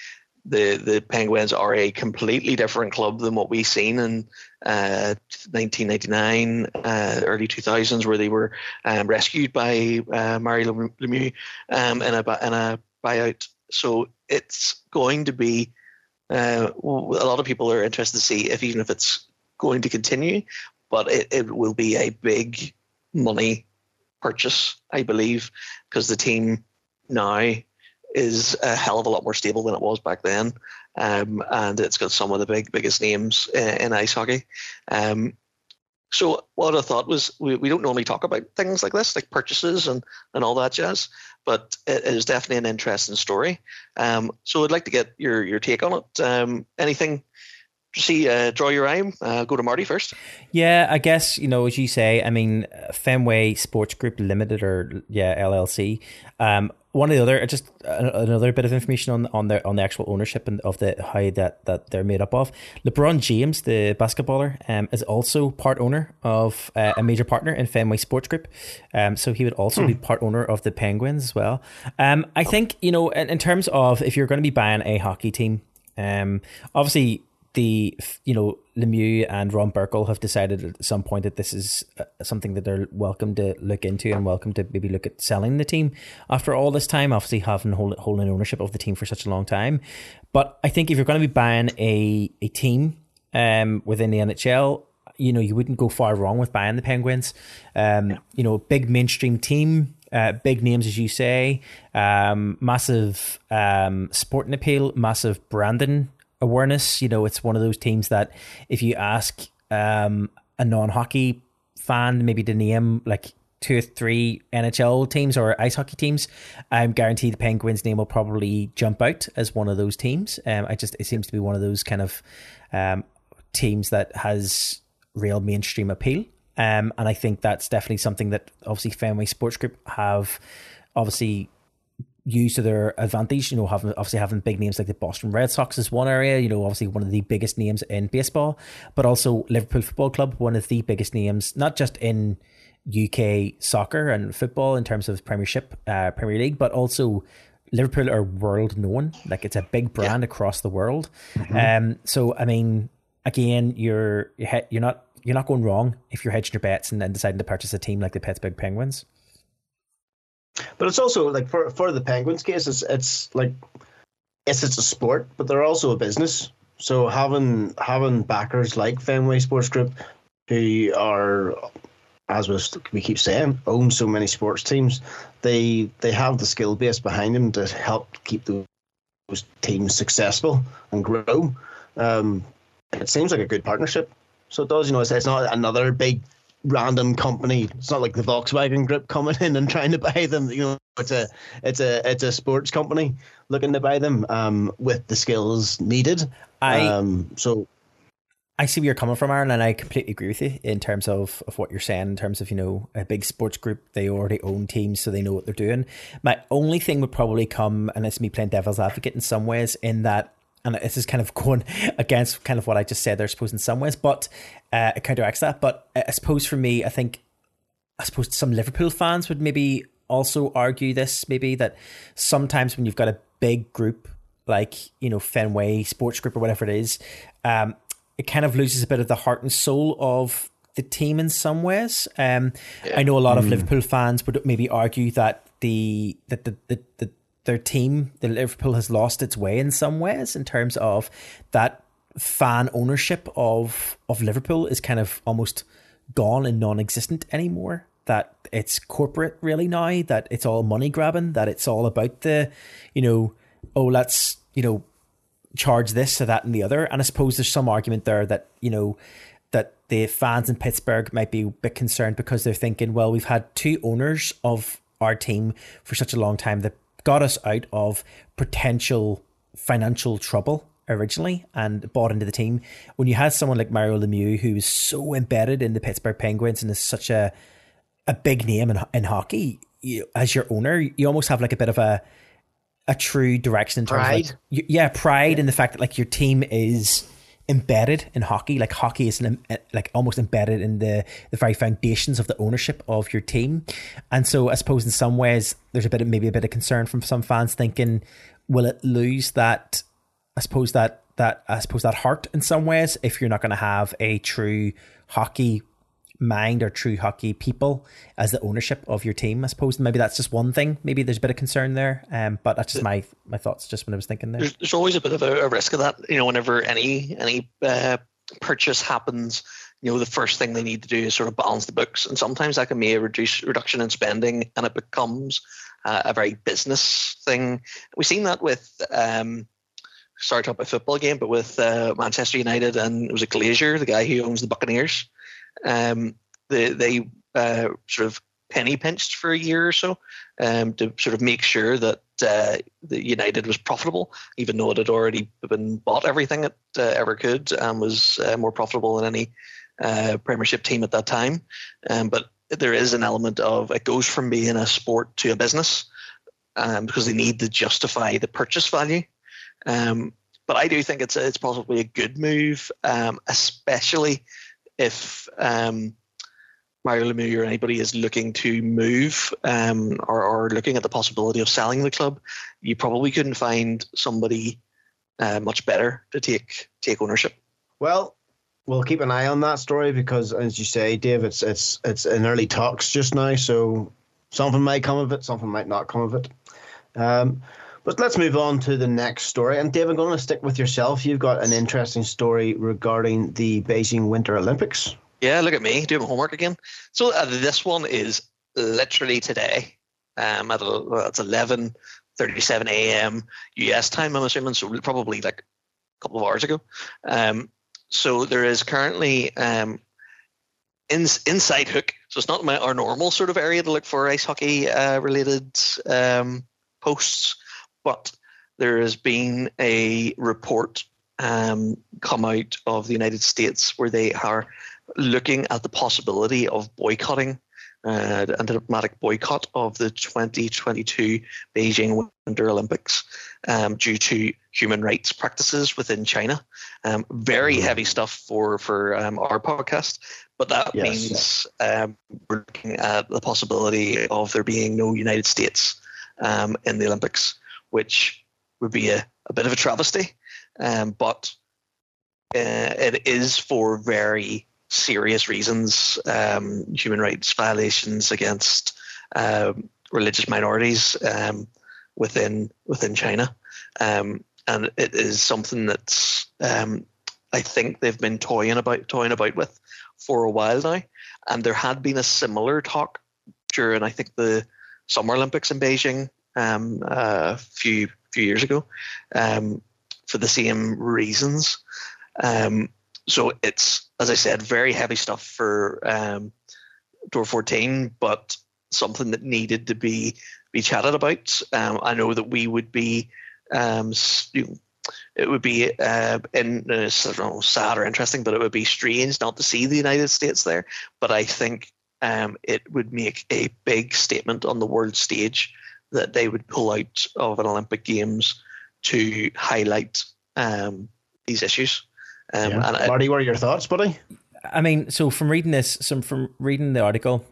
[SPEAKER 5] the the Penguins are a completely different club than what we've seen in uh, 1999, uh, early 2000s, where they were um, rescued by uh, Mario Lemieux um, in a in a buyout so it's going to be uh, a lot of people are interested to see if even if it's going to continue, but it, it will be a big money purchase, I believe, because the team now is a hell of a lot more stable than it was back then, um, and it's got some of the big biggest names in, in ice hockey. Um, so what I thought was we, we don't normally talk about things like this, like purchases and, and all that jazz, but it is definitely an interesting story. Um, so I'd like to get your, your take on it. Um, anything see, uh, draw your eye? Uh, go to Marty first.
[SPEAKER 1] Yeah, I guess, you know, as you say, I mean, Fenway Sports Group Limited or, yeah, LLC. Um, one of the other just another bit of information on on the on the actual ownership and of the how that that they're made up of. LeBron James, the basketballer, um, is also part owner of uh, a major partner in Fenway Sports Group. Um, so he would also hmm. be part owner of the Penguins as well. Um, I think you know in, in terms of if you're going to be buying a hockey team, um, obviously the you know Lemieux and Ron Burkle have decided at some point that this is uh, something that they're welcome to look into and welcome to maybe look at selling the team after all this time. Obviously, having hold, holding ownership of the team for such a long time, but I think if you're going to be buying a a team um, within the NHL, you know you wouldn't go far wrong with buying the Penguins. Um, yeah. You know, big mainstream team. Uh, big names, as you say, um, massive um, sporting appeal, massive branding awareness. You know, it's one of those teams that if you ask um, a non hockey fan, maybe to name like two or three NHL teams or ice hockey teams, I'm guaranteed the Penguins name will probably jump out as one of those teams. Um, I just it seems to be one of those kind of um, teams that has real mainstream appeal. Um, and I think that's definitely something that obviously Fenway Sports Group have obviously use to their advantage. You know, having obviously having big names like the Boston Red Sox is one area. You know, obviously one of the biggest names in baseball, but also Liverpool Football Club, one of the biggest names, not just in UK soccer and football in terms of Premiership, uh, Premier League, but also Liverpool are world known. Like it's a big brand yeah. across the world. Mm-hmm. Um, so I mean, again, you're you're not you're not going wrong if you're hedging your bets and then deciding to purchase a team like the Pittsburgh Penguins.
[SPEAKER 4] But it's also like for for the Penguins case, it's it's like yes, it's a sport, but they're also a business. So having having backers like Fenway Sports Group, who are, as we keep saying, own so many sports teams, they they have the skill base behind them to help keep those, teams successful and grow. Um, it seems like a good partnership. So it does, you know, it's, it's not another big random company. It's not like the Volkswagen Group coming in and trying to buy them. You know, it's a it's a it's a sports company looking to buy them um, with the skills needed.
[SPEAKER 1] I
[SPEAKER 4] um, so
[SPEAKER 1] I see where you're coming from, Aaron, and I completely agree with you in terms of, of what you're saying. In terms of you know a big sports group, they already own teams, so they know what they're doing. My only thing would probably come, and it's me playing devil's advocate in some ways, in that, and this is kind of going against kind of what I just said. There, I suppose in some ways, but uh, it counteracts that. But I suppose for me, I think, I suppose some Liverpool fans would maybe also argue this, maybe that sometimes when you've got a big group like you know Fenway Sports Group or whatever it is. Um, it kind of loses a bit of the heart and soul of the team in some ways. Um, yeah. I know a lot of mm. Liverpool fans would maybe argue that the that the, the, the their team, the Liverpool, has lost its way in some ways in terms of that fan ownership of of Liverpool is kind of almost gone and non-existent anymore. That it's corporate really now. That it's all money grabbing. That it's all about the, you know, oh let's you know charge this or that and the other. And I suppose there's some argument there that, you know, that the fans in Pittsburgh might be a bit concerned because they're thinking, well, we've had two owners of our team for such a long time that got us out of potential financial trouble originally and bought into the team. When you had someone like Mario Lemieux who is so embedded in the Pittsburgh Penguins and is such a a big name in in hockey, you, as your owner, you almost have like a bit of a a true direction in terms
[SPEAKER 4] pride.
[SPEAKER 1] of like, yeah, pride yeah. in the fact that like your team is embedded in hockey. Like hockey is an, eh, like almost embedded in the the very foundations of the ownership of your team. And so I suppose in some ways there's a bit of maybe a bit of concern from some fans thinking, will it lose that? I suppose that that I suppose that heart in some ways if you're not going to have a true hockey mind or true hockey people as the ownership of your team. I suppose maybe that's just one thing. Maybe there's a bit of concern there, um, but that's just my my thoughts. Just when I was thinking there,
[SPEAKER 5] there's, there's always a bit of a, a, risk of that. You know, whenever any any uh, purchase happens, you know, the first thing they need to do is sort of balance the books, and sometimes that can be a reduce reduction in spending, and it becomes uh, a very business thing. We've seen that with. Um, to talk about football game, but with uh, Manchester United and it was a Glazer, the guy who owns the Buccaneers um, they, they uh, sort of penny pinched for a year or so um, to sort of make sure that uh, the United was profitable, even though it had already been bought everything it uh, ever could and was uh, more profitable than any uh, Premiership team at that time. Um, but there is an element of it goes from being a sport to a business um, because they need to justify the purchase value. Um, but I do think it's it's possibly a good move, um, especially if um, Mario Lemieux or anybody is looking to move um, or, or, looking at the possibility of selling the club, you probably couldn't find somebody uh, much better to take take ownership.
[SPEAKER 4] Well, we'll keep an eye on that story because, as you say, Dave, it's it's it's in early talks just now, so something might come of it, something might not come of it. Um, but let's move on to the next story. And Dave, I'm going to stick with yourself. You've got an interesting story regarding the Beijing Winter Olympics.
[SPEAKER 5] Yeah, look at me doing homework again. So uh, this one is literally today. Um, at it's 11:37 a.m. US time. I'm assuming so probably like a couple of hours ago. Um, so there is currently um, in, inside hook. So it's not my, our normal sort of area to look for ice hockey uh, related um, posts but there has been a report um, come out of the United States where they are looking at the possibility of boycotting uh, a diplomatic boycott of the 2022 Beijing Winter Olympics um, due to human rights practices within China. Um, very mm-hmm. heavy stuff for for um, our podcast, but that yes, means um, we're looking at the possibility of there being no United States um, in the Olympics which would be a, a bit of a travesty. Um, but uh, it is for very serious reasons um, human rights violations against um, religious minorities um, within within China. Um, and it is something that's um, I think they've been toying about toying about with for a while now. And there had been a similar talk during I think the Summer Olympics in Beijing um, a few few years ago um, for the same reasons. Um, so it's, as I said, very heavy stuff for um, door 14, but something that needed to be be chatted about. Um, I know that we would be, um, it would be uh, in uh, know, sad or interesting, but it would be strange not to see the United States there. But I think um, it would make a big statement on the world stage that they would pull out of an Olympic Games to highlight um, these issues. Um,
[SPEAKER 4] yeah. and Marty, what are your thoughts, buddy?
[SPEAKER 1] I mean, so from reading this, some from reading the article,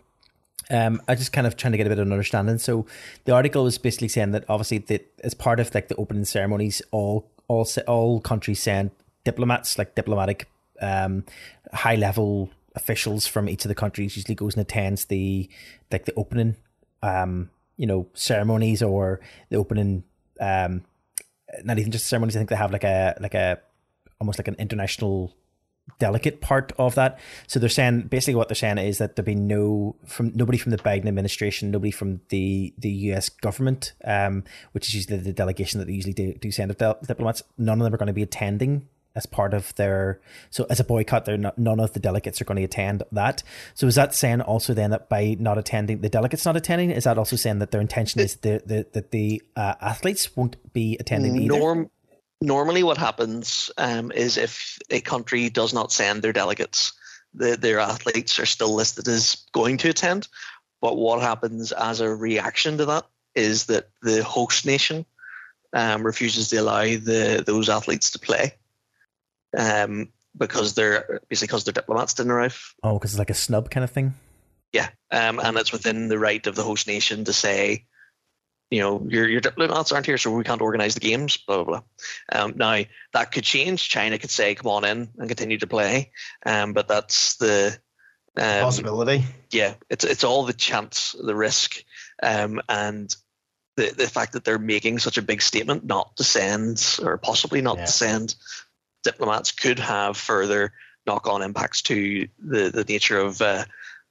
[SPEAKER 1] um, I just kind of trying to get a bit of an understanding. So the article was basically saying that obviously that as part of like the opening ceremonies, all all all countries send diplomats, like diplomatic, um, high level officials from each of the countries usually goes and attends the like the opening, um, you know, ceremonies or the opening, um, not even just ceremonies. I think they have like a like a almost like an international delicate part of that. So they're saying basically what they're saying is that there'll be no from nobody from the Biden administration, nobody from the the U.S. government, um, which is usually the delegation that they usually do, do send of diplomats. None of them are going to be attending as part of their so as a boycott. They're not, none of the delegates are going to attend that. So is that saying also then that by not attending the delegates not attending, is that also saying that their intention is that the, that the uh, athletes won't be attending Norm- either?
[SPEAKER 5] normally what happens um, is if a country does not send their delegates, the, their athletes are still listed as going to attend. But what happens as a reaction to that is that the host nation um, refuses to allow the those athletes to play um, because they're basically because their diplomats didn't arrive.
[SPEAKER 1] Oh, because it's like a snub kind of thing.
[SPEAKER 5] Yeah, um, and it's within the right of the host nation to say you know, your your diplomats aren't here, so we can't organize the games. Blah blah blah. Um, now that could change. China could say, "Come on in and continue to play," um, but that's the
[SPEAKER 4] um, possibility.
[SPEAKER 5] Yeah, it's it's all the chance, the risk, um, and the the fact that they're making such a big statement not to send or possibly not yeah. to send diplomats could have further knock-on impacts to the the nature of uh,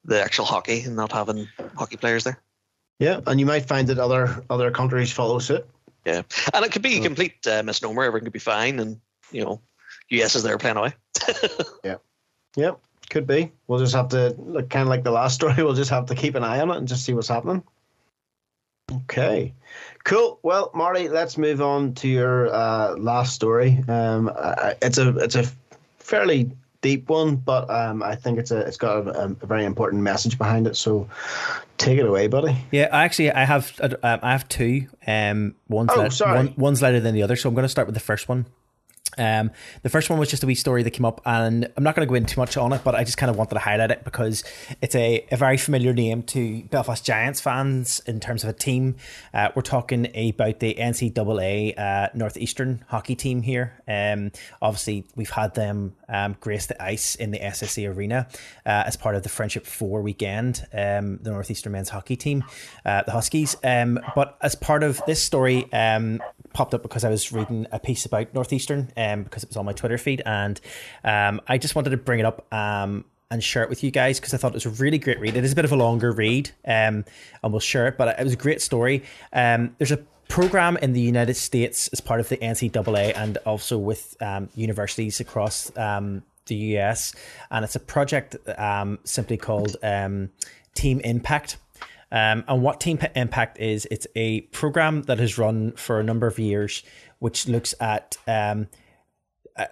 [SPEAKER 5] the actual hockey and not having hockey players there.
[SPEAKER 4] Yeah, and you might find that other other countries follow suit.
[SPEAKER 5] Yeah, and it could be a complete uh, misnomer. Everything could be fine, and you know, US is there playing away.
[SPEAKER 4] yeah, yeah, could be. We'll just have to, like, kind of like the last story. We'll just have to keep an eye on it and just see what's happening. Okay, cool. Well, Marty, let's move on to your uh, last story. Um, it's a it's a fairly deep one, but um, I think it's a it's got a, a, very important message behind it. So take it away, buddy.
[SPEAKER 1] Yeah, actually, I have uh, I have two. Um, one's
[SPEAKER 4] oh, sorry.
[SPEAKER 1] One, one's lighter than the other, so I'm going to start with the first one. Um, the first one was just a wee story that came up, and I'm not going to go into too much on it, but I just kind of wanted to highlight it because it's a, a very familiar name to Belfast Giants fans in terms of a team. Uh, we're talking about the NCAA uh, Northeastern hockey team here. Um, obviously, we've had them um, grace the ice in the SSE Arena uh, as part of the Friendship Four weekend, um, the Northeastern men's hockey team, uh, the Huskies. Um, but as part of this story, um, popped up because I was reading a piece about Northeastern um, because it was on my Twitter feed, and um, I just wanted to bring it up um, and share it with you guys because I thought it was a really great read. It is a bit of a longer read, um, and we'll share it, but it was a great story. Um, there's a program in the United States as part of the NCAA and also with um, universities across the US, and it's a project simply called Team Impact. Um, and what Team Impact is, it's a program that has run for a number of years, which looks at um, uh,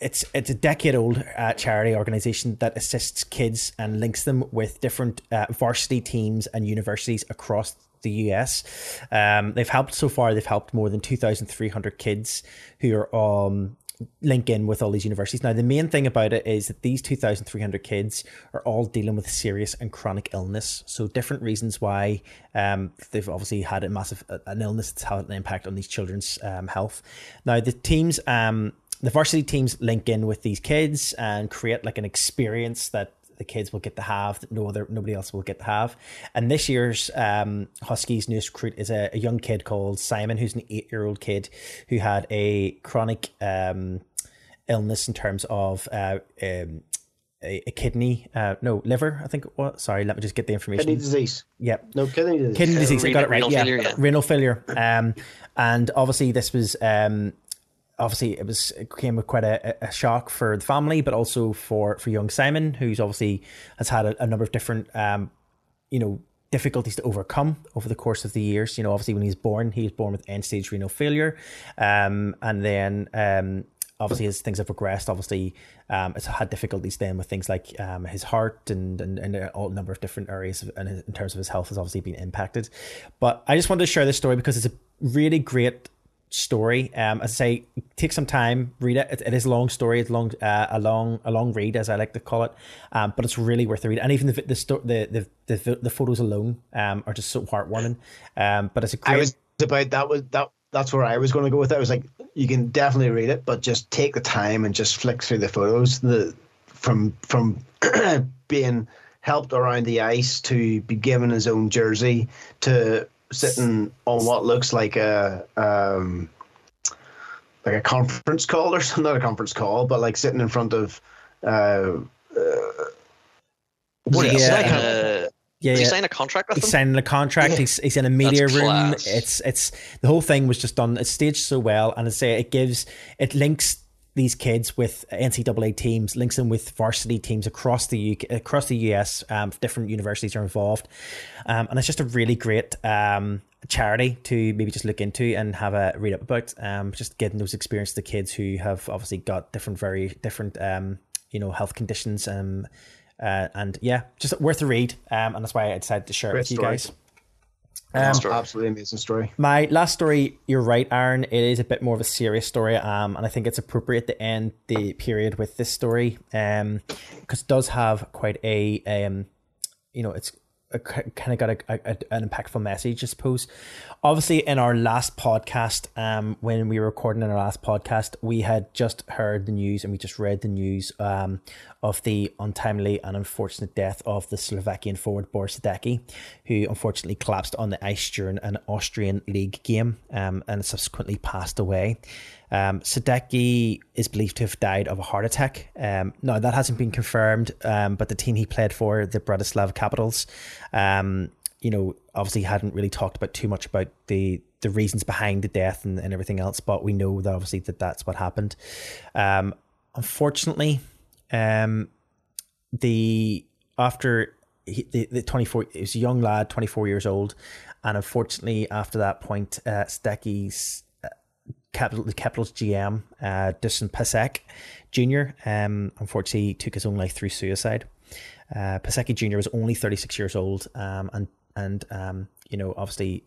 [SPEAKER 1] it's it's a decade old uh, charity organization that assists kids and links them with different uh, varsity teams and universities across the US. Um, they've helped so far. They've helped more than two thousand three hundred kids who are um, link in with all these universities. Now, the main thing about it is that these 2,300 kids are all dealing with serious and chronic illness. So, different reasons why um, they've obviously had a massive an illness that's had an impact on these children's um, health. Now, the teams. Um, the varsity teams link in with these kids and create like an experience that the kids will get to have that no other nobody else will get to have. And this year's um, Huskies newest recruit is a, a, young kid called Simon, who's an eight year old kid who had a chronic um, illness in terms of uh, um, a, a, kidney, uh, no liver. I think. What? Sorry, let me just get the information.
[SPEAKER 4] Kidney disease.
[SPEAKER 1] Yep.
[SPEAKER 4] No kidney disease.
[SPEAKER 1] Kidney disease. Uh, I got it right.
[SPEAKER 5] Renal
[SPEAKER 1] yeah.
[SPEAKER 5] Failure, yeah.
[SPEAKER 1] Renal failure. Um, and obviously this was um obviously it was it came with quite a, a shock for the family, but also for for young Simon, who's obviously has had a, a number of different um, you know difficulties to overcome over the course of the years. You know, obviously when he was born, he was born with end stage renal failure, um, and then um, obviously as things have progressed, obviously um, it's had difficulties then with things like um, his heart and and, and a number of different areas and in terms of his health has obviously been impacted. But I just wanted to share this story because it's a really great story. Um, as I say, take some time, read it. It, it is a long story. It's long, uh, a long, a long read, as I like to call it. Um, but it's really worth the read. And even the the sto- the, the, the the photos alone um are just so heartwarming. Um, but it's a great.
[SPEAKER 4] I was about that was that. That's where I was going to go with it. I was like, you can definitely read it, but just take the time and just flick through the photos. The from from being helped around the ice to be given his own jersey to sitting on what looks like a um, like a conference call or something, not a conference call, but like sitting in front of uh, uh,
[SPEAKER 5] what
[SPEAKER 1] Yeah.
[SPEAKER 5] like
[SPEAKER 1] Uh,
[SPEAKER 5] a,
[SPEAKER 1] yeah,
[SPEAKER 5] did he
[SPEAKER 1] yeah.
[SPEAKER 5] a contract with
[SPEAKER 1] He's
[SPEAKER 5] them?
[SPEAKER 1] signing a contract.
[SPEAKER 4] Yeah.
[SPEAKER 1] He's, he's in a media
[SPEAKER 5] That's
[SPEAKER 1] room.
[SPEAKER 5] class.
[SPEAKER 1] It's it's the whole thing was just done. It's staged so well, and I say it gives it links these kids with NCAA teams, links them with varsity teams across the UK, across the US. Um, different universities are involved, um, and it's just a really great um, charity to maybe just look into and have a read up about. Um, just getting those experiences to kids who have obviously got different, very different, um, you know, health conditions. Um, uh, and yeah, just worth a read. Um, and that's why I decided to share it with you guys. Um,
[SPEAKER 4] absolutely amazing story.
[SPEAKER 1] my last story, you're right, Aaron. It is a bit more of a serious story, um, and I think it's appropriate to end the period with this story, um, because it does have quite a, um, you know, it's a, kind of got a, a, an impactful message, I suppose. Obviously, in our last podcast, um, when we were recording in our last podcast, we had just heard the news and we just read the news, um, of the untimely and unfortunate death of the Slovakian forward Boris Sadecki, who unfortunately collapsed on the ice during an Austrian league game, um, and subsequently passed away. Um, Sadecki is believed to have died of a heart attack. Um, no, that hasn't been confirmed, um, but the team he played for, the Bratislava Capitals, um, you know, obviously hadn't really talked about too much about the the reasons behind the death and, and everything else, but we know that obviously that that's what happened. Um, unfortunately, um, the after he, the, the 24 he was a young lad 24 years old and unfortunately after that point uh Sadecki's uh, capital the Capitals GM uh Dusan Pasek Jr. um unfortunately took his own life through suicide uh Paseki Jr. was only 36 years old um and and um you know obviously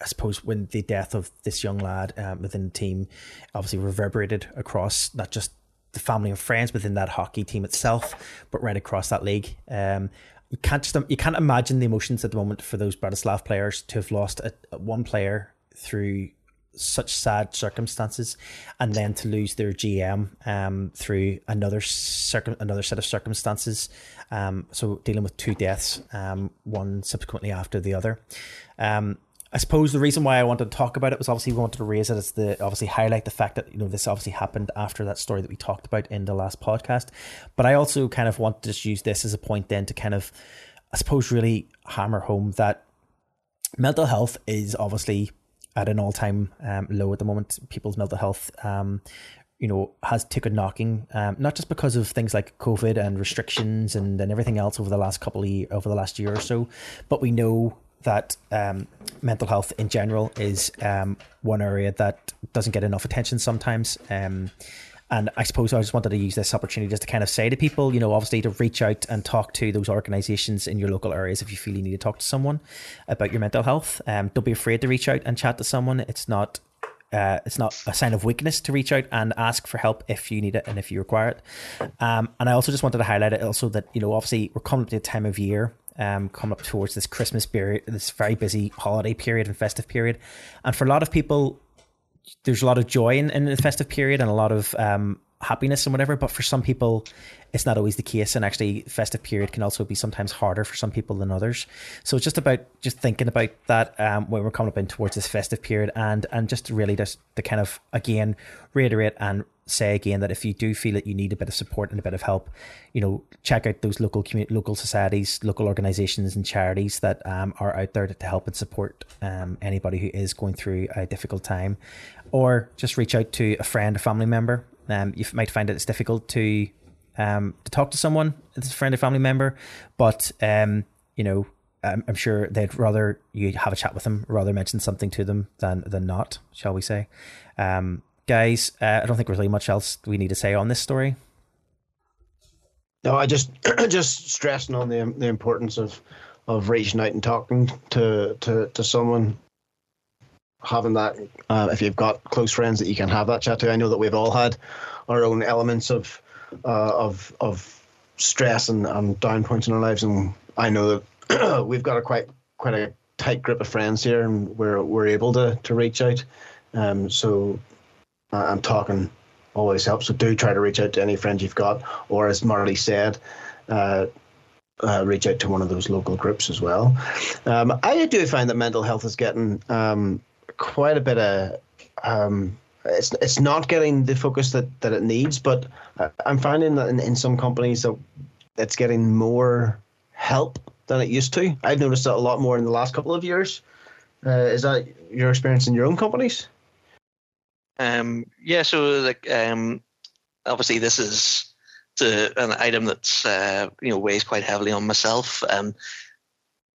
[SPEAKER 1] I suppose when the death of this young lad um, within the team obviously reverberated across not just the family and friends within that hockey team itself, but right across that league. Um, you can't just you can't imagine the emotions at the moment for those Bratislav players to have lost a, a one player through such sad circumstances, and then to lose their GM um, through another circum another set of circumstances. Um, so dealing with two deaths, um, one subsequently after the other. Um, I suppose the reason why I wanted to talk about it was obviously we wanted to raise it as the obviously highlight the fact that you know this obviously happened after that story that we talked about in the last podcast. But I also kind of want to just use this as a point then to kind of I suppose really hammer home that mental health is obviously at an all time um, low at the moment. People's mental health um, you know, has taken knocking, um, not just because of things like COVID and restrictions and, and everything else over the last couple of over the last year or so, but we know that um, mental health in general is um, one area that doesn't get enough attention sometimes. Um, and I suppose I just wanted to use this opportunity just to kind of say to people, you know, obviously to reach out and talk to those organizations in your local areas if you feel you need to talk to someone about your mental health. Um, don't be afraid to reach out and chat to someone. It's not uh, it's not a sign of weakness to reach out and ask for help if you need it and if you require it. Um, and I also just wanted to highlight it also that, you know, obviously we're coming up to the time of year, um, coming up towards this Christmas period, this very busy holiday period and festive period. And for a lot of people, there's a lot of joy in, in the festive period and a lot of um, happiness and whatever. But for some people, it's not always the case. And actually, festive period can also be sometimes harder for some people than others. So it's just about just thinking about that um, when we're coming up in towards this festive period, and and just really just to kind of again reiterate and say again that if you do feel that you need a bit of support and a bit of help, you know, check out those local community, local societies, local organisations and charities that um, are out there to, help and support um, anybody who is going through a difficult time, or just reach out to a friend, a family member. Um, you might find that it's difficult to um, to talk to someone, it's a friend or family member, but um, you know, I'm, I'm sure they'd rather you have a chat with them, rather mention something to them than than not, shall we say? Um, guys, uh, I don't think there's really much else we need to say on this story.
[SPEAKER 4] No, I just just stressing on the the importance of of reaching out and talking to to to someone. Having that uh, if you've got close friends that you can have that chat to. I know that we've all had our own elements of uh, of of stress and, and down points in our lives. And i know that we've got a quite quite a tight group of friends here and we're we're able to to reach out. Um so uh, i'm talking always helps so do try to reach out to any friends you've got or as Marty said uh, uh, reach out to one of those local groups as well. Um, I do find that mental health is getting um, quite a bit of. Um, it's it's not getting the focus that, that it needs, but I'm finding that in, in some companies that it's getting more help than it used to. I've noticed that a lot more in the last couple of years. Uh, is that your experience in your own companies?
[SPEAKER 5] Um, yeah, so like um, obviously this is an item that's uh, you know weighs quite heavily on myself. Um,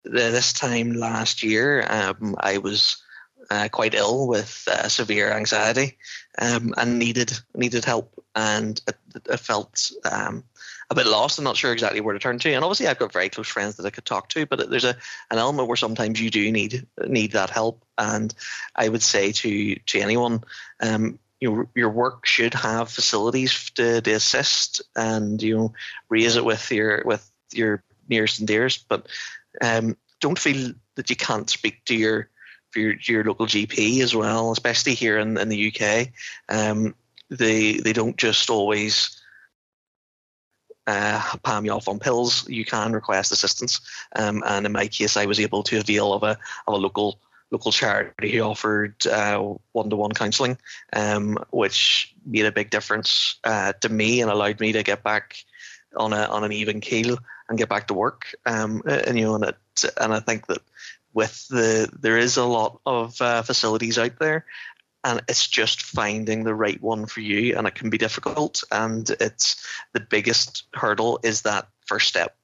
[SPEAKER 5] this time last year, um, I was uh, quite ill with uh, severe anxiety um, and needed needed help, and it, it felt um, a bit lost and not sure exactly where to turn to. And obviously, I've got very close friends that I could talk to, but there's a an element where sometimes you do need need that help. And I would say to to anyone, um, you your work should have facilities to, to assist and you know raise it with your with your nearest and dearest. But um, don't feel that you can't speak to your your, your local GP as well, especially here in, in the UK. Um, they they don't just always uh, palm you off on pills. You can request assistance, um, and in my case, I was able to avail of a of a local local charity who offered one to one counselling, um, which made a big difference uh, to me and allowed me to get back on a on an even keel and get back to work. Um, and you know, and it, and I think that with the there is a lot of uh, facilities out there, and it's just finding the right one for you, and it can be difficult. And it's the biggest hurdle is that first step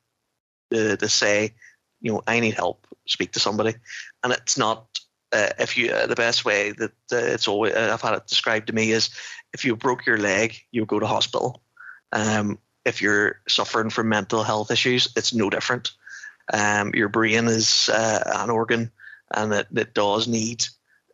[SPEAKER 5] to, to say, you know, I need help. Speak to somebody, and it's not uh, if you uh, the best way that uh, it's always uh, I've had it described to me is if you broke your leg, you go to hospital. Um, if you're suffering from mental health issues, it's no different. Um, your brain is uh, an organ, and it, it does need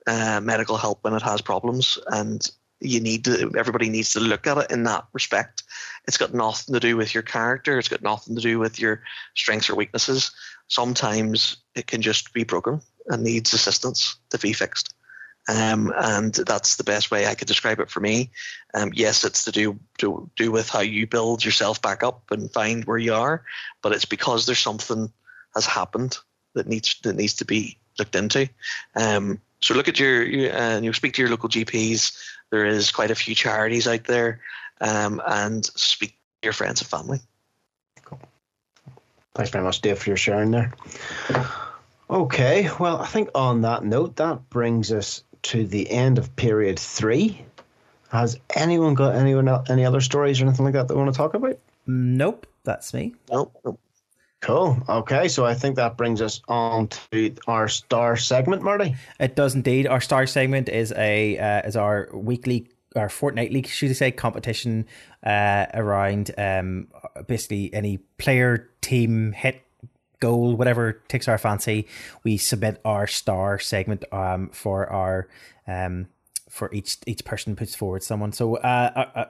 [SPEAKER 5] uh, medical help when it has problems, and you need to. Everybody needs to look at it in that respect. It's got nothing to do with your character. It's got nothing to do with your strengths or weaknesses. Sometimes it can just be broken and needs assistance to be fixed. Um, and that's the best way I could describe it for me. Um, yes, it's to do to do with how you build yourself back up and find where you are, but it's because there's something has happened that needs that needs to be looked into. Um, so look at your, uh, you speak to your local GPs. There is quite a few charities out there, um, and speak to your friends and family.
[SPEAKER 4] Cool. Thanks very much, Dave, for your sharing there. Okay, well, I think on that note, that brings us to the end of period three. Has anyone got anyone any other stories or anything like that that want to talk about?
[SPEAKER 1] Nope, that's me.
[SPEAKER 5] Nope. nope.
[SPEAKER 4] Cool. Okay, so I think that brings us on to our star segment, Marty.
[SPEAKER 1] It does indeed. Our star segment is a uh, is our weekly our fortnightly, should I say, competition uh, around um, basically any player, team, hit, goal, whatever takes our fancy. We submit our star segment um, for our um, for each each person puts forward someone. So uh, uh, uh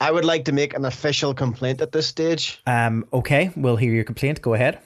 [SPEAKER 4] I would like to make an official complaint at this stage.
[SPEAKER 1] Um, okay, we'll hear your complaint. Go ahead.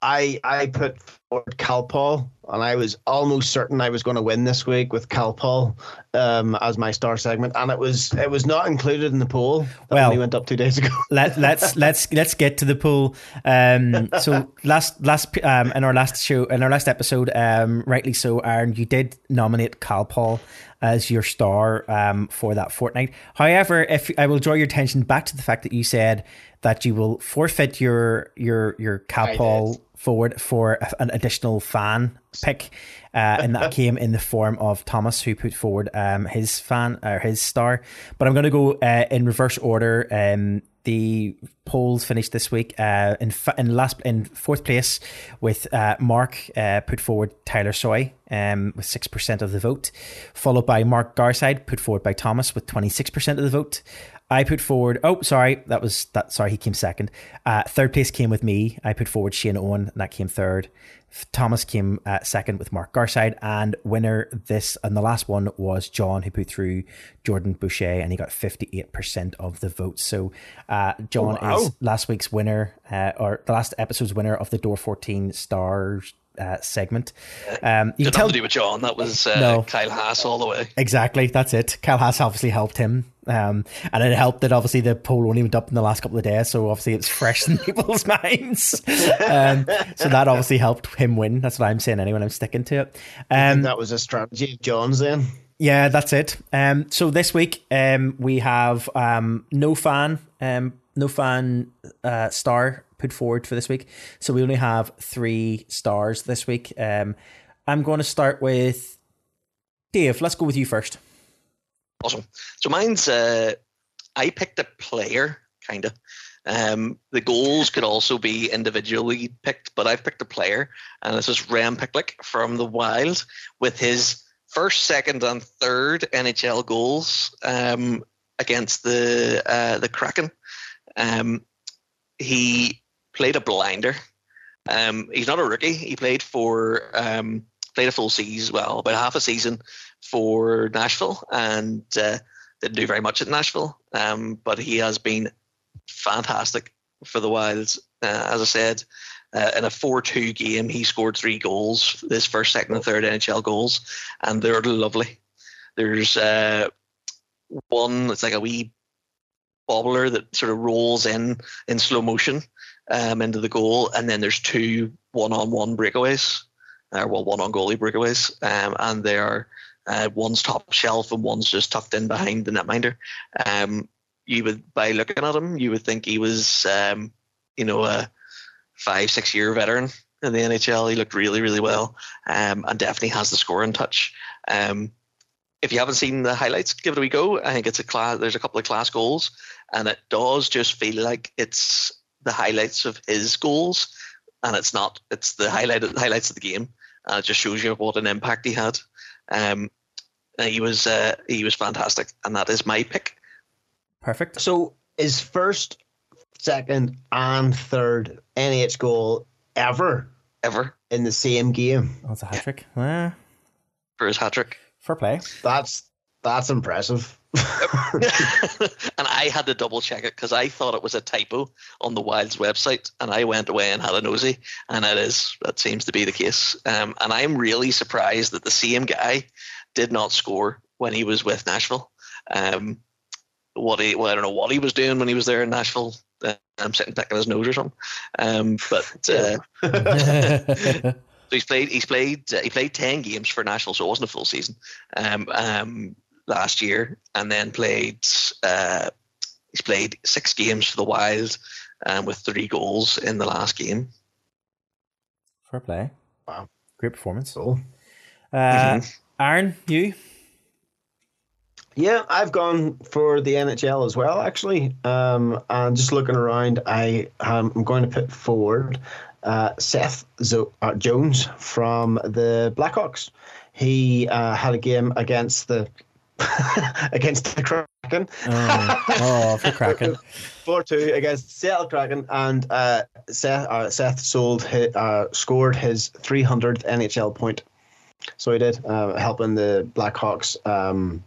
[SPEAKER 4] I I put forward Cal Paul and I was almost certain I was going to win this week with Cal Paul um, as my star segment, and it was it was not included in the poll that
[SPEAKER 1] Well,
[SPEAKER 4] only went up two days ago.
[SPEAKER 1] Let, let's let's let's get to the poll. Um, so last last um, in our last show in our last episode, um, rightly so, Aaron, you did nominate Cal Paul as your star um, for that fortnight. However, if I will draw your attention back to the fact that you said that you will forfeit your your your Cal Paul forward for an additional fan pick, uh, and that came in the form of Thomas, who put forward um, his fan or his star. But I'm going to go uh, in reverse order. Um, the polls finished this week uh, in fa- in last in fourth place with uh, Mark uh, put forward Tyler Soy um, with six percent of the vote, followed by Mark Garside put forward by Thomas with twenty six percent of the vote. I put forward. Oh, sorry, that was that. Sorry, he came second. Uh, third place came with me. I put forward Shane Owen, and that came third. Thomas came uh, second with Mark Garside, and winner this and the last one was John, who put through Jordan Boucher, and he got fifty eight percent of the votes. So, uh, John
[SPEAKER 4] Oh, wow.
[SPEAKER 1] is last week's winner, uh, or the last episode's winner of the Door fourteen stars uh, segment. Um, you can
[SPEAKER 5] Did
[SPEAKER 1] tell
[SPEAKER 5] nothing to do with John. That was uh,
[SPEAKER 1] No.
[SPEAKER 5] Kyle Haas all the way.
[SPEAKER 1] Exactly, that's it. Kyle Haas obviously helped him. Um, and it helped that obviously the poll only went up in the last couple of days, so obviously it's fresh in people's minds. Um, so that obviously helped him win. That's what I'm saying anyway. I'm sticking to it. Um,
[SPEAKER 4] that was a strategy of John's then.
[SPEAKER 1] yeah, that's it. Um, so this week um, we have um, no fan, um, no fan uh, star put forward for this week. So we only have three stars this week. Um, I'm going to start with Dave. Let's go with you first.
[SPEAKER 5] Awesome. So mine's uh, I picked a player, kind of. Um, the goals could also be individually picked, but I've picked a player, and this is Rem Pitlick from the Wild with his first, second, and third NHL goals um, against the uh, the Kraken. Um, he played a blinder. Um, he's not a rookie. He played for um, played a full season, well, about half a season for Nashville, and uh, didn't do very much at Nashville. Um, but he has been fantastic for the Wilds. Uh, as I said, uh, in a 4-2 game, he scored three goals. His first, second, and third NHL goals, and they're lovely. There's uh, one that's like a wee bobbler that sort of rolls in in slow motion um, into the goal, and then there's two one-on-one breakaways, or well, one-on goalie breakaways, um, and they are uh, one's top shelf and one's just tucked in behind the netminder. Um, you would, by looking at him, you would think he was, um, you know, a five, six-year veteran in the NHL. He looked really, really well, um, and definitely has the scoring touch. Um, if you haven't seen the highlights, give it a wee go. I think it's a class. There's a couple of class goals, and it does just feel like it's the highlights of his goals, and it's not. It's the highlight highlights of the game, and it just shows you what an impact he had. Um, he was uh, he was fantastic, and that is my pick.
[SPEAKER 1] Perfect.
[SPEAKER 4] So his first, second, and third NH goal ever
[SPEAKER 5] Ever
[SPEAKER 4] in the same game.
[SPEAKER 1] That's a hat trick. Eh,
[SPEAKER 5] for his hat trick.
[SPEAKER 1] fair play.
[SPEAKER 4] That's that's impressive.
[SPEAKER 5] and I had to double check it because I thought it was a typo on the Wilds website, and I went away and had a nosy, and it is. That seems to be the case. Um, and I'm really surprised that the same guy did not score when he was with Nashville. Um, what he, well, I don't know what he was doing when he was there in Nashville. Uh, I'm sitting picking his nose or something. Um, but uh, so he's played. He's played. Uh, he played ten games for Nashville, so it wasn't a full season. Um, um, last year, and then played. Uh, he's played six games for the Wild, um, with three goals in the last game.
[SPEAKER 1] fair play.
[SPEAKER 4] Wow.
[SPEAKER 1] Great performance.
[SPEAKER 4] Cool.
[SPEAKER 1] Uh, Aaron, you?
[SPEAKER 4] Yeah, I've gone for the NHL as well, actually. Um, and just looking around, I am I'm going to put forward uh, Seth Zo- uh, Jones from the Blackhawks. He uh, had a game against the against the Kraken.
[SPEAKER 1] Oh, oh for Kraken.
[SPEAKER 4] Four two against Seattle Kraken, and uh, Seth uh, Seth sold his, uh, scored his 300th NHL point. So he did, uh, helping the Blackhawks um,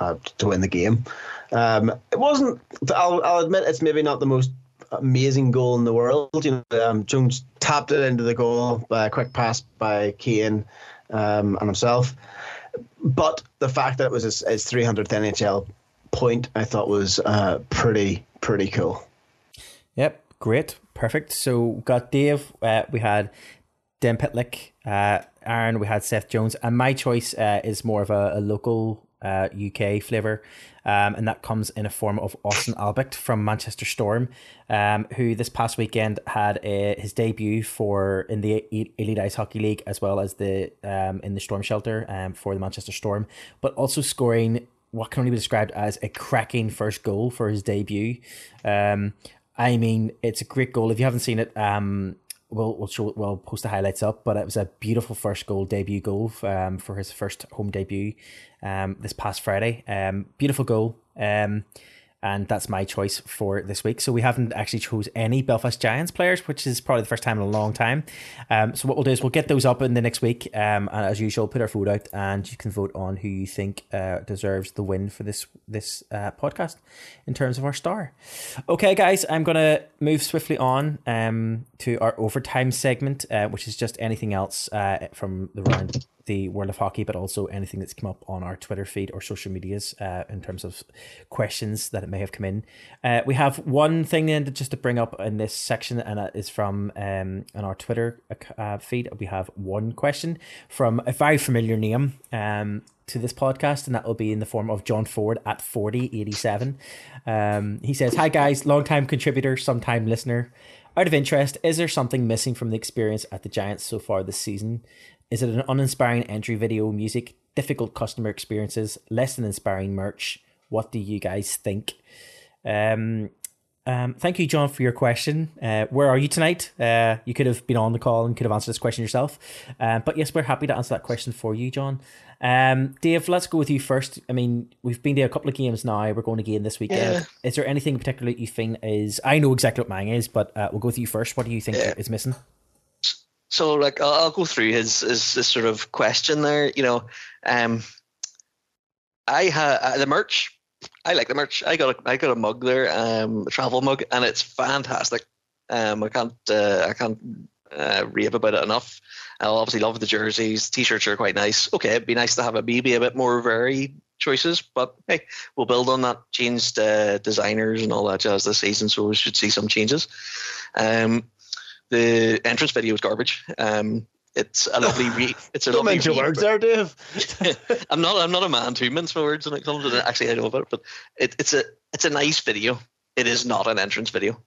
[SPEAKER 4] uh, to win the game. Um, it wasn't. I'll, I'll admit it's maybe not the most amazing goal in the world. You know, um, Jones tapped it into the goal by a quick pass by Kane um, and himself. But the fact that it was his, his 300th NHL point, I thought was uh, pretty pretty cool.
[SPEAKER 1] Yep, great, perfect. So got Dave. Uh, we had Dan Pitlick, uh, Aaron. We had Seth Jones, and my choice uh, is more of a, a local uh, UK flavor, um, and that comes in a form of Austin Albert from Manchester Storm, um, who this past weekend had a, his debut for in the Elite Ice Hockey League as well as the um, in the Storm Shelter um, for the Manchester Storm, but also scoring what can only be described as a cracking first goal for his debut. Um, I mean, it's a great goal. If you haven't seen it, um, we'll we'll show we'll post the highlights up. But it was a beautiful first goal debut goal um, for his first home debut um, this past Friday. Um, beautiful goal. Um, and that's my choice for this week. So we haven't actually chose any Belfast Giants players, which is probably the first time in a long time. Um, so what we'll do is we'll get those up in the next week, um, and as usual, put our vote out, and you can vote on who you think uh, deserves the win for this this uh, podcast in terms of our star. Okay, guys, I'm gonna move swiftly on um, to our overtime segment, uh, which is just anything else uh, from the round the world of hockey, but also anything that's come up on our Twitter feed or social medias uh, in terms of questions that it may have come in. Uh, we have one thing then just to bring up in this section, and that is from um, on our Twitter uh, feed. We have one question from a very familiar name um, to this podcast, and that will be in the form of John Ford at 4087. Um, he says, Hi guys, long time contributor, sometime listener. Out of interest, is there something missing from the experience at the Giants so far this season? Is it an uninspiring entry video music, difficult customer experiences, less than inspiring merch? What do you guys think? Um, um, thank you, John, for your question. Uh, where are you tonight? Uh, you could have been on the call and could have answered this question yourself. Uh, but yes, we're happy to answer that question for you, John. Um, Dave, let's go with you first. I mean, we've been to a couple of games now. We're going again this weekend. Yeah. Is there anything particularly you think is? I know exactly what mine is, but uh, we'll go with you first. What do you think yeah. is missing?
[SPEAKER 5] so like I'll, I'll, go through his, his, his sort of question there. You know, um, I had uh, the merch. I like the merch. I got a I got a mug there, um, a travel mug, and it's fantastic. Um, I can't uh, I can't uh, rave about it enough. I obviously love the jerseys. T-shirts are quite nice. Okay, it'd be nice to have a maybe a bit more varied choices, but hey, we'll build on that. Changed uh, designers and all that jazz this season, so we should see some changes. Um, the entrance video is garbage. Um, it's a lovely re- it's a
[SPEAKER 4] Don't
[SPEAKER 5] lovely
[SPEAKER 4] mention words there, Dave.
[SPEAKER 5] I'm not I'm not a man to mince my words when it comes to that. Actually, I know about it, but it, it's a it's a nice video. It is not an entrance video.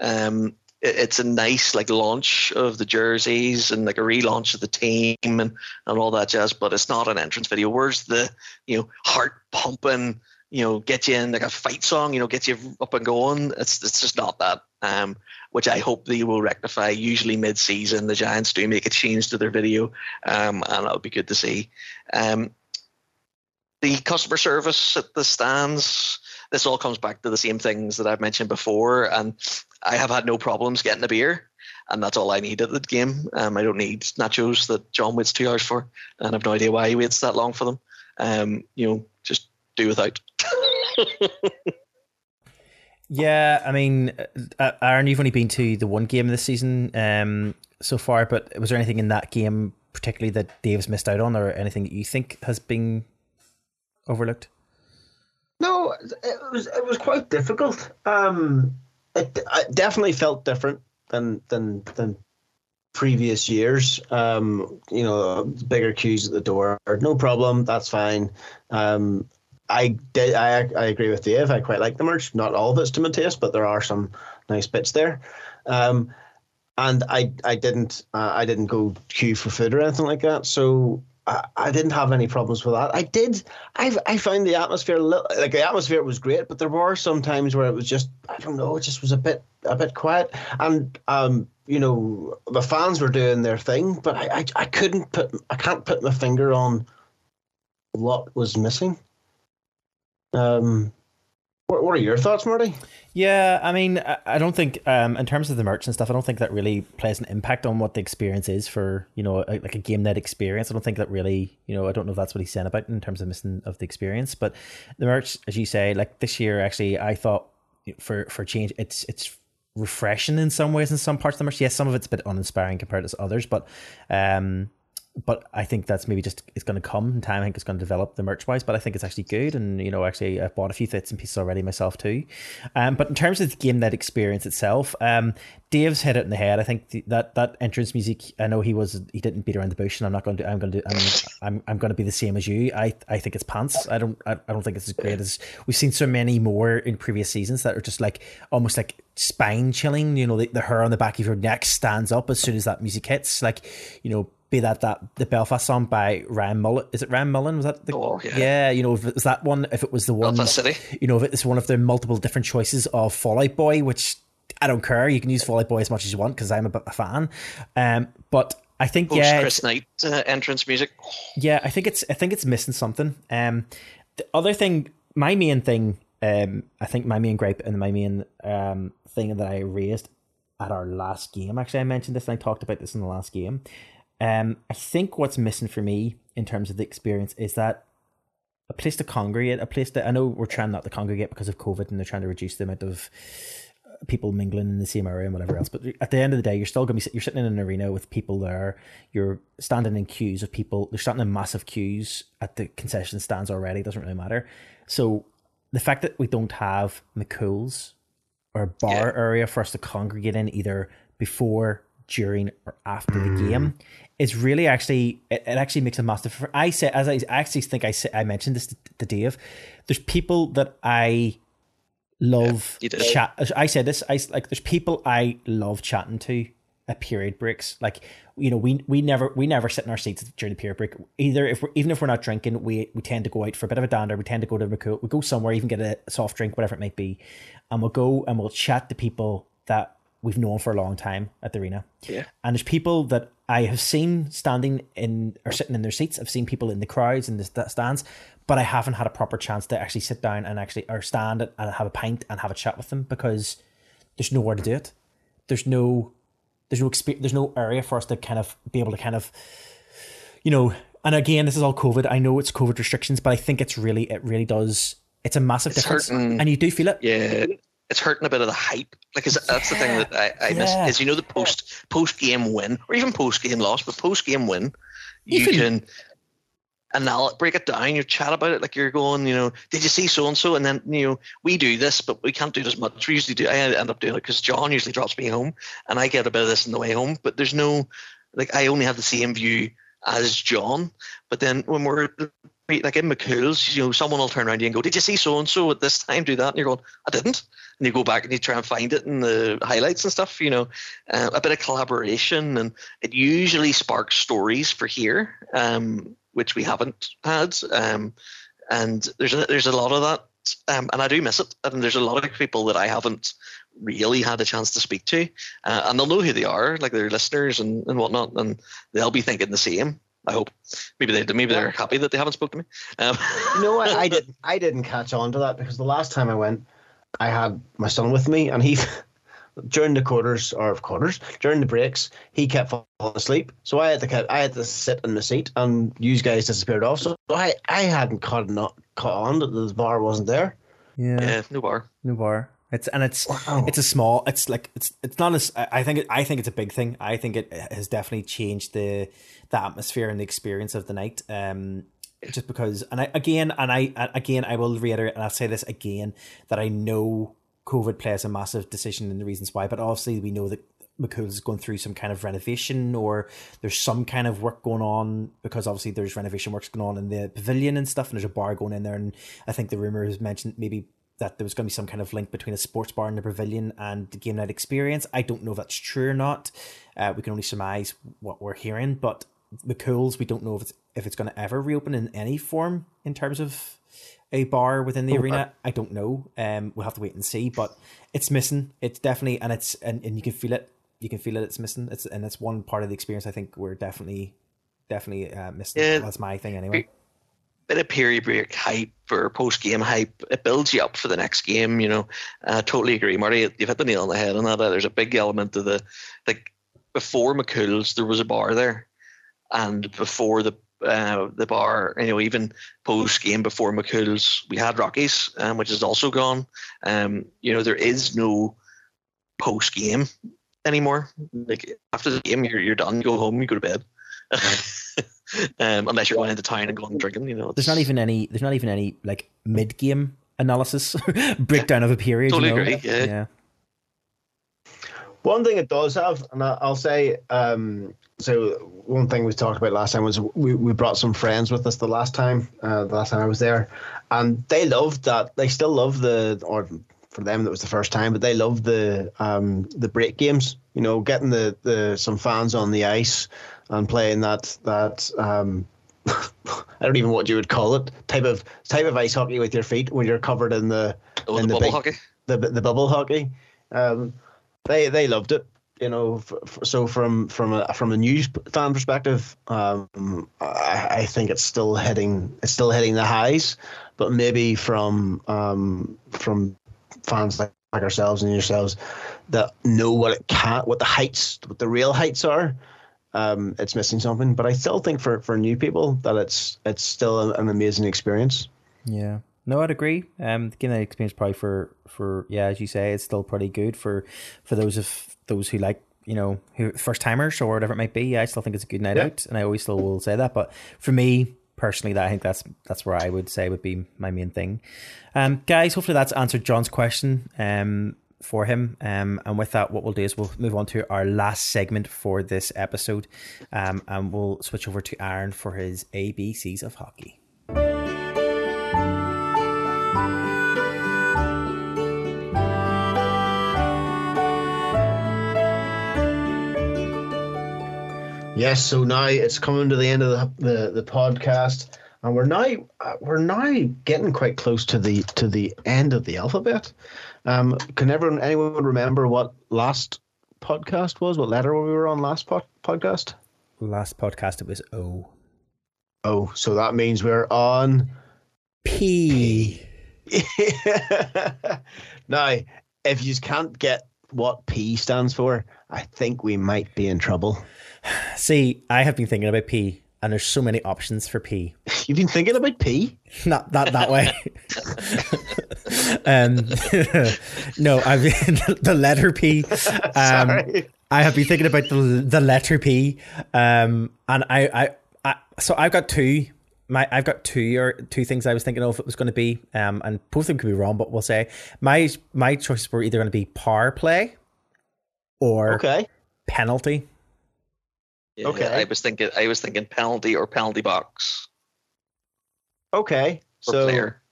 [SPEAKER 5] Um, it, it's a nice like launch of the jerseys and like a relaunch of the team and and all that jazz. But it's not an entrance video. Where's the you know heart pumping? You know, get you in like a fight song. You know, get you up and going. It's it's just not that. Um, which I hope they will rectify. Usually mid-season, the Giants do make a change to their video, um, and that'll be good to see. Um, the customer service at the stands, this all comes back to the same things that I've mentioned before, and I have had no problems getting a beer, and that's all I need at the game. Um, I don't need nachos that John waits two hours for, and I've no idea why he waits that long for them. Um, you know, just do without.
[SPEAKER 1] Yeah, I mean, uh, Aaron, you've only been to the one game this season um, so far, but was there anything in that game particularly that Dave's missed out on, or anything that you think has been overlooked?
[SPEAKER 4] No, it was it was quite difficult. Um, it, it definitely felt different than than than previous years. Um, you know, bigger queues at the door. No problem. That's fine. Um, I did. I I agree with Dave. I quite like the merch. Not all of it's to my taste, but there are some nice bits there. Um, and I I didn't uh, I didn't go queue for food or anything like that. So I, I didn't have any problems with that. I did. I I find the atmosphere like the atmosphere was great, but there were some times where it was just I don't know. It just was a bit a bit quiet. And um, you know, the fans were doing their thing, but I I, I couldn't put I can't put my finger on what was missing. Um, what, what are your thoughts, Marty?
[SPEAKER 1] Yeah, I mean, I don't think, um, in terms of the merch and stuff, I don't think that really plays an impact on what the experience is for, you know, a, like a game net experience. I don't think that really, you know, I don't know if that's what he's saying about in terms of missing of the experience. But the merch, as you say, like this year, actually, I thought for for change, it's it's refreshing in some ways in some parts of the merch. Yes, some of it's a bit uninspiring compared to others, but um, but I think that's maybe just it's going to come in time. I think it's going to develop the merch wise, but I think it's actually good. And you know, actually, I've bought a few bits and pieces already myself too. Um, but in terms of the game that experience itself, um, Dave's hit it in the head. I think the, that that entrance music. I know he was he didn't beat around the bush, and I'm not going to. I'm going to. I'm I'm, I'm going to be the same as you. I I think it's pants. I don't. I, I don't think it's as great as we've seen so many more in previous seasons that are just like almost like spine chilling. You know, the, the hair on the back of your neck stands up as soon as that music hits. Like, you know, be that that the Belfast song by Ryan Mullen. Is it Ryan Mullen? Was that the
[SPEAKER 5] oh, yeah.
[SPEAKER 1] yeah, you know, if it was that one, if it was the one
[SPEAKER 5] Belfast City.
[SPEAKER 1] you know, if it's one of the multiple different choices of Fall Out Boy, which I don't care. You can use Fall Out Boy as much as you want because I'm a, a fan. Um, but I think
[SPEAKER 5] Post
[SPEAKER 1] yeah,
[SPEAKER 5] Chris Knight uh, entrance music.
[SPEAKER 1] yeah, I think it's I think it's missing something. Um, the other thing, my main thing, um, I think my main gripe and my main um thing that I raised at our last game. Actually, I mentioned this and I talked about this in the last game. Um, I think what's missing for me in terms of the experience is that a place to congregate, a place that I know we're trying not to congregate because of COVID and they're trying to reduce the amount of people mingling in the same area and whatever else. But at the end of the day, you're still going to be you're sitting in an arena with people there. You're standing in queues of people. They're standing in massive queues at the concession stands already. It doesn't really matter. So the fact that we don't have McCool's or a bar
[SPEAKER 5] Yeah.
[SPEAKER 1] area for us to congregate in either before, during, or after the game is really actually it, it actually makes a massive. difference. I say as I, I actually think I say, I mentioned this to, to Dave. There's people that I love
[SPEAKER 5] did.
[SPEAKER 1] chat. I said this. I like. There's people I love chatting to at period breaks. Like you know, we we never we never sit in our seats during the period break. Either if we're even if we're not drinking, we we tend to go out for a bit of a dander. We tend to go to. We go somewhere, even get a soft drink, whatever it might be, and we'll go and we'll chat to people that we've known for a long time at the arena.
[SPEAKER 5] Yeah.
[SPEAKER 1] And there's people that I have seen standing in or sitting in their seats. I've seen people in the crowds and the stands, but I haven't had a proper chance to actually sit down and actually or stand and have a pint and have a chat with them because there's nowhere to do it. There's no there's no experience, there's no area for us to kind of be able to kind of you know and again this is all covid i know it's covid restrictions but i think it's really it really does it's a massive
[SPEAKER 5] It's
[SPEAKER 1] difference
[SPEAKER 5] hurting.
[SPEAKER 1] and you do feel it
[SPEAKER 5] Yeah, it's hurting a bit of the hype. Like, is that's the thing that I, I miss is you know the post post game win or even post game loss, but post game win, you
[SPEAKER 1] Even-
[SPEAKER 5] can anal- break it down. You chat about it like you're going. You know, did you see so and so? And then you know we do this, but we can't do it as much. We usually do. I end up doing it because John usually drops me home, and I get a bit of this on the way home. But there's no like I only have the same view as John. But then when we're like in McCool's, you know, someone will turn around you and go, "Did you see so and so at this time do that?" And you're going, "I didn't." And you go back and you try and find it in the highlights and stuff. You know, uh, a bit of collaboration, and it usually sparks stories for here, um, which we haven't had. Um, and there's a, there's a lot of that, um, and I do miss it. And there's a lot of people that I haven't really had a chance to speak to, uh, and they'll know who they are, like their listeners and, and whatnot, and they'll be thinking the same. I hope. Maybe they maybe they're happy that they haven't spoke to me. Um,
[SPEAKER 4] You know what? I didn't. I didn't catch on to that because the last time I went, I had my son with me, and he during the quarters or of quarters during the breaks, he kept falling asleep. So I had to kept, I had to sit in the seat, and you guys disappeared off. So I I hadn't caught not caught on that the bar wasn't there.
[SPEAKER 5] yeah, no bar.
[SPEAKER 1] No bar. It's and it's
[SPEAKER 4] Wow.
[SPEAKER 1] it's a small. It's like it's it's not as I think it, I think it's a big thing. I think it has definitely changed the the atmosphere and the experience of the night. Um, just because, and I again, and I again, I will reiterate, and I'll say this again that I know COVID plays a massive decision in the reasons why, but obviously we know that McCool's is going through some kind of renovation or there's some kind of work going on because obviously there's renovation works going on in the pavilion and stuff and there's a bar going in there and I think the rumor has mentioned maybe that there was going to be some kind of link between a sports bar in the pavilion and the game night experience. I don't know if that's true or not. Uh, we can only surmise what we're hearing, but McCool's, we don't know if it's if it's going to ever reopen in any form in terms of a bar within the arena. I don't know. Um, we'll have to wait and see. But it's missing. It's definitely, and it's and, and you can feel it. You can feel it. It's missing. It's and that's one part of the experience. I think we're definitely, definitely uh, missing.
[SPEAKER 5] Yeah.
[SPEAKER 1] That's my thing anyway.
[SPEAKER 5] Bit of period break hype or post game hype. It builds you up for the next game. You know, I totally agree, Marty. You've hit the nail on the head on that. There's a big element of the like before McCool's, there was a bar there, and before the uh, the bar, you know, even post game before McCool's, we had Rockies, um, which is also gone. Um, you know, there is no post game anymore. Like after the game, you're you're done. You go home. You go to bed. um, unless you're going into town and going drinking, you know.
[SPEAKER 1] There's not even any. There's not even any like mid game analysis breakdown of a period.
[SPEAKER 5] Totally
[SPEAKER 1] you know?
[SPEAKER 5] agree, yeah.
[SPEAKER 4] One thing it does have, and I- I'll say, um, so one thing we talked about last time was we, we brought some friends with us the last time, uh, the last time I was there, and they loved that. They still love the, or for them that was the first time, but they loved the um, the break games. You know, getting the, the some fans on the ice and playing that that um, I don't even know what you would call it type of type of ice hockey with your feet when you're covered in the
[SPEAKER 5] Oh,
[SPEAKER 4] in
[SPEAKER 5] the
[SPEAKER 4] the
[SPEAKER 5] bubble
[SPEAKER 4] big-
[SPEAKER 5] hockey.
[SPEAKER 4] the the bubble hockey. Um, they they loved it. You know, f- f- so from from a from a news fan perspective, um, I, I think it's still hitting it's still hitting the highs, but maybe from um, from fans like, like ourselves and yourselves that know what it can, what the heights, what the real heights are. Um, it's missing something, but I still think for, for new people that it's it's still an amazing experience.
[SPEAKER 1] Yeah. No, I'd agree. Um, getting that experience probably for for yeah, as you say, it's still pretty good for for those of those who like you know who first timers or whatever it might be. Yeah, I still think it's a good night
[SPEAKER 4] Yeah.
[SPEAKER 1] out, and I always still will say that. But for me personally, that I think that's that's where I would say would be my main thing. Um, guys, hopefully that's answered John's question. Um. For him, um, and with that, what we'll do is we'll move on to our last segment for this episode, um, and we'll switch over to Aaron for his ABCs of hockey.
[SPEAKER 4] Yes, so now it's coming to the end of the the, the podcast, and we're now uh, we're now getting quite close to the to the end of the alphabet. Um, can everyone anyone remember what last podcast was? What letter were we were on last pod, podcast?
[SPEAKER 1] Last podcast, it was O.
[SPEAKER 4] Oh, so that means we're on.
[SPEAKER 1] P.
[SPEAKER 4] now, if you can't get what P stands for, I think we might be in trouble.
[SPEAKER 1] See, I have been thinking about P, and there's so many options for P.
[SPEAKER 4] You've been thinking about P?
[SPEAKER 1] Not not that way. um, no, I've been, the letter P. Um,
[SPEAKER 4] Sorry.
[SPEAKER 1] I have been thinking about the the letter P, um, and I, I, I, so I've got two. My, I've got two or two things I was thinking of it was going to be, um, and both of them could be wrong, but we'll say my my choices were either going to be power play or
[SPEAKER 4] Okay.
[SPEAKER 1] penalty.
[SPEAKER 5] Yeah,
[SPEAKER 4] Okay.
[SPEAKER 5] I was thinking. I was thinking penalty or penalty box
[SPEAKER 4] Okay.
[SPEAKER 5] or
[SPEAKER 4] So
[SPEAKER 5] player.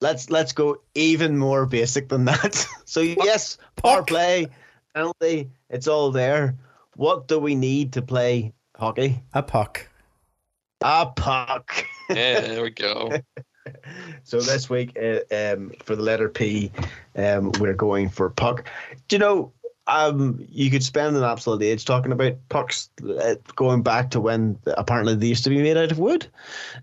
[SPEAKER 4] let's let's go even more basic than that. so yes, power
[SPEAKER 1] Puck.
[SPEAKER 4] play, penalty, it's all there. What do we need to play hockey?
[SPEAKER 1] A puck.
[SPEAKER 4] A puck.
[SPEAKER 5] Yeah, there we go.
[SPEAKER 4] So this week, uh, um, for the letter P, um, we're going for puck. Do you know? Um, you could spend an absolute age talking about pucks, uh, going back to when apparently they used to be made out of wood.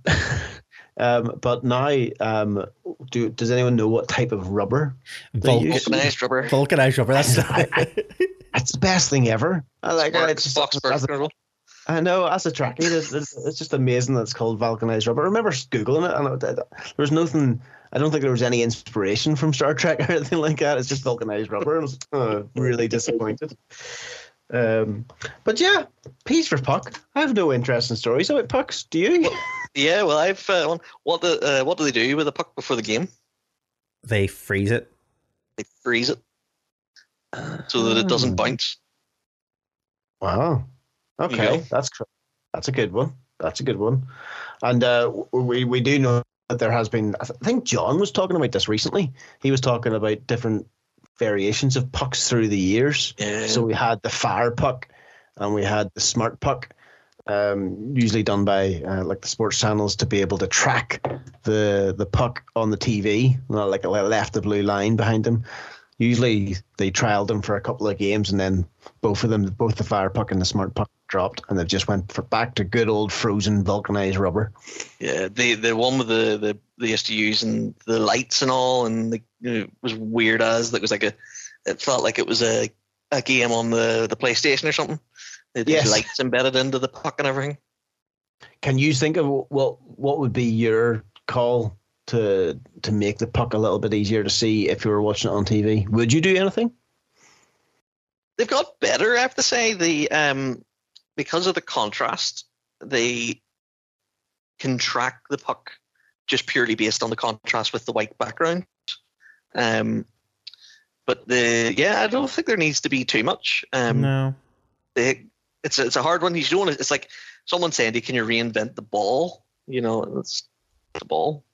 [SPEAKER 4] um, but now, um, do does anyone know what type of rubber? they
[SPEAKER 1] Vulcan-
[SPEAKER 5] Vulcanized rubber.
[SPEAKER 1] Vulcanized rubber. That's
[SPEAKER 4] It's the best thing ever. I like it. It's just,
[SPEAKER 5] Box
[SPEAKER 4] as a-
[SPEAKER 5] girdle.
[SPEAKER 4] I know as a Trekkie, it's, it's, it's just amazing that it's called vulcanized rubber. I remember googling it, and it, it- there was nothing. I don't think there was any inspiration from Star Trek or anything like that. It's just vulcanized rubber. I was uh, really disappointed. Um, but yeah, peace for puck. I have no interest in stories about pucks. Do you?
[SPEAKER 5] Yeah, well, I've uh. What do uh, what do they do with the puck before the game?
[SPEAKER 1] they freeze it.
[SPEAKER 5] They freeze it so that it
[SPEAKER 4] Ah.
[SPEAKER 5] doesn't bounce.
[SPEAKER 4] Wow. Okay, that's that's a good one. That's a good one. And uh, we we do know that there has been. I th- I think John was talking about this recently. He was talking about different variations of pucks through the years.
[SPEAKER 5] Yeah.
[SPEAKER 4] So we had the fire puck, and we had the smart puck. Um, usually done by uh, like the sports channels to be able to track the the puck on the TV, not like a left the blue line behind them. Usually they trialed them for a couple of games, and then both of them, both the fire puck and the smart puck, dropped, and they've just went for back to good old frozen vulcanized rubber.
[SPEAKER 5] Yeah, the the one with the the they used to use and the lights and all, and the, you know, it was weird as that was like a. It felt like it was a a game on the the PlayStation or something. These
[SPEAKER 4] Yes.
[SPEAKER 5] lights embedded into the puck and everything.
[SPEAKER 4] Can you think of what what would be your call to to make the puck a little bit easier to see if you were watching it on TV? Would you do anything?
[SPEAKER 5] they've got better. I have to say the um because of the contrast, they can track the puck just purely based on the contrast with the white background. Um, but the yeah, I don't think there needs to be too much. Um,
[SPEAKER 1] no.
[SPEAKER 5] They, it's a, it's a hard one. You don't. It's like someone saying, "Can you reinvent the ball?" You know, it's the ball.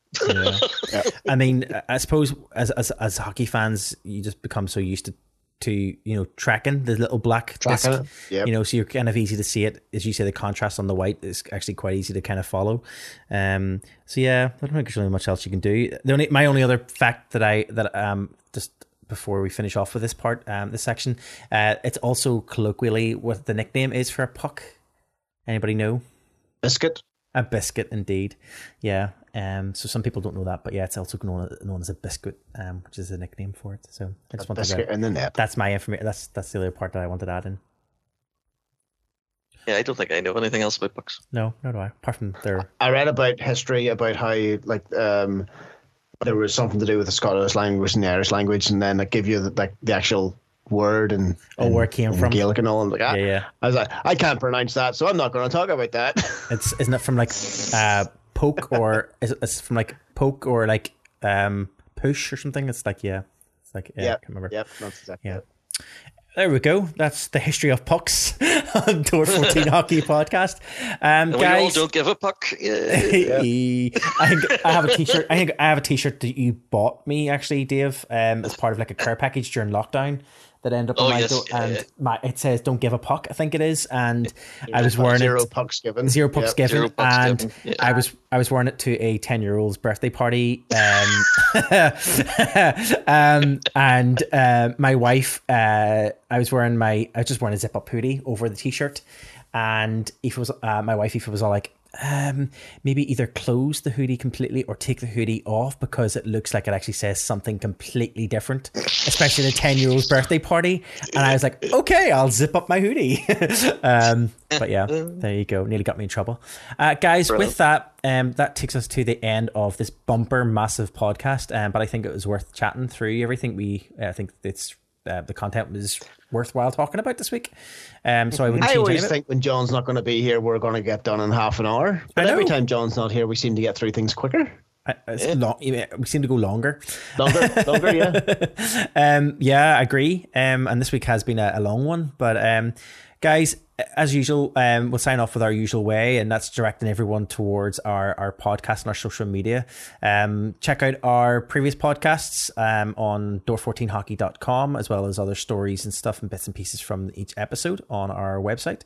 [SPEAKER 1] Yeah. I mean, I suppose as, as as hockey fans, you just become so used to to you know tracking the little black
[SPEAKER 4] Tracking
[SPEAKER 1] disc.
[SPEAKER 4] Yep.
[SPEAKER 1] You know, so you're kind of easy to see it. As you say, the contrast on the white is actually quite easy to kind of follow. Um, so yeah, I don't think there's really much else you can do. The only my only other fact that I that um just before we finish off with this part, um, this section, uh, it's also colloquially what the nickname is for a puck. Anybody know?
[SPEAKER 4] Biscuit.
[SPEAKER 1] A biscuit, indeed. Yeah. Um. So some people don't know that, but yeah, it's also known, known as a biscuit, um, which is a nickname for it. So I just wanted
[SPEAKER 4] Biscuit
[SPEAKER 1] to.
[SPEAKER 4] in the net.
[SPEAKER 1] That's my information. That's that's the other part that I wanted to add in.
[SPEAKER 5] Yeah, I don't think I know anything else about books.
[SPEAKER 1] No, no, do I. Apart from their.
[SPEAKER 4] I read about history about how like um there was something to do with the Scottish language and the Irish language, and then like give you the, like the actual word and
[SPEAKER 1] Oh,
[SPEAKER 4] and-
[SPEAKER 1] where it came from.
[SPEAKER 4] Gaelic and all. And like, ah,
[SPEAKER 1] Yeah, yeah.
[SPEAKER 4] I was like, I can't pronounce that, so I'm not going to talk about that.
[SPEAKER 1] It's isn't it from like uh poke or is it it's from like poke or like um push or something? It's like yeah, it's like yeah, I
[SPEAKER 4] yep,
[SPEAKER 1] can't remember.
[SPEAKER 4] yep, that's exactly
[SPEAKER 1] Yeah.
[SPEAKER 4] it.
[SPEAKER 1] There we go. That's the history of pucks on Door 14 Hockey Podcast. Um,
[SPEAKER 5] And we all
[SPEAKER 1] guys,
[SPEAKER 5] don't give a puck. Yeah.
[SPEAKER 1] I think I have a t-shirt. I think I have a t-shirt that you bought me actually, Dave, um, as part of like a care package during lockdown that ended up
[SPEAKER 5] Oh,
[SPEAKER 1] on my
[SPEAKER 5] yes,
[SPEAKER 1] door,
[SPEAKER 5] yeah,
[SPEAKER 1] and
[SPEAKER 5] yeah.
[SPEAKER 1] my it says "Don't give a puck." I think it is, and I was wearing
[SPEAKER 4] zero
[SPEAKER 1] it
[SPEAKER 4] pucks given.
[SPEAKER 1] zero pucks
[SPEAKER 4] Yep.
[SPEAKER 1] given,
[SPEAKER 5] Zero pucks
[SPEAKER 1] and
[SPEAKER 5] given, yeah.
[SPEAKER 1] I was I was wearing it to a ten year old's birthday party, um, um, and uh, my wife, uh, I was wearing my I was just wearing a zip up hoodie over the t shirt, and if it was uh, my wife, if it was all like. Um, maybe either close the hoodie completely or take the hoodie off because it looks like it actually says something completely different, especially a 10 year old's birthday party. And I was like, okay, I'll zip up my hoodie. um, but yeah, there you go. Nearly got me in trouble. Uh, guys, with that, um, that takes us to the end of this bumper massive podcast. Um, but I think it was worth chatting through everything. We, I think it's uh, the content was worthwhile talking about this week. Um, so I wouldn't
[SPEAKER 4] I always think when John's not going to be here, we're going to get done in half an hour. But every time John's not here, we seem to get through things quicker.
[SPEAKER 1] It's long, we seem to go longer.
[SPEAKER 4] Longer, longer, yeah.
[SPEAKER 1] Um, yeah, I agree. Um, and this week has been a, a long one, but um, guys, as usual, um, we'll sign off with our usual way, and that's directing everyone towards our our podcast and our social media. Um, check out our previous podcasts um, on door14hockey.com, as well as other stories and stuff and bits and pieces from each episode on our website.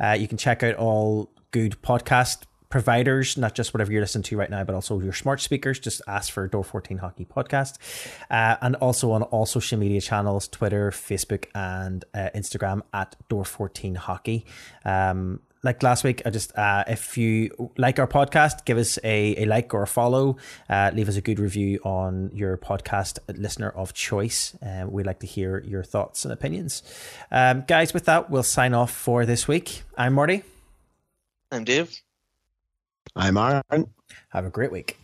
[SPEAKER 1] Uh, you can check out all good podcast providers, not just whatever you're listening to right now, but also your smart speakers. Just ask for Door 14 Hockey Podcast. Uh, and also on all social media channels Twitter, Facebook, and uh, Instagram at Door 14 Hockey. Um, like last week, I just uh, if you like our podcast, give us a, a like or a follow. Uh, leave us a good review on your podcast listener of choice. Um, we'd like to hear your thoughts and opinions, um, guys. With that, we'll sign off for this week. I'm Marty.
[SPEAKER 5] I'm Dave.
[SPEAKER 4] I'm Aaron.
[SPEAKER 1] Have a great week.